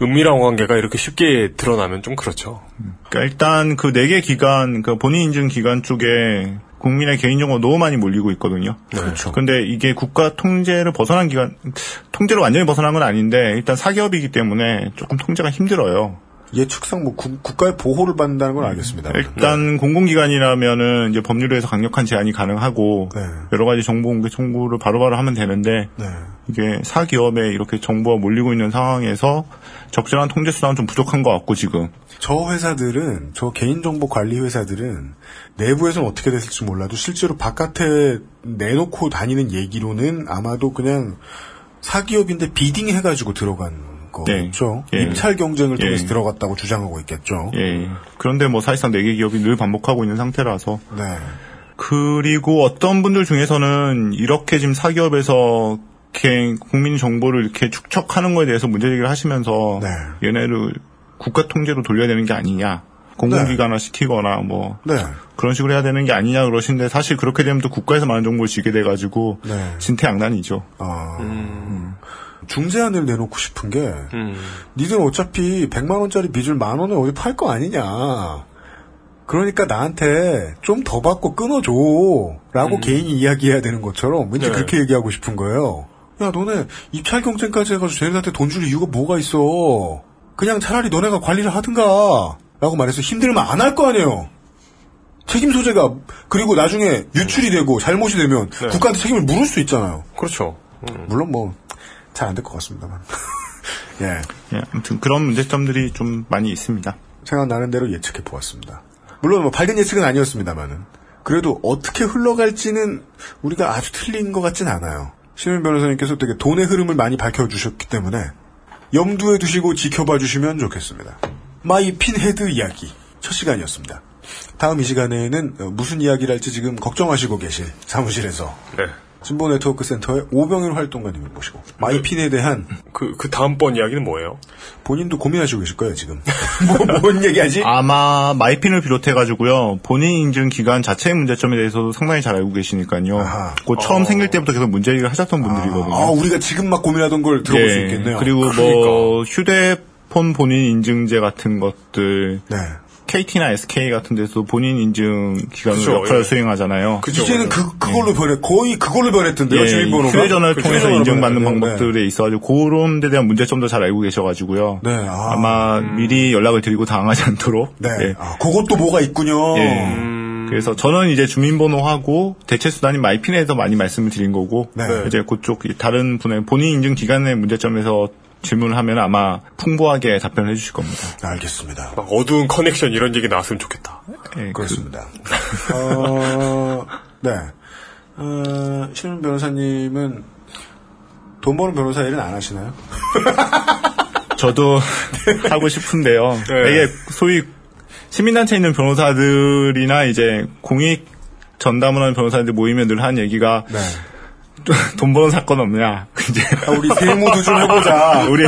S3: 은밀한 관계가 이렇게 쉽게 드러나면 좀 그렇죠.
S8: 그러니까 일단 그 네 개 기관, 그 본인 인증 기관 쪽에 국민의 개인정보 너무 많이 몰리고 있거든요.
S2: 그렇죠.
S8: 근데 이게 국가 통제를 벗어난 기관, 통제로 완전히 벗어난 건 아닌데 일단 사기업이기 때문에 조금 통제가 힘들어요.
S2: 예측상 뭐 국, 국가의 보호를 받는다는 건 알겠습니다.
S8: 일단 공공기관이라면은 이제 법률에서 강력한 제한이 가능하고
S2: 네.
S8: 여러 가지 정보 공개 청구를 바로 바로 하면 되는데
S2: 네.
S8: 이게 사기업에 이렇게 정보가 몰리고 있는 상황에서 적절한 통제 수단은 좀 부족한 것 같고 지금
S2: 저 회사들은 저 개인정보 관리 회사들은 내부에서는 어떻게 됐을지 몰라도 실제로 바깥에 내놓고 다니는 얘기로는 아마도 그냥 사기업인데 비딩 해가지고 들어간 거죠.
S8: 예.
S2: 입찰 경쟁을 통해서
S8: 예.
S2: 들어갔다고 주장하고 있겠죠.
S8: 예. 그런데 뭐 사실상 네개 기업이 늘 반복하고 있는 상태라서
S2: 네.
S8: 그리고 어떤 분들 중에서는 이렇게 지금 사기업에서 이렇게 국민 정보를 이렇게 축적하는 거에 대해서 문제 제기를 하시면서
S2: 네.
S8: 얘네를 국가 통제로 돌려야 되는 게 아니냐. 공공기관화 시키거나 뭐
S2: 네.
S8: 그런 식으로 해야 되는 게 아니냐 그러시는데 사실 그렇게 되면 또 국가에서 많은 정보를 지게 돼가지고
S2: 네.
S8: 진퇴양난이죠.
S2: 아, 중재안을 내놓고 싶은 게
S3: 음.
S2: 니들 어차피 100만 원짜리 빚을 만 원에 어디 팔 거 아니냐. 그러니까 나한테 좀 더 받고 끊어줘. 라고 개인이 이야기해야 되는 것처럼 왠지
S3: 네.
S2: 그렇게 얘기하고 싶은 거예요. 야, 너네 입찰 경쟁까지 해가지고 쟤네한테 돈 줄 이유가 뭐가 있어. 그냥 차라리 너네가 관리를 하든가. 라고 말해서 힘들면 안 할 거 아니에요. 책임 소재가, 그리고 나중에 유출이 되고 잘못이 되면
S3: 네.
S2: 국가한테 책임을 물을 수 있잖아요.
S3: 그렇죠.
S2: 물론 뭐, 잘 안 될 것 같습니다만. 예.
S8: 예, 아무튼 그런 문제점들이 좀 많이 있습니다.
S2: 생각나는 대로 예측해 보았습니다. 물론 뭐 밝은 예측은 아니었습니다만은 그래도 어떻게 흘러갈지는 우리가 아주 틀린 것 같진 않아요. 시민 변호사님께서 되게 돈의 흐름을 많이 밝혀주셨기 때문에 염두에 두시고 지켜봐 주시면 좋겠습니다. My Pinhead 이야기 첫 시간이었습니다. 다음 이 시간에는 어, 무슨 이야기를 할지 지금 걱정하시고 계실 사무실에서
S3: 네.
S2: 진보 네트워크 센터의 오병일 활동가님을 모시고 마이핀에 대한
S3: 그, 그 다음번 이야기는 뭐예요?
S2: 본인도 고민하시고 계실 거예요 지금. 뭐, 뭔 얘기하지?
S8: 아마 마이핀을 비롯해 가지고요 본인 인증 기관 자체의 문제점에 대해서도 상당히 잘 알고 계시니까요.
S2: 아하.
S8: 그 처음 생길 때부터 계속 문제 제기를 하셨던 분들이거든요.
S2: 아, 우리가 지금 막 고민하던 걸 들어볼 수
S8: 예,
S2: 있겠네요.
S8: 그리고 뭐 휴대 폰 본인 인증제 같은 것들,
S2: 네.
S8: KT나 SK 같은 데서 본인 인증 기관으로 역할을
S3: 예.
S8: 수행하잖아요.
S2: 이제는 그, 그걸로 변해, 거의 그걸로 변했던데요,
S8: 예,
S2: 주민번호가.
S8: 휴대전화를
S2: 그
S8: 통해서 인증받는. 방법들에 있어가지고 그런 데 대한 문제점도 잘 알고 계셔가지고요.
S2: 네, 아.
S8: 아마 미리 연락을 드리고 당하지 않도록.
S2: 네.
S8: 예.
S2: 아, 그것도 뭐가 있군요.
S8: 예. 그래서 저는 이제 주민번호하고 대체 수단이 마이핀에서 많이 말씀을 드린 거고
S2: 네.
S8: 이제 그쪽 다른 분의 본인 인증 기간의 문제점에서 질문을 하면 아마 풍부하게 답변을 해주실 겁니다.
S2: 알겠습니다.
S3: 막 어두운 커넥션 이런 얘기 나왔으면 좋겠다.
S8: 예,
S2: 그렇습니다. 어, 네. 어, 신은 변호사님은 돈 버는 변호사 일은 안 하시나요?
S8: 저도 하고 싶은데요.
S3: 네.
S8: 이게 소위 시민단체 있는 변호사들이나 이제 공익 전담을 하는 변호사들 모이면 늘 하는 얘기가
S2: 네.
S8: 돈 버는 사건 없냐. 이제
S2: 아, 우리 세무도 좀 해보자.
S8: 우리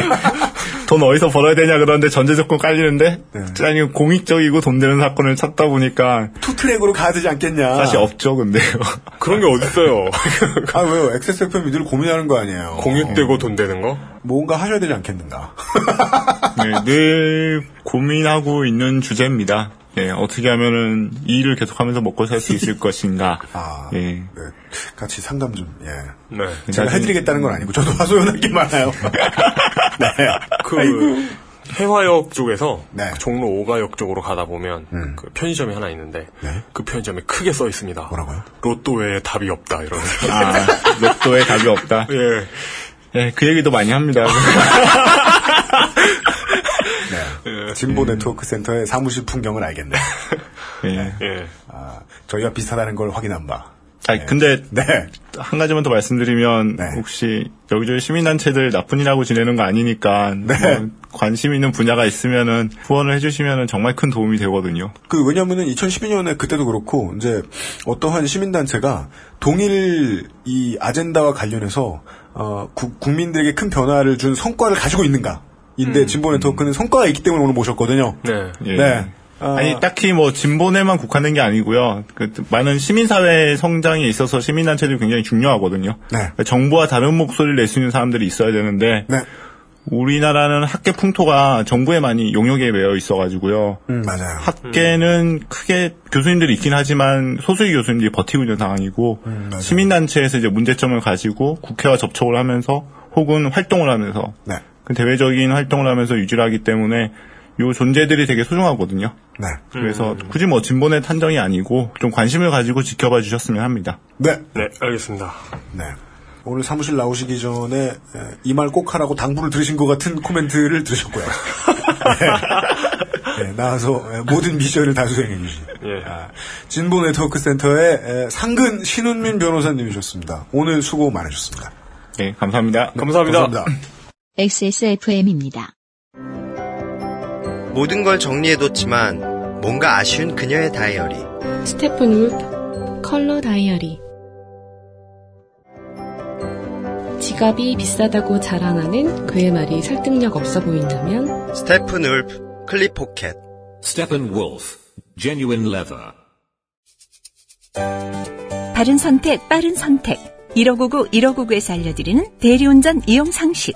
S8: 돈 어디서 벌어야 되냐 그러는데 전제 조건 깔리는데
S2: 네.
S8: 아니 공익적이고 돈 되는 사건을 찾다 보니까
S2: 투트랙으로 가야 되지 않겠냐.
S8: 사실 없죠, 근데요.
S3: 그런 게 어딨어요.
S2: 아, 왜요? XSFM이 늘 고민하는 거 아니에요.
S3: 공익되고 돈 되는 거?
S2: 뭔가 하셔야 되지 않겠는가.
S8: 네, 늘 고민하고 있는 주제입니다. 예, 어떻게 하면은 이 일을 계속하면서 먹고 살 수 있을 것인가.
S2: 아,
S8: 예.
S2: 네. 같이 상담 좀, 예.
S3: 네.
S2: 제가 해드리겠다는 건 아니고, 저도 하소연할 게 많아요. 네.
S3: 그 해화역 쪽에서
S2: 네.
S3: 종로 5가역 쪽으로 가다 보면
S2: 음.
S3: 그 편의점이 하나 있는데
S2: 네.
S3: 그 편의점에 크게 써 있습니다.
S2: 뭐라고요?
S3: 로또 외에 답이 없다 이러면서.
S8: 아, 로또에 답이 없다.
S3: 예.
S8: 예, 그 얘기도 많이 합니다.
S2: 네. 진보 네트워크 센터의 사무실 풍경을 알겠네.
S8: 예.
S3: 예.
S2: 아, 저희와 비슷하다는 걸 확인한 바.
S8: 아니, 근데
S2: 네.
S8: 한 가지만 더 말씀드리면
S2: 네.
S8: 혹시 여기저기 시민단체들 나쁜 일하고 지내는 거 아니니까
S2: 네.
S8: 뭐 관심 있는 분야가 있으면은 후원을 해주시면은 정말 큰 도움이 되거든요.
S2: 그, 왜냐면은 2012년에 그때도 그렇고, 이제, 어떠한 시민단체가 동일 이 아젠다와 관련해서, 어, 구- 국민들에게 큰 변화를 준 성과를 가지고 있는가. 인데, 진보 네트워크는 성과가 있기 때문에 오늘 모셨거든요.
S3: 네.
S8: 예.
S2: 네. 아,
S8: 아니 딱히 뭐 진보내만 국한된 게 아니고요. 그 많은 시민사회 성장에 있어서 시민단체들이 굉장히 중요하거든요.
S2: 네.
S8: 정부와 다른 목소리를 낼 수 있는 사람들이 있어야 되는데
S2: 네.
S8: 우리나라는 학계 풍토가 정부에 많이 용역에 매여 있어가지고요.
S2: 음, 맞아요.
S8: 학계는 크게 교수님들이 있긴 하지만 소수의 교수님들이 버티고 있는 상황이고
S2: 음.
S8: 시민단체에서 이제 문제점을 가지고 국회와 접촉을 하면서 혹은 활동을 하면서
S2: 네.
S8: 그 대외적인 활동을 하면서 유지를 하기 때문에 요 존재들이 되게 소중하거든요.
S2: 네.
S8: 그래서 굳이 뭐 진본의 탄정이 아니고 좀 관심을 가지고 지켜봐 주셨으면 합니다.
S2: 네.
S3: 네, 알겠습니다.
S2: 네. 오늘 사무실 나오시기 전에 이 말 꼭 하라고 당부를 들으신 것 같은 코멘트를 들으셨고요. 네. 네, 나와서 에, 모든 미션을 다 수행해 주신
S3: 예.
S2: 아, 진보 네트워크 센터의 에, 상근 신은민 변호사님이셨습니다. 오늘 수고 많으셨습니다.
S8: 네, 감사합니다.
S3: 감사합니다.
S2: 감사합니다.
S1: XSFM입니다.
S5: 모든 걸 정리해뒀지만 뭔가 아쉬운 그녀의 다이어리.
S9: Steppenwolf 컬러 다이어리 지갑이 비싸다고 자랑하는 그의 말이 설득력 없어 보인다면
S5: Steppenwolf 클립 포켓.
S10: Steppenwolf, genuine leather.
S4: 바른 선택, 빠른 선택. 1599, 1599에서 알려드리는 대리운전 이용 상식.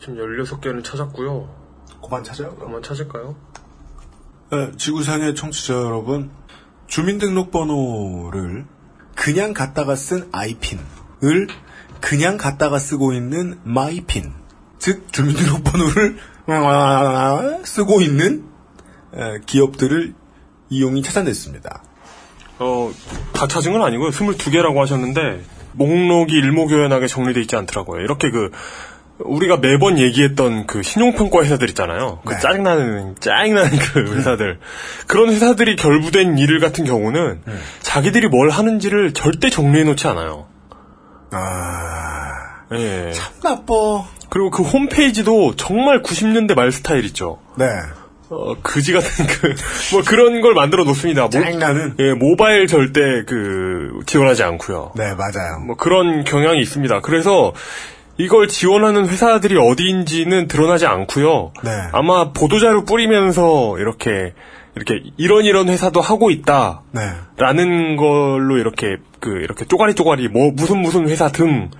S3: 지금 16개는 찾았고요.
S2: 그만 찾아요.
S3: 그만 찾을까요?
S2: 네, 지구상의 청취자 여러분, 주민등록번호를 그냥 갖다가 쓴 아이핀을 그냥 갖다가 쓰고 있는 마이핀, 즉 주민등록번호를 쓰고 있는 에, 기업들을 이용이 찾아냈습니다.
S3: 어, 다 찾은 건 아니고요. 22개라고 하셨는데, 목록이 일목요연하게 정리되어 있지 않더라고요. 이렇게 그, 우리가 매번 얘기했던 그 신용평가 회사들 있잖아요. 그
S2: 네.
S3: 짜증나는, 짜증나는 그 회사들. 그런 회사들이 결부된 일 같은 경우는 자기들이 뭘 하는지를 절대 정리해놓지 않아요.
S2: 아,
S3: 예.
S2: 나빠.
S3: 그리고 그 홈페이지도 정말 90년대 말 스타일 있죠.
S2: 네.
S3: 어, 그지 같은 그, 뭐 그런 걸 만들어 놓습니다. 모,
S2: 짜증나는.
S3: 예, 모바일 절대 그, 지원하지 않고요.
S2: 네, 맞아요.
S3: 뭐 그런 경향이 있습니다. 그래서 이걸 지원하는 회사들이 어디인지는 드러나지 않고요.
S2: 네.
S3: 아마 보도자료 뿌리면서 이렇게 이렇게 이런 이런 회사도 하고 있다.
S2: 네.
S3: 라는 걸로 이렇게 그 이렇게 쪼가리 쪼가리 뭐 무슨 무슨 회사 등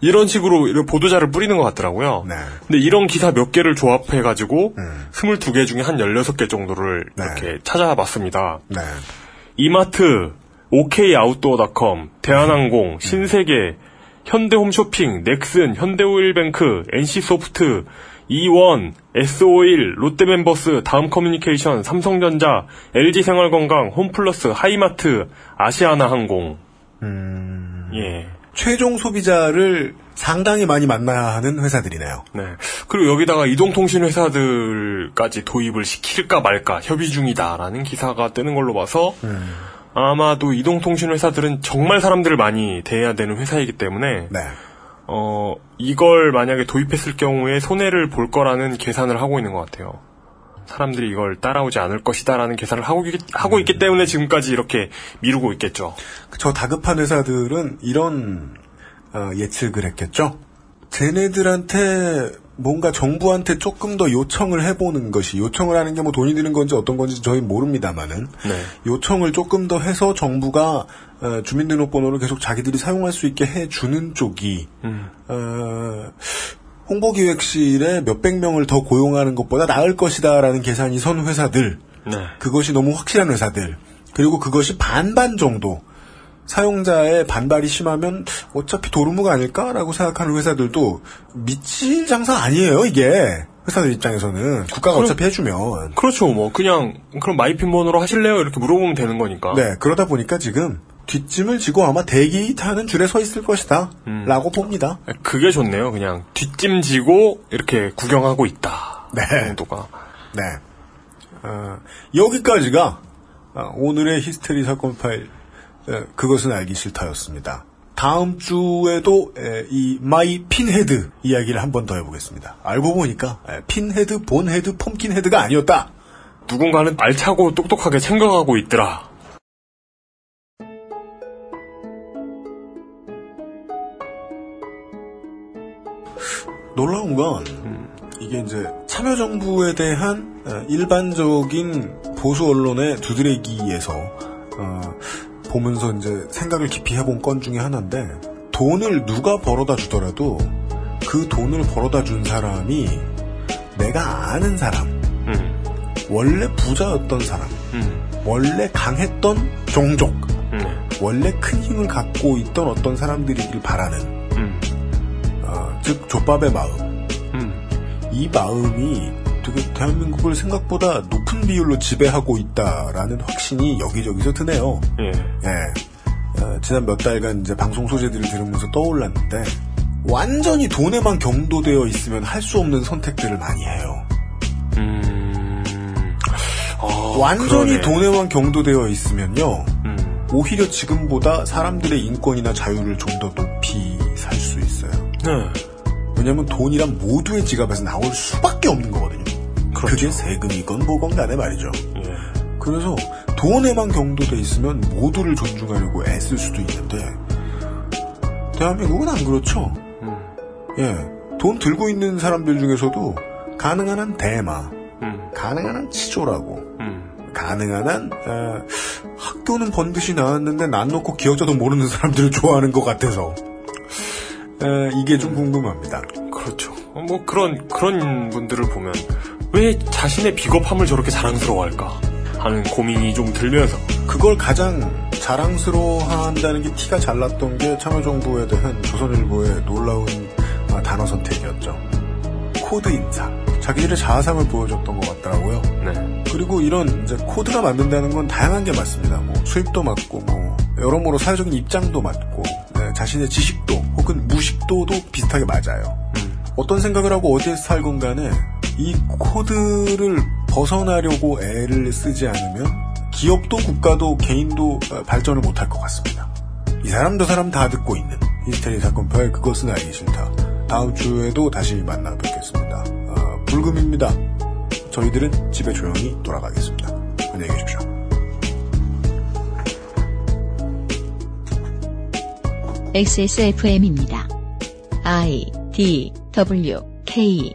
S3: 이런 식으로 이런 보도자를 뿌리는 것 같더라고요.
S2: 네.
S3: 근데 이런 기사 몇 개를 조합해 가지고
S2: 음.
S3: 22개 중에 한 16개 정도를
S2: 네.
S3: 이렇게 찾아봤습니다.
S2: 네.
S3: 이마트, OK아웃도어닷컴, 대한항공, 신세계, 현대홈쇼핑, 넥슨, 현대오일뱅크, NC소프트, E1, S51, 롯데멤버스, 다음커뮤니케이션, 삼성전자, LG생활건강, 홈플러스, 하이마트, 아시아나항공. 예.
S2: 최종 소비자를 상당히 많이 만나야 하는 회사들이네요.
S3: 네. 그리고 여기다가 이동통신 회사들까지 도입을 시킬까 말까 협의 중이다라는 기사가 뜨는 걸로 봐서 아마도 이동통신 회사들은 정말 사람들을 많이 대해야 되는 회사이기 때문에
S2: 네.
S3: 어 이걸 만약에 도입했을 경우에 손해를 볼 거라는 계산을 하고 있는 것 같아요. 사람들이 이걸 따라오지 않을 것이다라는 계산을 하고, 있- 하고 있기 때문에 지금까지 이렇게 미루고 있겠죠.
S2: 저 다급한 회사들은 이런 어, 예측을 했겠죠. 쟤네들한테 뭔가 정부한테 조금 더 요청을 해보는 것이 요청을 하는 게 뭐 돈이 드는 건지 어떤 건지 저희 모릅니다만은
S3: 네.
S2: 요청을 조금 더 해서 정부가 어, 주민등록번호를 계속 자기들이 사용할 수 있게 해주는 쪽이
S3: 음.
S2: 어, 홍보기획실에 몇백 명을 더 고용하는 것보다 나을 것이다라는 계산이 선 회사들
S3: 네.
S2: 그것이 너무 확실한 회사들 그리고 그것이 반반 정도 사용자의 반발이 심하면 어차피 도루묵 아닐까라고 생각하는 회사들도 미칠 장사 아니에요 이게 회사들 입장에서는 국가가
S3: 그럼-
S2: 어차피 해주면
S3: 그렇죠. 뭐 그냥 그럼 마이핀 번호로 하실래요? 이렇게 물어보면 되는 거니까.
S2: 네 그러다 보니까 지금 뒷짐을 지고 아마 대기 타는 줄에 서 있을 것이다 라고 봅니다
S3: 그게 좋네요. 그냥 뒷짐 지고 이렇게 구경하고 있다.
S2: 네.
S3: 정도가.
S2: 네 어, 여기까지가 어, 오늘의 히스테리 사건 파일 에, 그것은 알기 싫다였습니다. 다음 주에도 에, 이 My Pinhead 이야기를 한 번 더 해보겠습니다. 알고 보니까 에, pinhead, bonehead, pumpkinhead가 아니었다.
S3: 누군가는 알차고 똑똑하게 생각하고 있더라.
S2: 놀라운 건 이게 이제 참여정부에 대한 어, 일반적인 보수 언론의 두드레기에서 어, 보면서 이제 생각을 깊이 해본 건 중에 하나인데 돈을 누가 벌어다 주더라도 그 돈을 벌어다 준 사람이 내가 아는 사람,
S3: 음,
S2: 원래 부자였던 사람,
S3: 음,
S2: 원래 강했던 종족,
S3: 음,
S2: 원래 큰 힘을 갖고 있던 어떤 사람들이길 바라는
S3: 음,
S2: 어, 즉 족밥의 마음.
S3: 음.
S2: 이 마음이 되게 대한민국을 생각보다 높은 비율로 지배하고 있다라는 확신이 여기저기서 드네요.
S3: 예.
S2: 예. 어, 지난 몇 달간 이제 방송 소재들을 들으면서 떠올랐는데 완전히 돈에만 경도되어 있으면 할 수 없는 선택들을 많이 해요.
S3: 음. 아,
S2: 완전히
S3: 그러네.
S2: 돈에만 경도되어 있으면요.
S3: 음.
S2: 오히려 지금보다 사람들의 인권이나 자유를 좀 더 높이 살 수 있어요.
S3: 네.
S2: 왜냐하면 돈이란 모두의 지갑에서 나올 수밖에 없는 거거든요. 그게 세금이건 뭐건 간에 말이죠.
S3: 예.
S2: 그래서 돈에만 경도돼 있으면 모두를 존중하려고 애쓸 수도 있는데 대한민국은 안 그렇죠.
S3: 음.
S2: 예, 돈 들고 있는 사람들 중에서도 가능한 한 대마,
S3: 음.
S2: 가능한 한 치졸하고,
S3: 음.
S2: 가능한 한 에, 학교는 번듯이 나왔는데 난 놓고 기억자도 모르는 사람들을 좋아하는 것 같아서 에, 이게 좀 궁금합니다.
S3: 그렇죠. 어, 뭐 그런 그런 분들을 보면 왜 자신의 비겁함을 저렇게 자랑스러워할까 하는 고민이 좀 들면서
S2: 그걸 가장 자랑스러워한다는 게 티가 잘 났던 게 참여정부에 대한 조선일보의 놀라운 아, 단어 선택이었죠. 코드 인사. 자기들의 자아상을 보여줬던 것 같더라고요.
S3: 네.
S2: 그리고 이런 이제 코드가 맞는다는 건 다양한 게 맞습니다. 뭐 수입도 맞고 뭐 여러모로 사회적인 입장도 맞고 네, 자신의 지식도 혹은 무식도도 비슷하게 맞아요. 어떤 생각을 하고 어디에 살건 간에 이 코드를 벗어나려고 애를 쓰지 않으면 기업도 국가도 개인도 어, 발전을 못할 것 같습니다. 이 사람 저 사람 다 듣고 있는 히스테리 사건 별 그것은 알기 싫다. 다음 주에도 다시 만나 뵙겠습니다. 어, 불금입니다. 저희들은 집에 조용히 돌아가겠습니다. 안녕히 계십시오.
S1: XSFM입니다. I D W K